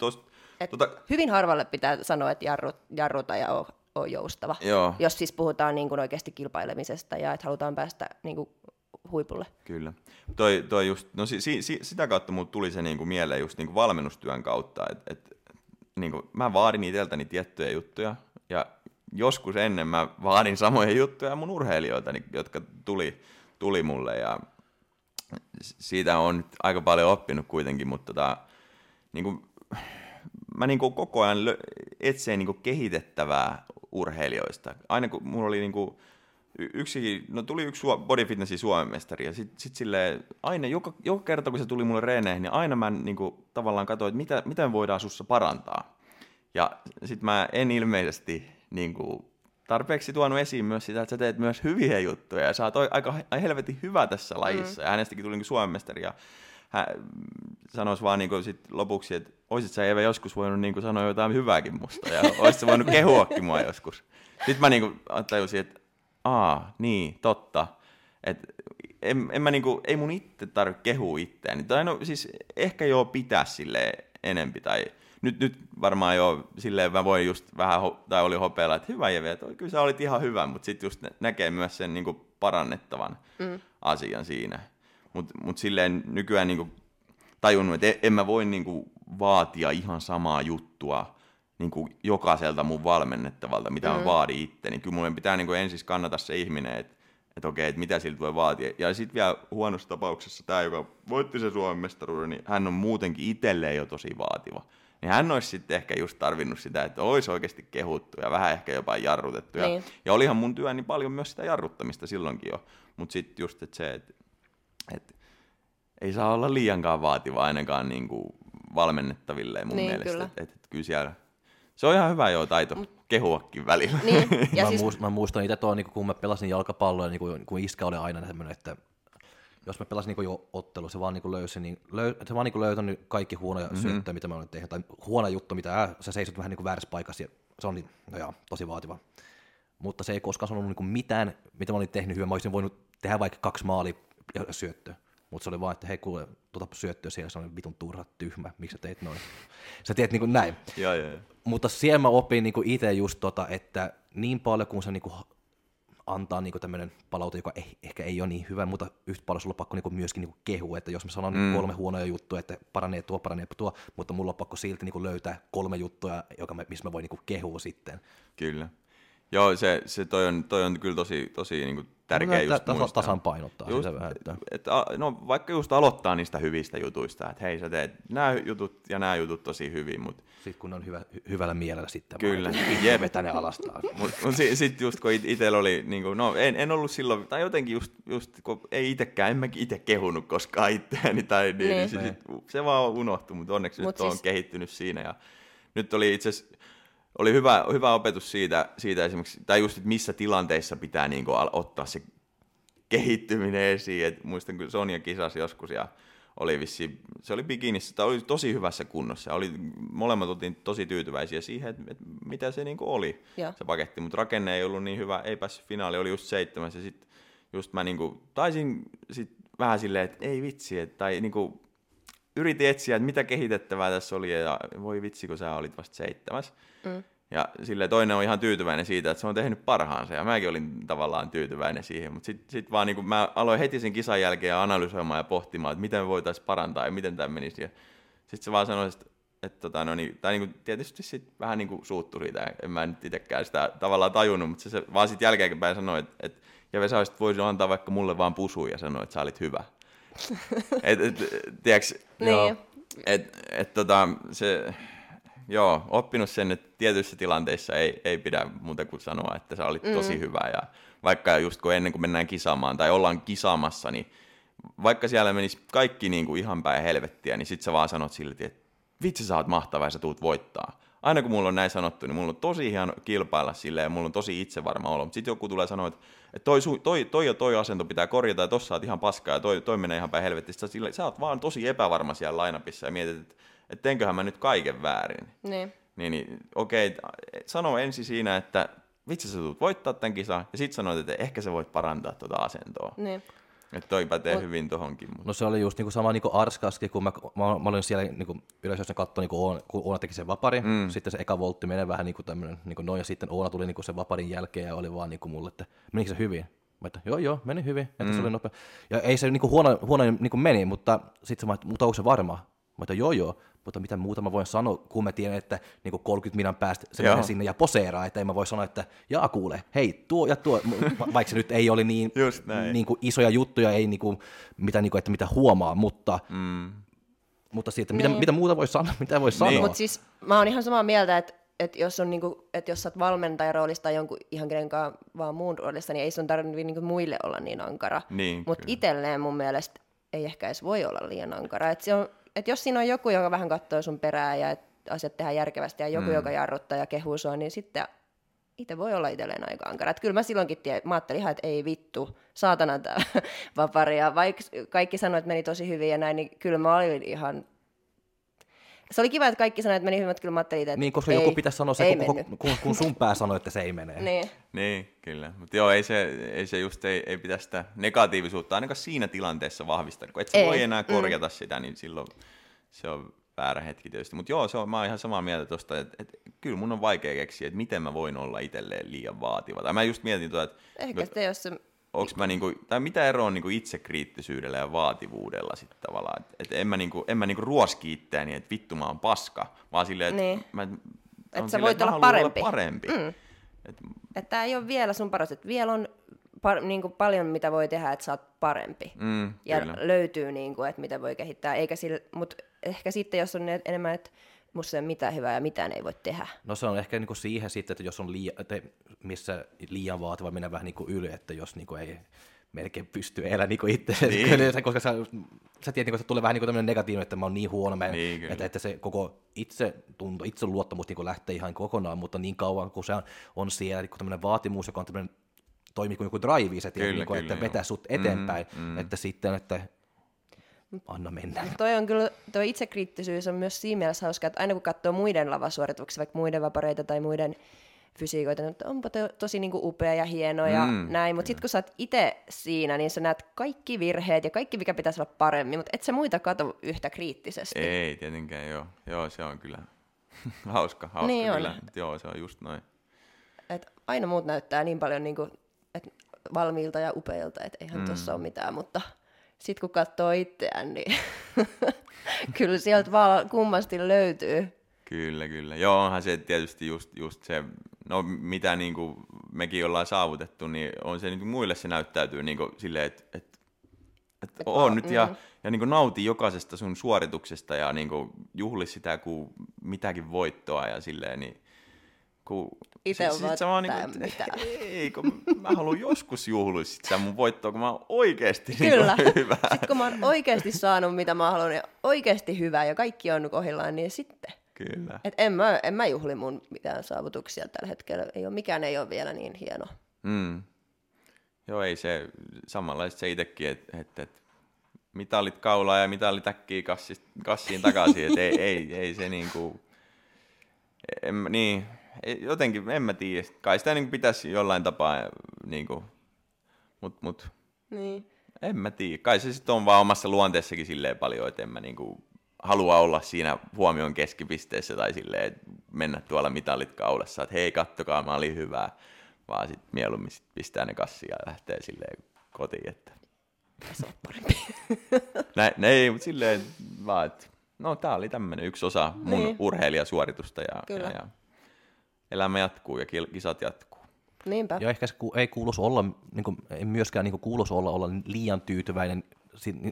tost, tota... Hyvin harvalle pitää sanoa, että jarru, jarruta ja ole, ole joustava. Joo. Jos siis puhutaan niin kuin oikeasti kilpailemisesta ja että halutaan päästä niin kuin huipulle. Kyllä. Toi, toi just, no si, si, sitä kautta mulle tuli se niinku mieleen just niinku valmennustyön kautta, että et, niinku, mä vaadin itseltäni tiettyjä juttuja, ja joskus ennen mä vaadin samoja juttuja mun urheilijoilta, jotka tuli, tuli mulle, ja siitä on aika paljon oppinut kuitenkin, mutta tota, niinku, mä niinku koko ajan etsin niinku kehitettävää urheilijoista. Aina kun mulla oli niinku, yksi, no tuli yksi body fitnessin Suomen mestari ja sitten sit silleen, aina joka, joka kerta kun se tuli mulle reeneihin, niin aina mä niinku, tavallaan katsoin, että mitä, mitä me voidaan sussa parantaa. Ja sitten mä en ilmeisesti niinku, tarpeeksi tuonut esiin myös sitä, että sä teet myös hyviä juttuja ja sä oot aika helvetin hyvä tässä lajissa. Mm. Ja hänestäkin tuli niin Suomen mestari ja hän sanoisi vaan niin sit lopuksi, että olisit sä Eve joskus voinut niin sanoa jotain hyvääkin musta ja *laughs* olisit voinut kehuakin mua joskus. Sitten mä niin tajusin, että aa, niin, totta. Et en, en mä niinku, ei mun itse tarvitse kehua itseäni. Tai no siis ehkä joo pitää sille enempi. Tai nyt, nyt varmaan jo silleen mä voin just vähän, tai oli hopeella, että hyvä Jevi, että kyllä sä olit ihan hyvä, mutta sitten just näkee myös sen niinku parannettavan mm. asian siinä. Mutta mut silleen nykyään niinku tajunnut, että en mä voi niinku vaatia ihan samaa juttua niin kuin jokaiselta mun valmennettavalta, mitä mm. mä vaadin itse, niin kyllä mun pitää niin kuin ensin kannata se ihminen, että että okei, että mitä siltä voi vaatia. Ja sitten vielä huonossa tapauksessa tämä, joka voitti se Suomen mestaruuden, niin hän on muutenkin itselleen jo tosi vaativa. Niin hän olisi sitten ehkä just tarvinnut sitä, että olisi oikeasti kehuttu ja vähän ehkä jopa jarrutettu. Niin. Ja, ja olihan mun työ niin paljon myös sitä jarruttamista silloinkin jo. Mutta sitten just että se, että, että ei saa olla liiankaan vaativa ainakaan niin kuin valmennettaville mun niin, mielestä. Että, että, että kyllä siellä se on ihan hyvä joo taito, Mut, kehuakin välillä. Niin, *laughs* ja mä, siis... muistan, mä muistan itse tuon, niin kun mä pelasin jalkapalloa, niin kun, kun iskä oli aina semmoinen, että jos mä pelasin niin jo ottelu, se vaan niin löysi, niin löy, se vaan niin löytänyt kaikki huonoja mm-hmm. syöttöjä, mitä mä olen tehnyt, tai huono juttu, mitä äh, sä seisot vähän niin väärässä paikassa, ja se on niin, no joo, tosi vaativa. Mutta se ei koskaan sanonut niin mitään, mitä mä olin tehnyt hyvää. Mä olisin voinut tehdä vaikka kaksi maalia ja syöttöä. Mutta se oli vaan, että hei kuule, tuota syöttöä siellä, se on vitun turha tyhmä, miksi sä teet noin. Sä teet niin kuin näin. ja, ja, ja. Mutta siellä mä opin niin itse just tota, että niin paljon kuin se niin kuin antaa niin tämmöinen palaute, joka ei, ehkä ei ole niin hyvä, mutta yhtä paljon sulla on pakko niin myöskin niin kehua, että jos mä sanon mm. kolme huonoja juttuja, että paranee tuo, paranee tuo, mutta mulla on pakko silti niin löytää kolme juttua, joka mä, missä mä voin niin kehua sitten. Kyllä. Joo, se, se toi, on, toi on kyllä tosi, tosi niin kuin tärkeä just tasa, muistaa. Tasan painottaa just, sitä vähän. Että... Et, no, vaikka just aloittaa niistä hyvistä jutuista, että hei sä teet nämä jutut ja nämä jutut tosi hyvin. Mut... Sitten kun on hyvä, hyvällä mielellä sitten. Kyllä. Jeevetään ne alastaan. Mutta *laughs* mut sitten just kun itsellä oli, niin kuin, no en, en ollut silloin, tai jotenkin just, just kun ei itsekään, en mäkin itse kehunut koskaan itseäni, tai niin, niin, niin se, sit, se vaan unohtui, mutta onneksi Mut nyt siis... on kehittynyt siinä. Ja nyt oli itse asiassa oli hyvä, hyvä opetus siitä, siitä esimerkiksi, tai just, että missä tilanteissa pitää niin kuin, ottaa se kehittyminen esiin. Et muistan, kun Sonja kisasi joskus ja oli vissi, se oli bikinissä, tai oli tosi hyvässä kunnossa. Oli, molemmat oltiin tosi tyytyväisiä siihen, että, että mitä se niin kuin oli, ja. se paketti. Mutta rakenne ei ollut niin hyvä, ei päässyt finaali, oli just seitsemäs. Ja sitten just mä niin kuin, taisin sit vähän silleen, että ei vitsi, että, tai niin kuin, yritin etsiä, että mitä kehitettävää tässä oli, ja voi vitsi, kun sä olit vasta seitsemäs. Mm. Ja sille toinen on ihan tyytyväinen siitä, että se on tehnyt parhaansa, ja mäkin olin tavallaan tyytyväinen siihen, mutta sitten sit vaan niin mä aloin heti sen kisan jälkeen analysoimaan ja pohtimaan, että miten me voitaisiin parantaa ja miten tämä menisi. Sitten se vaan sanoi, että et tota, no niin, tai niinku, tietysti sit vähän niinku suuttui tai en mä nyt itsekään sitä tavallaan tajunnut, mutta se, se vaan sitten jälkeenpäin sanoi, että et, ja olisit voinut antaa vaikka mulle vaan pusu ja sanoa, että sä olit hyvä. Et, et, tiiäks, Niin. joo, et, et, tota, se, joo, oppinut sen, että tietyissä tilanteissa ei, ei pidä muuta kuin sanoa, että sä olit tosi Mm. hyvä. Ja vaikka just kun ennen kuin mennään kisaamaan tai ollaan kisaamassa, niin vaikka siellä menisi kaikki niin kuin ihan päin helvettiä, niin sit sä vaan sanot sille, että vitsi sä oot mahtava ja sä tuut voittaa. Aina kun mulla on näin sanottu, niin mulla on tosi hieno kilpailla silleen ja mulla on tosi itsevarma olo. Mutta sitten joku tulee sanoa, että että toi, su- toi, toi ja toi asento pitää korjata ja tossa oot ihan paskaa ja toi, toi menee ihan päin helvettiä. Sä, sille, sä oot vaan tosi epävarma siellä lainapissa ja mietit, että, että teenköhän mä nyt kaiken väärin. Niin. Niin, niin okei, sano ensin siinä, että vitsi sä tulet voittaa tämän kisan, ja sitten sanoit, että ehkä sä voit parantaa tuota asentoa. Niin. Että toi pätee hyvin tohonkin. Mutta... No se oli just niinku sama niinku Arskaski, kun mä, mä, mä olin siellä niinku, yleensä jos ne katsoi, niinku Oona, kun Oona teki sen vapari, mm. sitten se eka voltti menee vähän niinku tämmönen, niinku noin, ja sitten Oona tuli niinku sen vaparin jälkeen ja oli vaan niinku mulle, että menikö se hyvin? Mä että joo joo, meni hyvin, että mm. se oli nopea. Ja ei se niinku huono, huono niinku meni, mutta sitten se vaan, mutta onko se varma? Mä että joo joo, mutta mitä muuta mä voin sanoa, kun mä tiedän, että niinku 30 minan päästä se menee sinne ja poseeraa, että ei mä voi sanoa, että jaa kuule, hei tuo ja tuo, va- vaikka se nyt ei oli niin, *laughs* niin kuin isoja juttuja, ei niin kuin, mitä, niin kuin, että mitä huomaa, mutta, Mm. mutta siitä, mitä, Niin. mitä muuta voi sanoa, mitä voi sanoa. Mutta siis mä oon ihan samaa mieltä, että että jos, on niinku, että jos sä oot valmentajan roolista tai jonkun ihan kenenkaan vaan muun roolista, niin ei sun tarvitse niinku muille olla niin ankara. Niin, Mutta itselleen mun mielestä ei ehkä edes voi olla liian ankara. Et se on, et jos siinä on joku, joka vähän katsoo sun perää ja et asiat tehdään järkevästi ja joku, mm. joka jarruttaa ja kehuu sua, niin sitten itse voi olla itselleen aika ankara. Et kyllä mä silloinkin tie, mä ajattelin ihan, että ei vittu, saatana tämä *laughs* vapari. Ja vaikka kaikki sanoivat, että meni tosi hyvin ja näin, niin kyllä mä olin ihan... Se oli kiva, että kaikki sanoivat, että meni hyvin, mutta kyllä mä ajattelin, että Niin, koska ei, joku pitäisi sanoa se, ei kun, kun, kun sun pää sanoi, että se ei mene. *laughs* Niin. Niin, kyllä. Mutta joo, ei se, ei se just, ei, ei pidä sitä negatiivisuutta ainakaan siinä tilanteessa vahvistaa. Kun et sä Ei. voi enää korjata mm. sitä, niin silloin se on väärä hetki tietysti. Mutta joo, se on, mä oon ihan samaa mieltä tuosta, että, että kyllä mun on vaikea keksiä, että miten mä voin olla itselleen liian vaativa. Tai mä just mietin tuota, että Ehkä sitten, jos se... onks mä niinku, tai mitä ero on niinku itsekriittisyydellä ja vaativuudella sitten tavallaan. Että et en mä, niinku, en mä niinku ruoski itseäni, että vittu mä oon paska, vaan silleen, että Niin. mä, Et sä voit että mä olla parempi. parempi. Mm. Et, Että tämä ei ole vielä sun paras, että vielä on par, niin kuin paljon, mitä voi tehdä, että sä oot parempi. mm, ja kyllä. löytyy, niin kuin, että mitä voi kehittää. Eikä sillä, mutta ehkä sitten, jos on ne- enemmän, että musta ei ole mitään hyvää ja mitään ei voi tehdä. No se on ehkä niinku siihen sitten, että jos on liian, että missä liian vaativa mennä vähän niinku yli, että jos niinku ei melkein pysty elämään niinku itse, Niin. niin. koska sä, sä tiedät, niinku, että tulee vähän niinku tämmöinen negatiivinen, että mä oon niin huono, mä en, Niin, kyllä. että, että, se koko itse tunto, itse luottamus niinku lähtee ihan kokonaan, mutta niin kauan kun se on, on siellä niin tämmöinen vaatimus, joka on tämmöinen toimii kuin joku drive, se tiedät, Kyllä, niinku, kyllä, että vetää joo. sut eteenpäin, Mm, mm. että sitten, että anna mennä. Toi on kyllä, toi itsekriittisyys on myös siinä mielessä hauska, että aina kun katsoo muiden lavasuorituksia, vaikka muiden vapareita tai muiden fysiikoita, niin että onpa to, tosi niinku upea ja hieno ja Mm, näin, mutta sitten kun sä oot itse siinä, niin sä näet kaikki virheet ja kaikki, mikä pitäisi olla paremmin, mutta et sä muita kato yhtä kriittisesti. Ei tietenkään, joo. Joo, se on kyllä *laughs* hauska, hauska Niin on. kyllä. Mut Joo, se on just noin. Et aina muut näyttää niin paljon niinku, et valmiilta ja upeilta, että eihän mm. tuossa ole mitään, mutta sitten kun katsoo itseään, niin *laughs* kyllä sieltä vaan kummasti löytyy. Kyllä, kyllä. Joo, onhan se tietysti just, just se, no mitä niin kuin mekin ollaan saavutettu, niin on se niin kuin muille se näyttäytyy niin kuin silleen, että et, et Et on nyt ja, mm. ja niin kuin nauti jokaisesta sun suorituksesta ja niin kuin juhli sitä kuin mitäkin voittoa ja silleen, niin kun, Ite sit- on sit vaan sä vaan tää niinku, mitä. ei, kun mä haluan joskus juhlia sit sitä mun voittoa, kun mä oon oikeesti Kyllä. Niin *laughs* hyvä. Sitten kun mä oon oikeasti saanut, mitä mä haluan, ja oikeasti hyvä, ja kaikki on kohdillaan, niin sitten. Kyllä. Et en, mä, en mä juhli mun mitään saavutuksia tällä hetkellä. Ei ole, mikään ei ole vielä niin hieno. Mm. Joo, ei se, samanlaista se itsekin, että et, et, mitalit kaulaa ja mitalit äkkiä kassist, kassiin takaisin, että ei, ei, ei se niinku, en, niin, jotenkin, en mä tiedä, kai sitä niinku pitäisi jollain tapaa, niinku, mut, mut Niin. en mä tiedä, kai se sitten on vaan omassa luonteessakin silleen paljon, että en mä niinku halua olla siinä huomion keskipisteessä tai silleen, mennä tuolla mitalit kaulassa, että hei kattokaa, mä olin hyvä, vaan sitten mieluummin sit pistää ne kassiin ja lähtee silleen kotiin, että Se on parempi. näin, ne ei, mutta silleen vaan, että no tää oli tämmönen yksi osa mun Niin. urheilijasuoritusta ja, Kyllä. ja, ja elämä jatkuu ja kisat jatkuu. Niinpä. Ja ehkä se ku- ei kuuluisi olla, niin kuin, ei myöskään niin kuin kuuluisi olla, olla liian tyytyväinen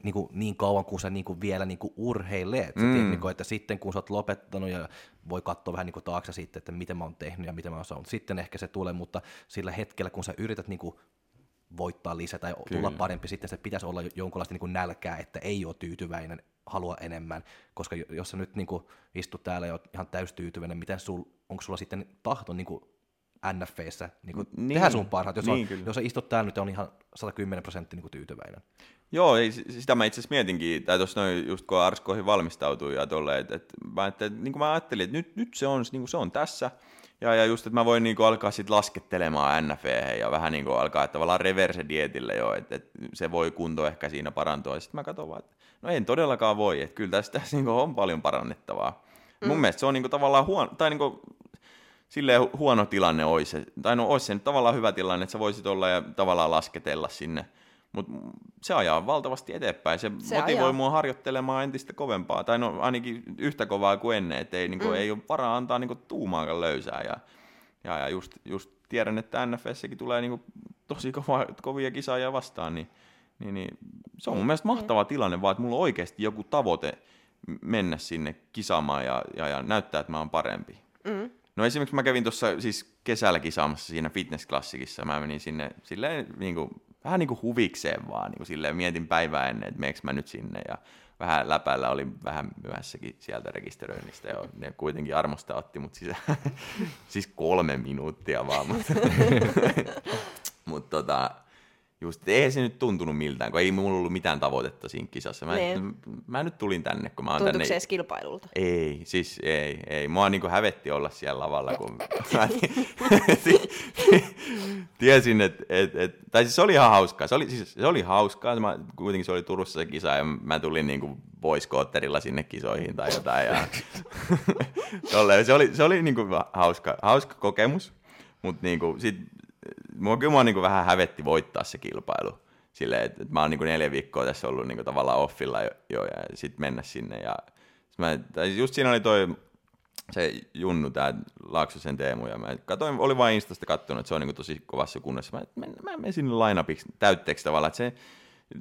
niin, kuin, niin kauan, kun sä niin kuin vielä niin kuin. Mm. Tiedät, niin kuin, että sitten kun sä oot lopettanut ja voi katsoa vähän niin kuin taakse sitten, että miten mä oon tehnyt ja miten mä oon saanut, sitten ehkä se tulee, mutta sillä hetkellä, kun sä yrität niin kuin voittaa lisää tai Kyllä. tulla parempi, sitten se pitäisi olla jonkunlaista niin kuin nälkää, että ei ole tyytyväinen, halua enemmän, koska jo- jos sä nyt niin kuin istut täällä ja oot ihan täystyytyväinen, miten sul, onko sulla sitten tahto niin kuin NFVssä niin kuin Niin. tehdä sun parhaat, jos, Niin, on, kyllä. jos sä istut täällä nyt ja on ihan 110 prosenttia niin tyytyväinen. Joo, ei, si- sitä mä itse asiassa mietinkin, tai tuossa noin just kun Arskoihin valmistautui ja tolleen, että, että, mä, että niin kuin mä ajattelin, että nyt, nyt se, on, niin kuin se on tässä, ja, ja just, että mä voin niin kuin alkaa sitten laskettelemaan NFV ja vähän niin kuin alkaa että tavallaan reverse-dietille jo, että, että se voi kunto ehkä siinä parantua, ja sitten mä katson vaan, että no en todellakaan voi, että kyllä tässä *laughs* niin kuin on paljon parannettavaa. Mm. Mun mielestä se on niin kuin tavallaan huono, tai niin kuin silleen hu- huono tilanne olisi, tai no olisi se nyt tavallaan hyvä tilanne, että sä voisit olla ja tavallaan lasketella sinne, mutta se ajaa valtavasti eteenpäin. Se, Se motivoi ajaa. mua harjoittelemaan entistä kovempaa, tai no ainakin yhtä kovaa kuin ennen, että ei, niinku, mm. ei ole varaa antaa niinku, tuumaakaan löysää. Ja, ja, ja just, just tiedän, että NFSsäkin tulee niinku, tosi kova, kovia kisaajia vastaan, niin, niin, niin se on mun mielestä mahtava tilanne, vaan että mulla on oikeasti joku tavoite mennä sinne kisaamaan ja, ja, ja näyttää, että mä oon parempi. Mm. No esimerkiksi mä kävin tuossa siis kesällä kisaamassa siinä fitnessklassikissa. Mä menin sinne silleen niin kuin, vähän niin kuin huvikseen vaan. Niin kuin silleen mietin päivää ennen, että meneekö mä nyt sinne. Ja vähän läpällä oli vähän myöhässäkin sieltä rekisteröinnistä. Ja ne kuitenkin armosta otti mut siis, *laughs* siis kolme minuuttia vaan. Mutta *laughs* *laughs* mut tota, just ei se nyt tuntunut miltään, kun ei mulla ollut mitään tavoitetta siinä kisassa. Mä, Niin. mä nyt tulin tänne, kun mä oon Tuntuuko tänne... se edes kilpailulta? Ei, siis ei, ei. Mua niinku hävetti olla siellä lavalla, kun *laughs* mä *laughs* tiesin, että, et, et, tai siis se oli ihan hauskaa. Se oli, siis, se oli hauskaa, mä, kuitenkin se oli Turussa se kisa ja mä tulin niinku voiskootterilla sinne kisoihin tai jotain. Ja, *laughs* tolleen. se oli, se oli niinku hauska, hauska kokemus, mutta niinku, sit, mua, kyllä mua niinku vähän hävetti voittaa se kilpailu. Silleen, että, että mä oon niinku neljä viikkoa tässä ollut niinku tavallaan offilla jo, jo ja sitten mennä sinne. Ja, sit mä, tai just siinä oli toi se Junnu, tämä Laaksosen Teemu, ja mä katsoin, oli vain Instasta kattonut, että se on niin tosi kovassa kunnossa. Mä, mä, mä menen sinne lainapiksi täytteeksi tavallaan, että se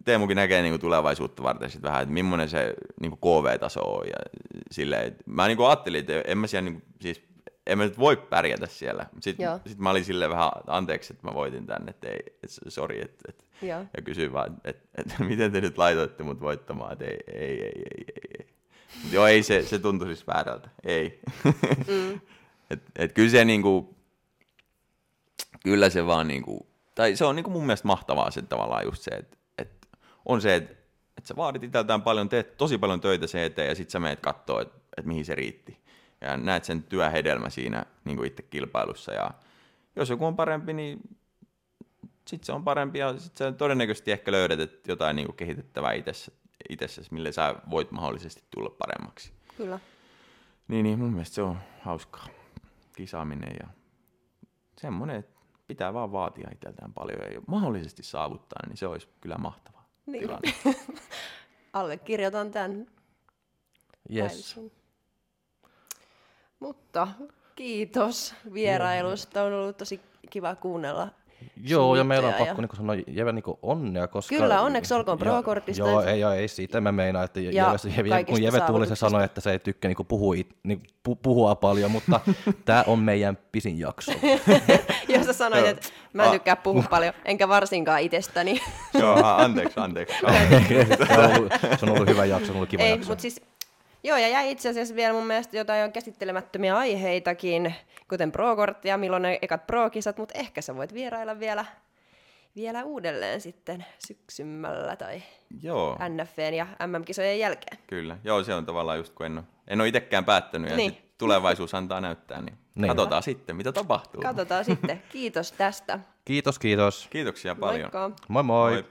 Teemukin näkee niin tulevaisuutta varten sit vähän, että millainen se niin KV-taso on. Ja silleen, että mä niin ajattelin, että en mä siellä, niin kuin, siis en mä nyt voi pärjätä siellä. Sitten sit mä olin silleen vähän anteeksi, että mä voitin tänne, että ei, että sori, että, että Joo. ja kysyin vaan, että, että *laughs* miten te nyt laitoitte mut voittamaan, että ei, ei, ei, ei, ei, ei. Mut Joo, ei se, se tuntui siis väärältä, ei. Mm. *laughs* et, et kyllä se niinku, kyllä se vaan niinku, tai se on niinku mun mielestä mahtavaa se tavallaan just se, että et on se, että et sä vaadit itseltään paljon, teet tosi paljon töitä se eteen ja sit sä meet kattoo, että et mihin se riitti. Ja näet sen työhedelmä siinä niinku itse kilpailussa ja jos joku on parempi, niin sitten se on parempi ja sitten sä todennäköisesti ehkä löydät että jotain niinku kehitettävää itsessä, itsessäsi, millä sä voit mahdollisesti tulla paremmaksi. Kyllä. Niin, niin mun mielestä se on hauskaa kisaaminen ja semmoinen, että pitää vaan vaatia itseltään paljon ja mahdollisesti saavuttaa, niin se olisi kyllä mahtavaa. Niin. tilanne. *laughs* Allekirjoitan tämän Yes. täysin. Mutta kiitos vierailusta. On ollut tosi kiva kuunnella. Joo, ja meillä on pakko niin sanoa Jeve niin onnea, koska... Kyllä, onneksi olkoon Ja- Pro-kortista. Joo, ei, joo, ei siitä mä meinaa, että Ja Jeve, Jeve, kun Jeve tuli, se sanoi, että se ei tykkää niin puhua, niin, pu, puhua paljon, mutta *laughs* tämä on meidän pisin jakso. *laughs* Jos sä sanoit, että mä en tykkää puhua paljon, enkä varsinkaan itsestäni. Joo, anteeksi, anteeksi. *laughs* se, on ollut, se on ollut hyvä jakso, se on ollut kiva Ei, jakso. mutta siis, joo, ja jäi itse asiassa vielä mun mielestä jotain käsittelemättömiä aiheitakin, kuten pro-korttia, milloin ne ekat pro-kisat, mutta ehkä sä voit vierailla vielä, vielä uudelleen sitten syksymällä tai Joo, NFVn ja MM-kisojen jälkeen. kyllä. Joo, se on tavallaan just kun en ole, en ole itsekään päättänyt ja Niin. sit tulevaisuus antaa näyttää, niin, *laughs* Niin. katsotaan sitten, mitä tapahtuu. Katsotaan sitten. Kiitos tästä. Kiitos, kiitos. Kiitoksia paljon. Moikka! Moi moi. Moi.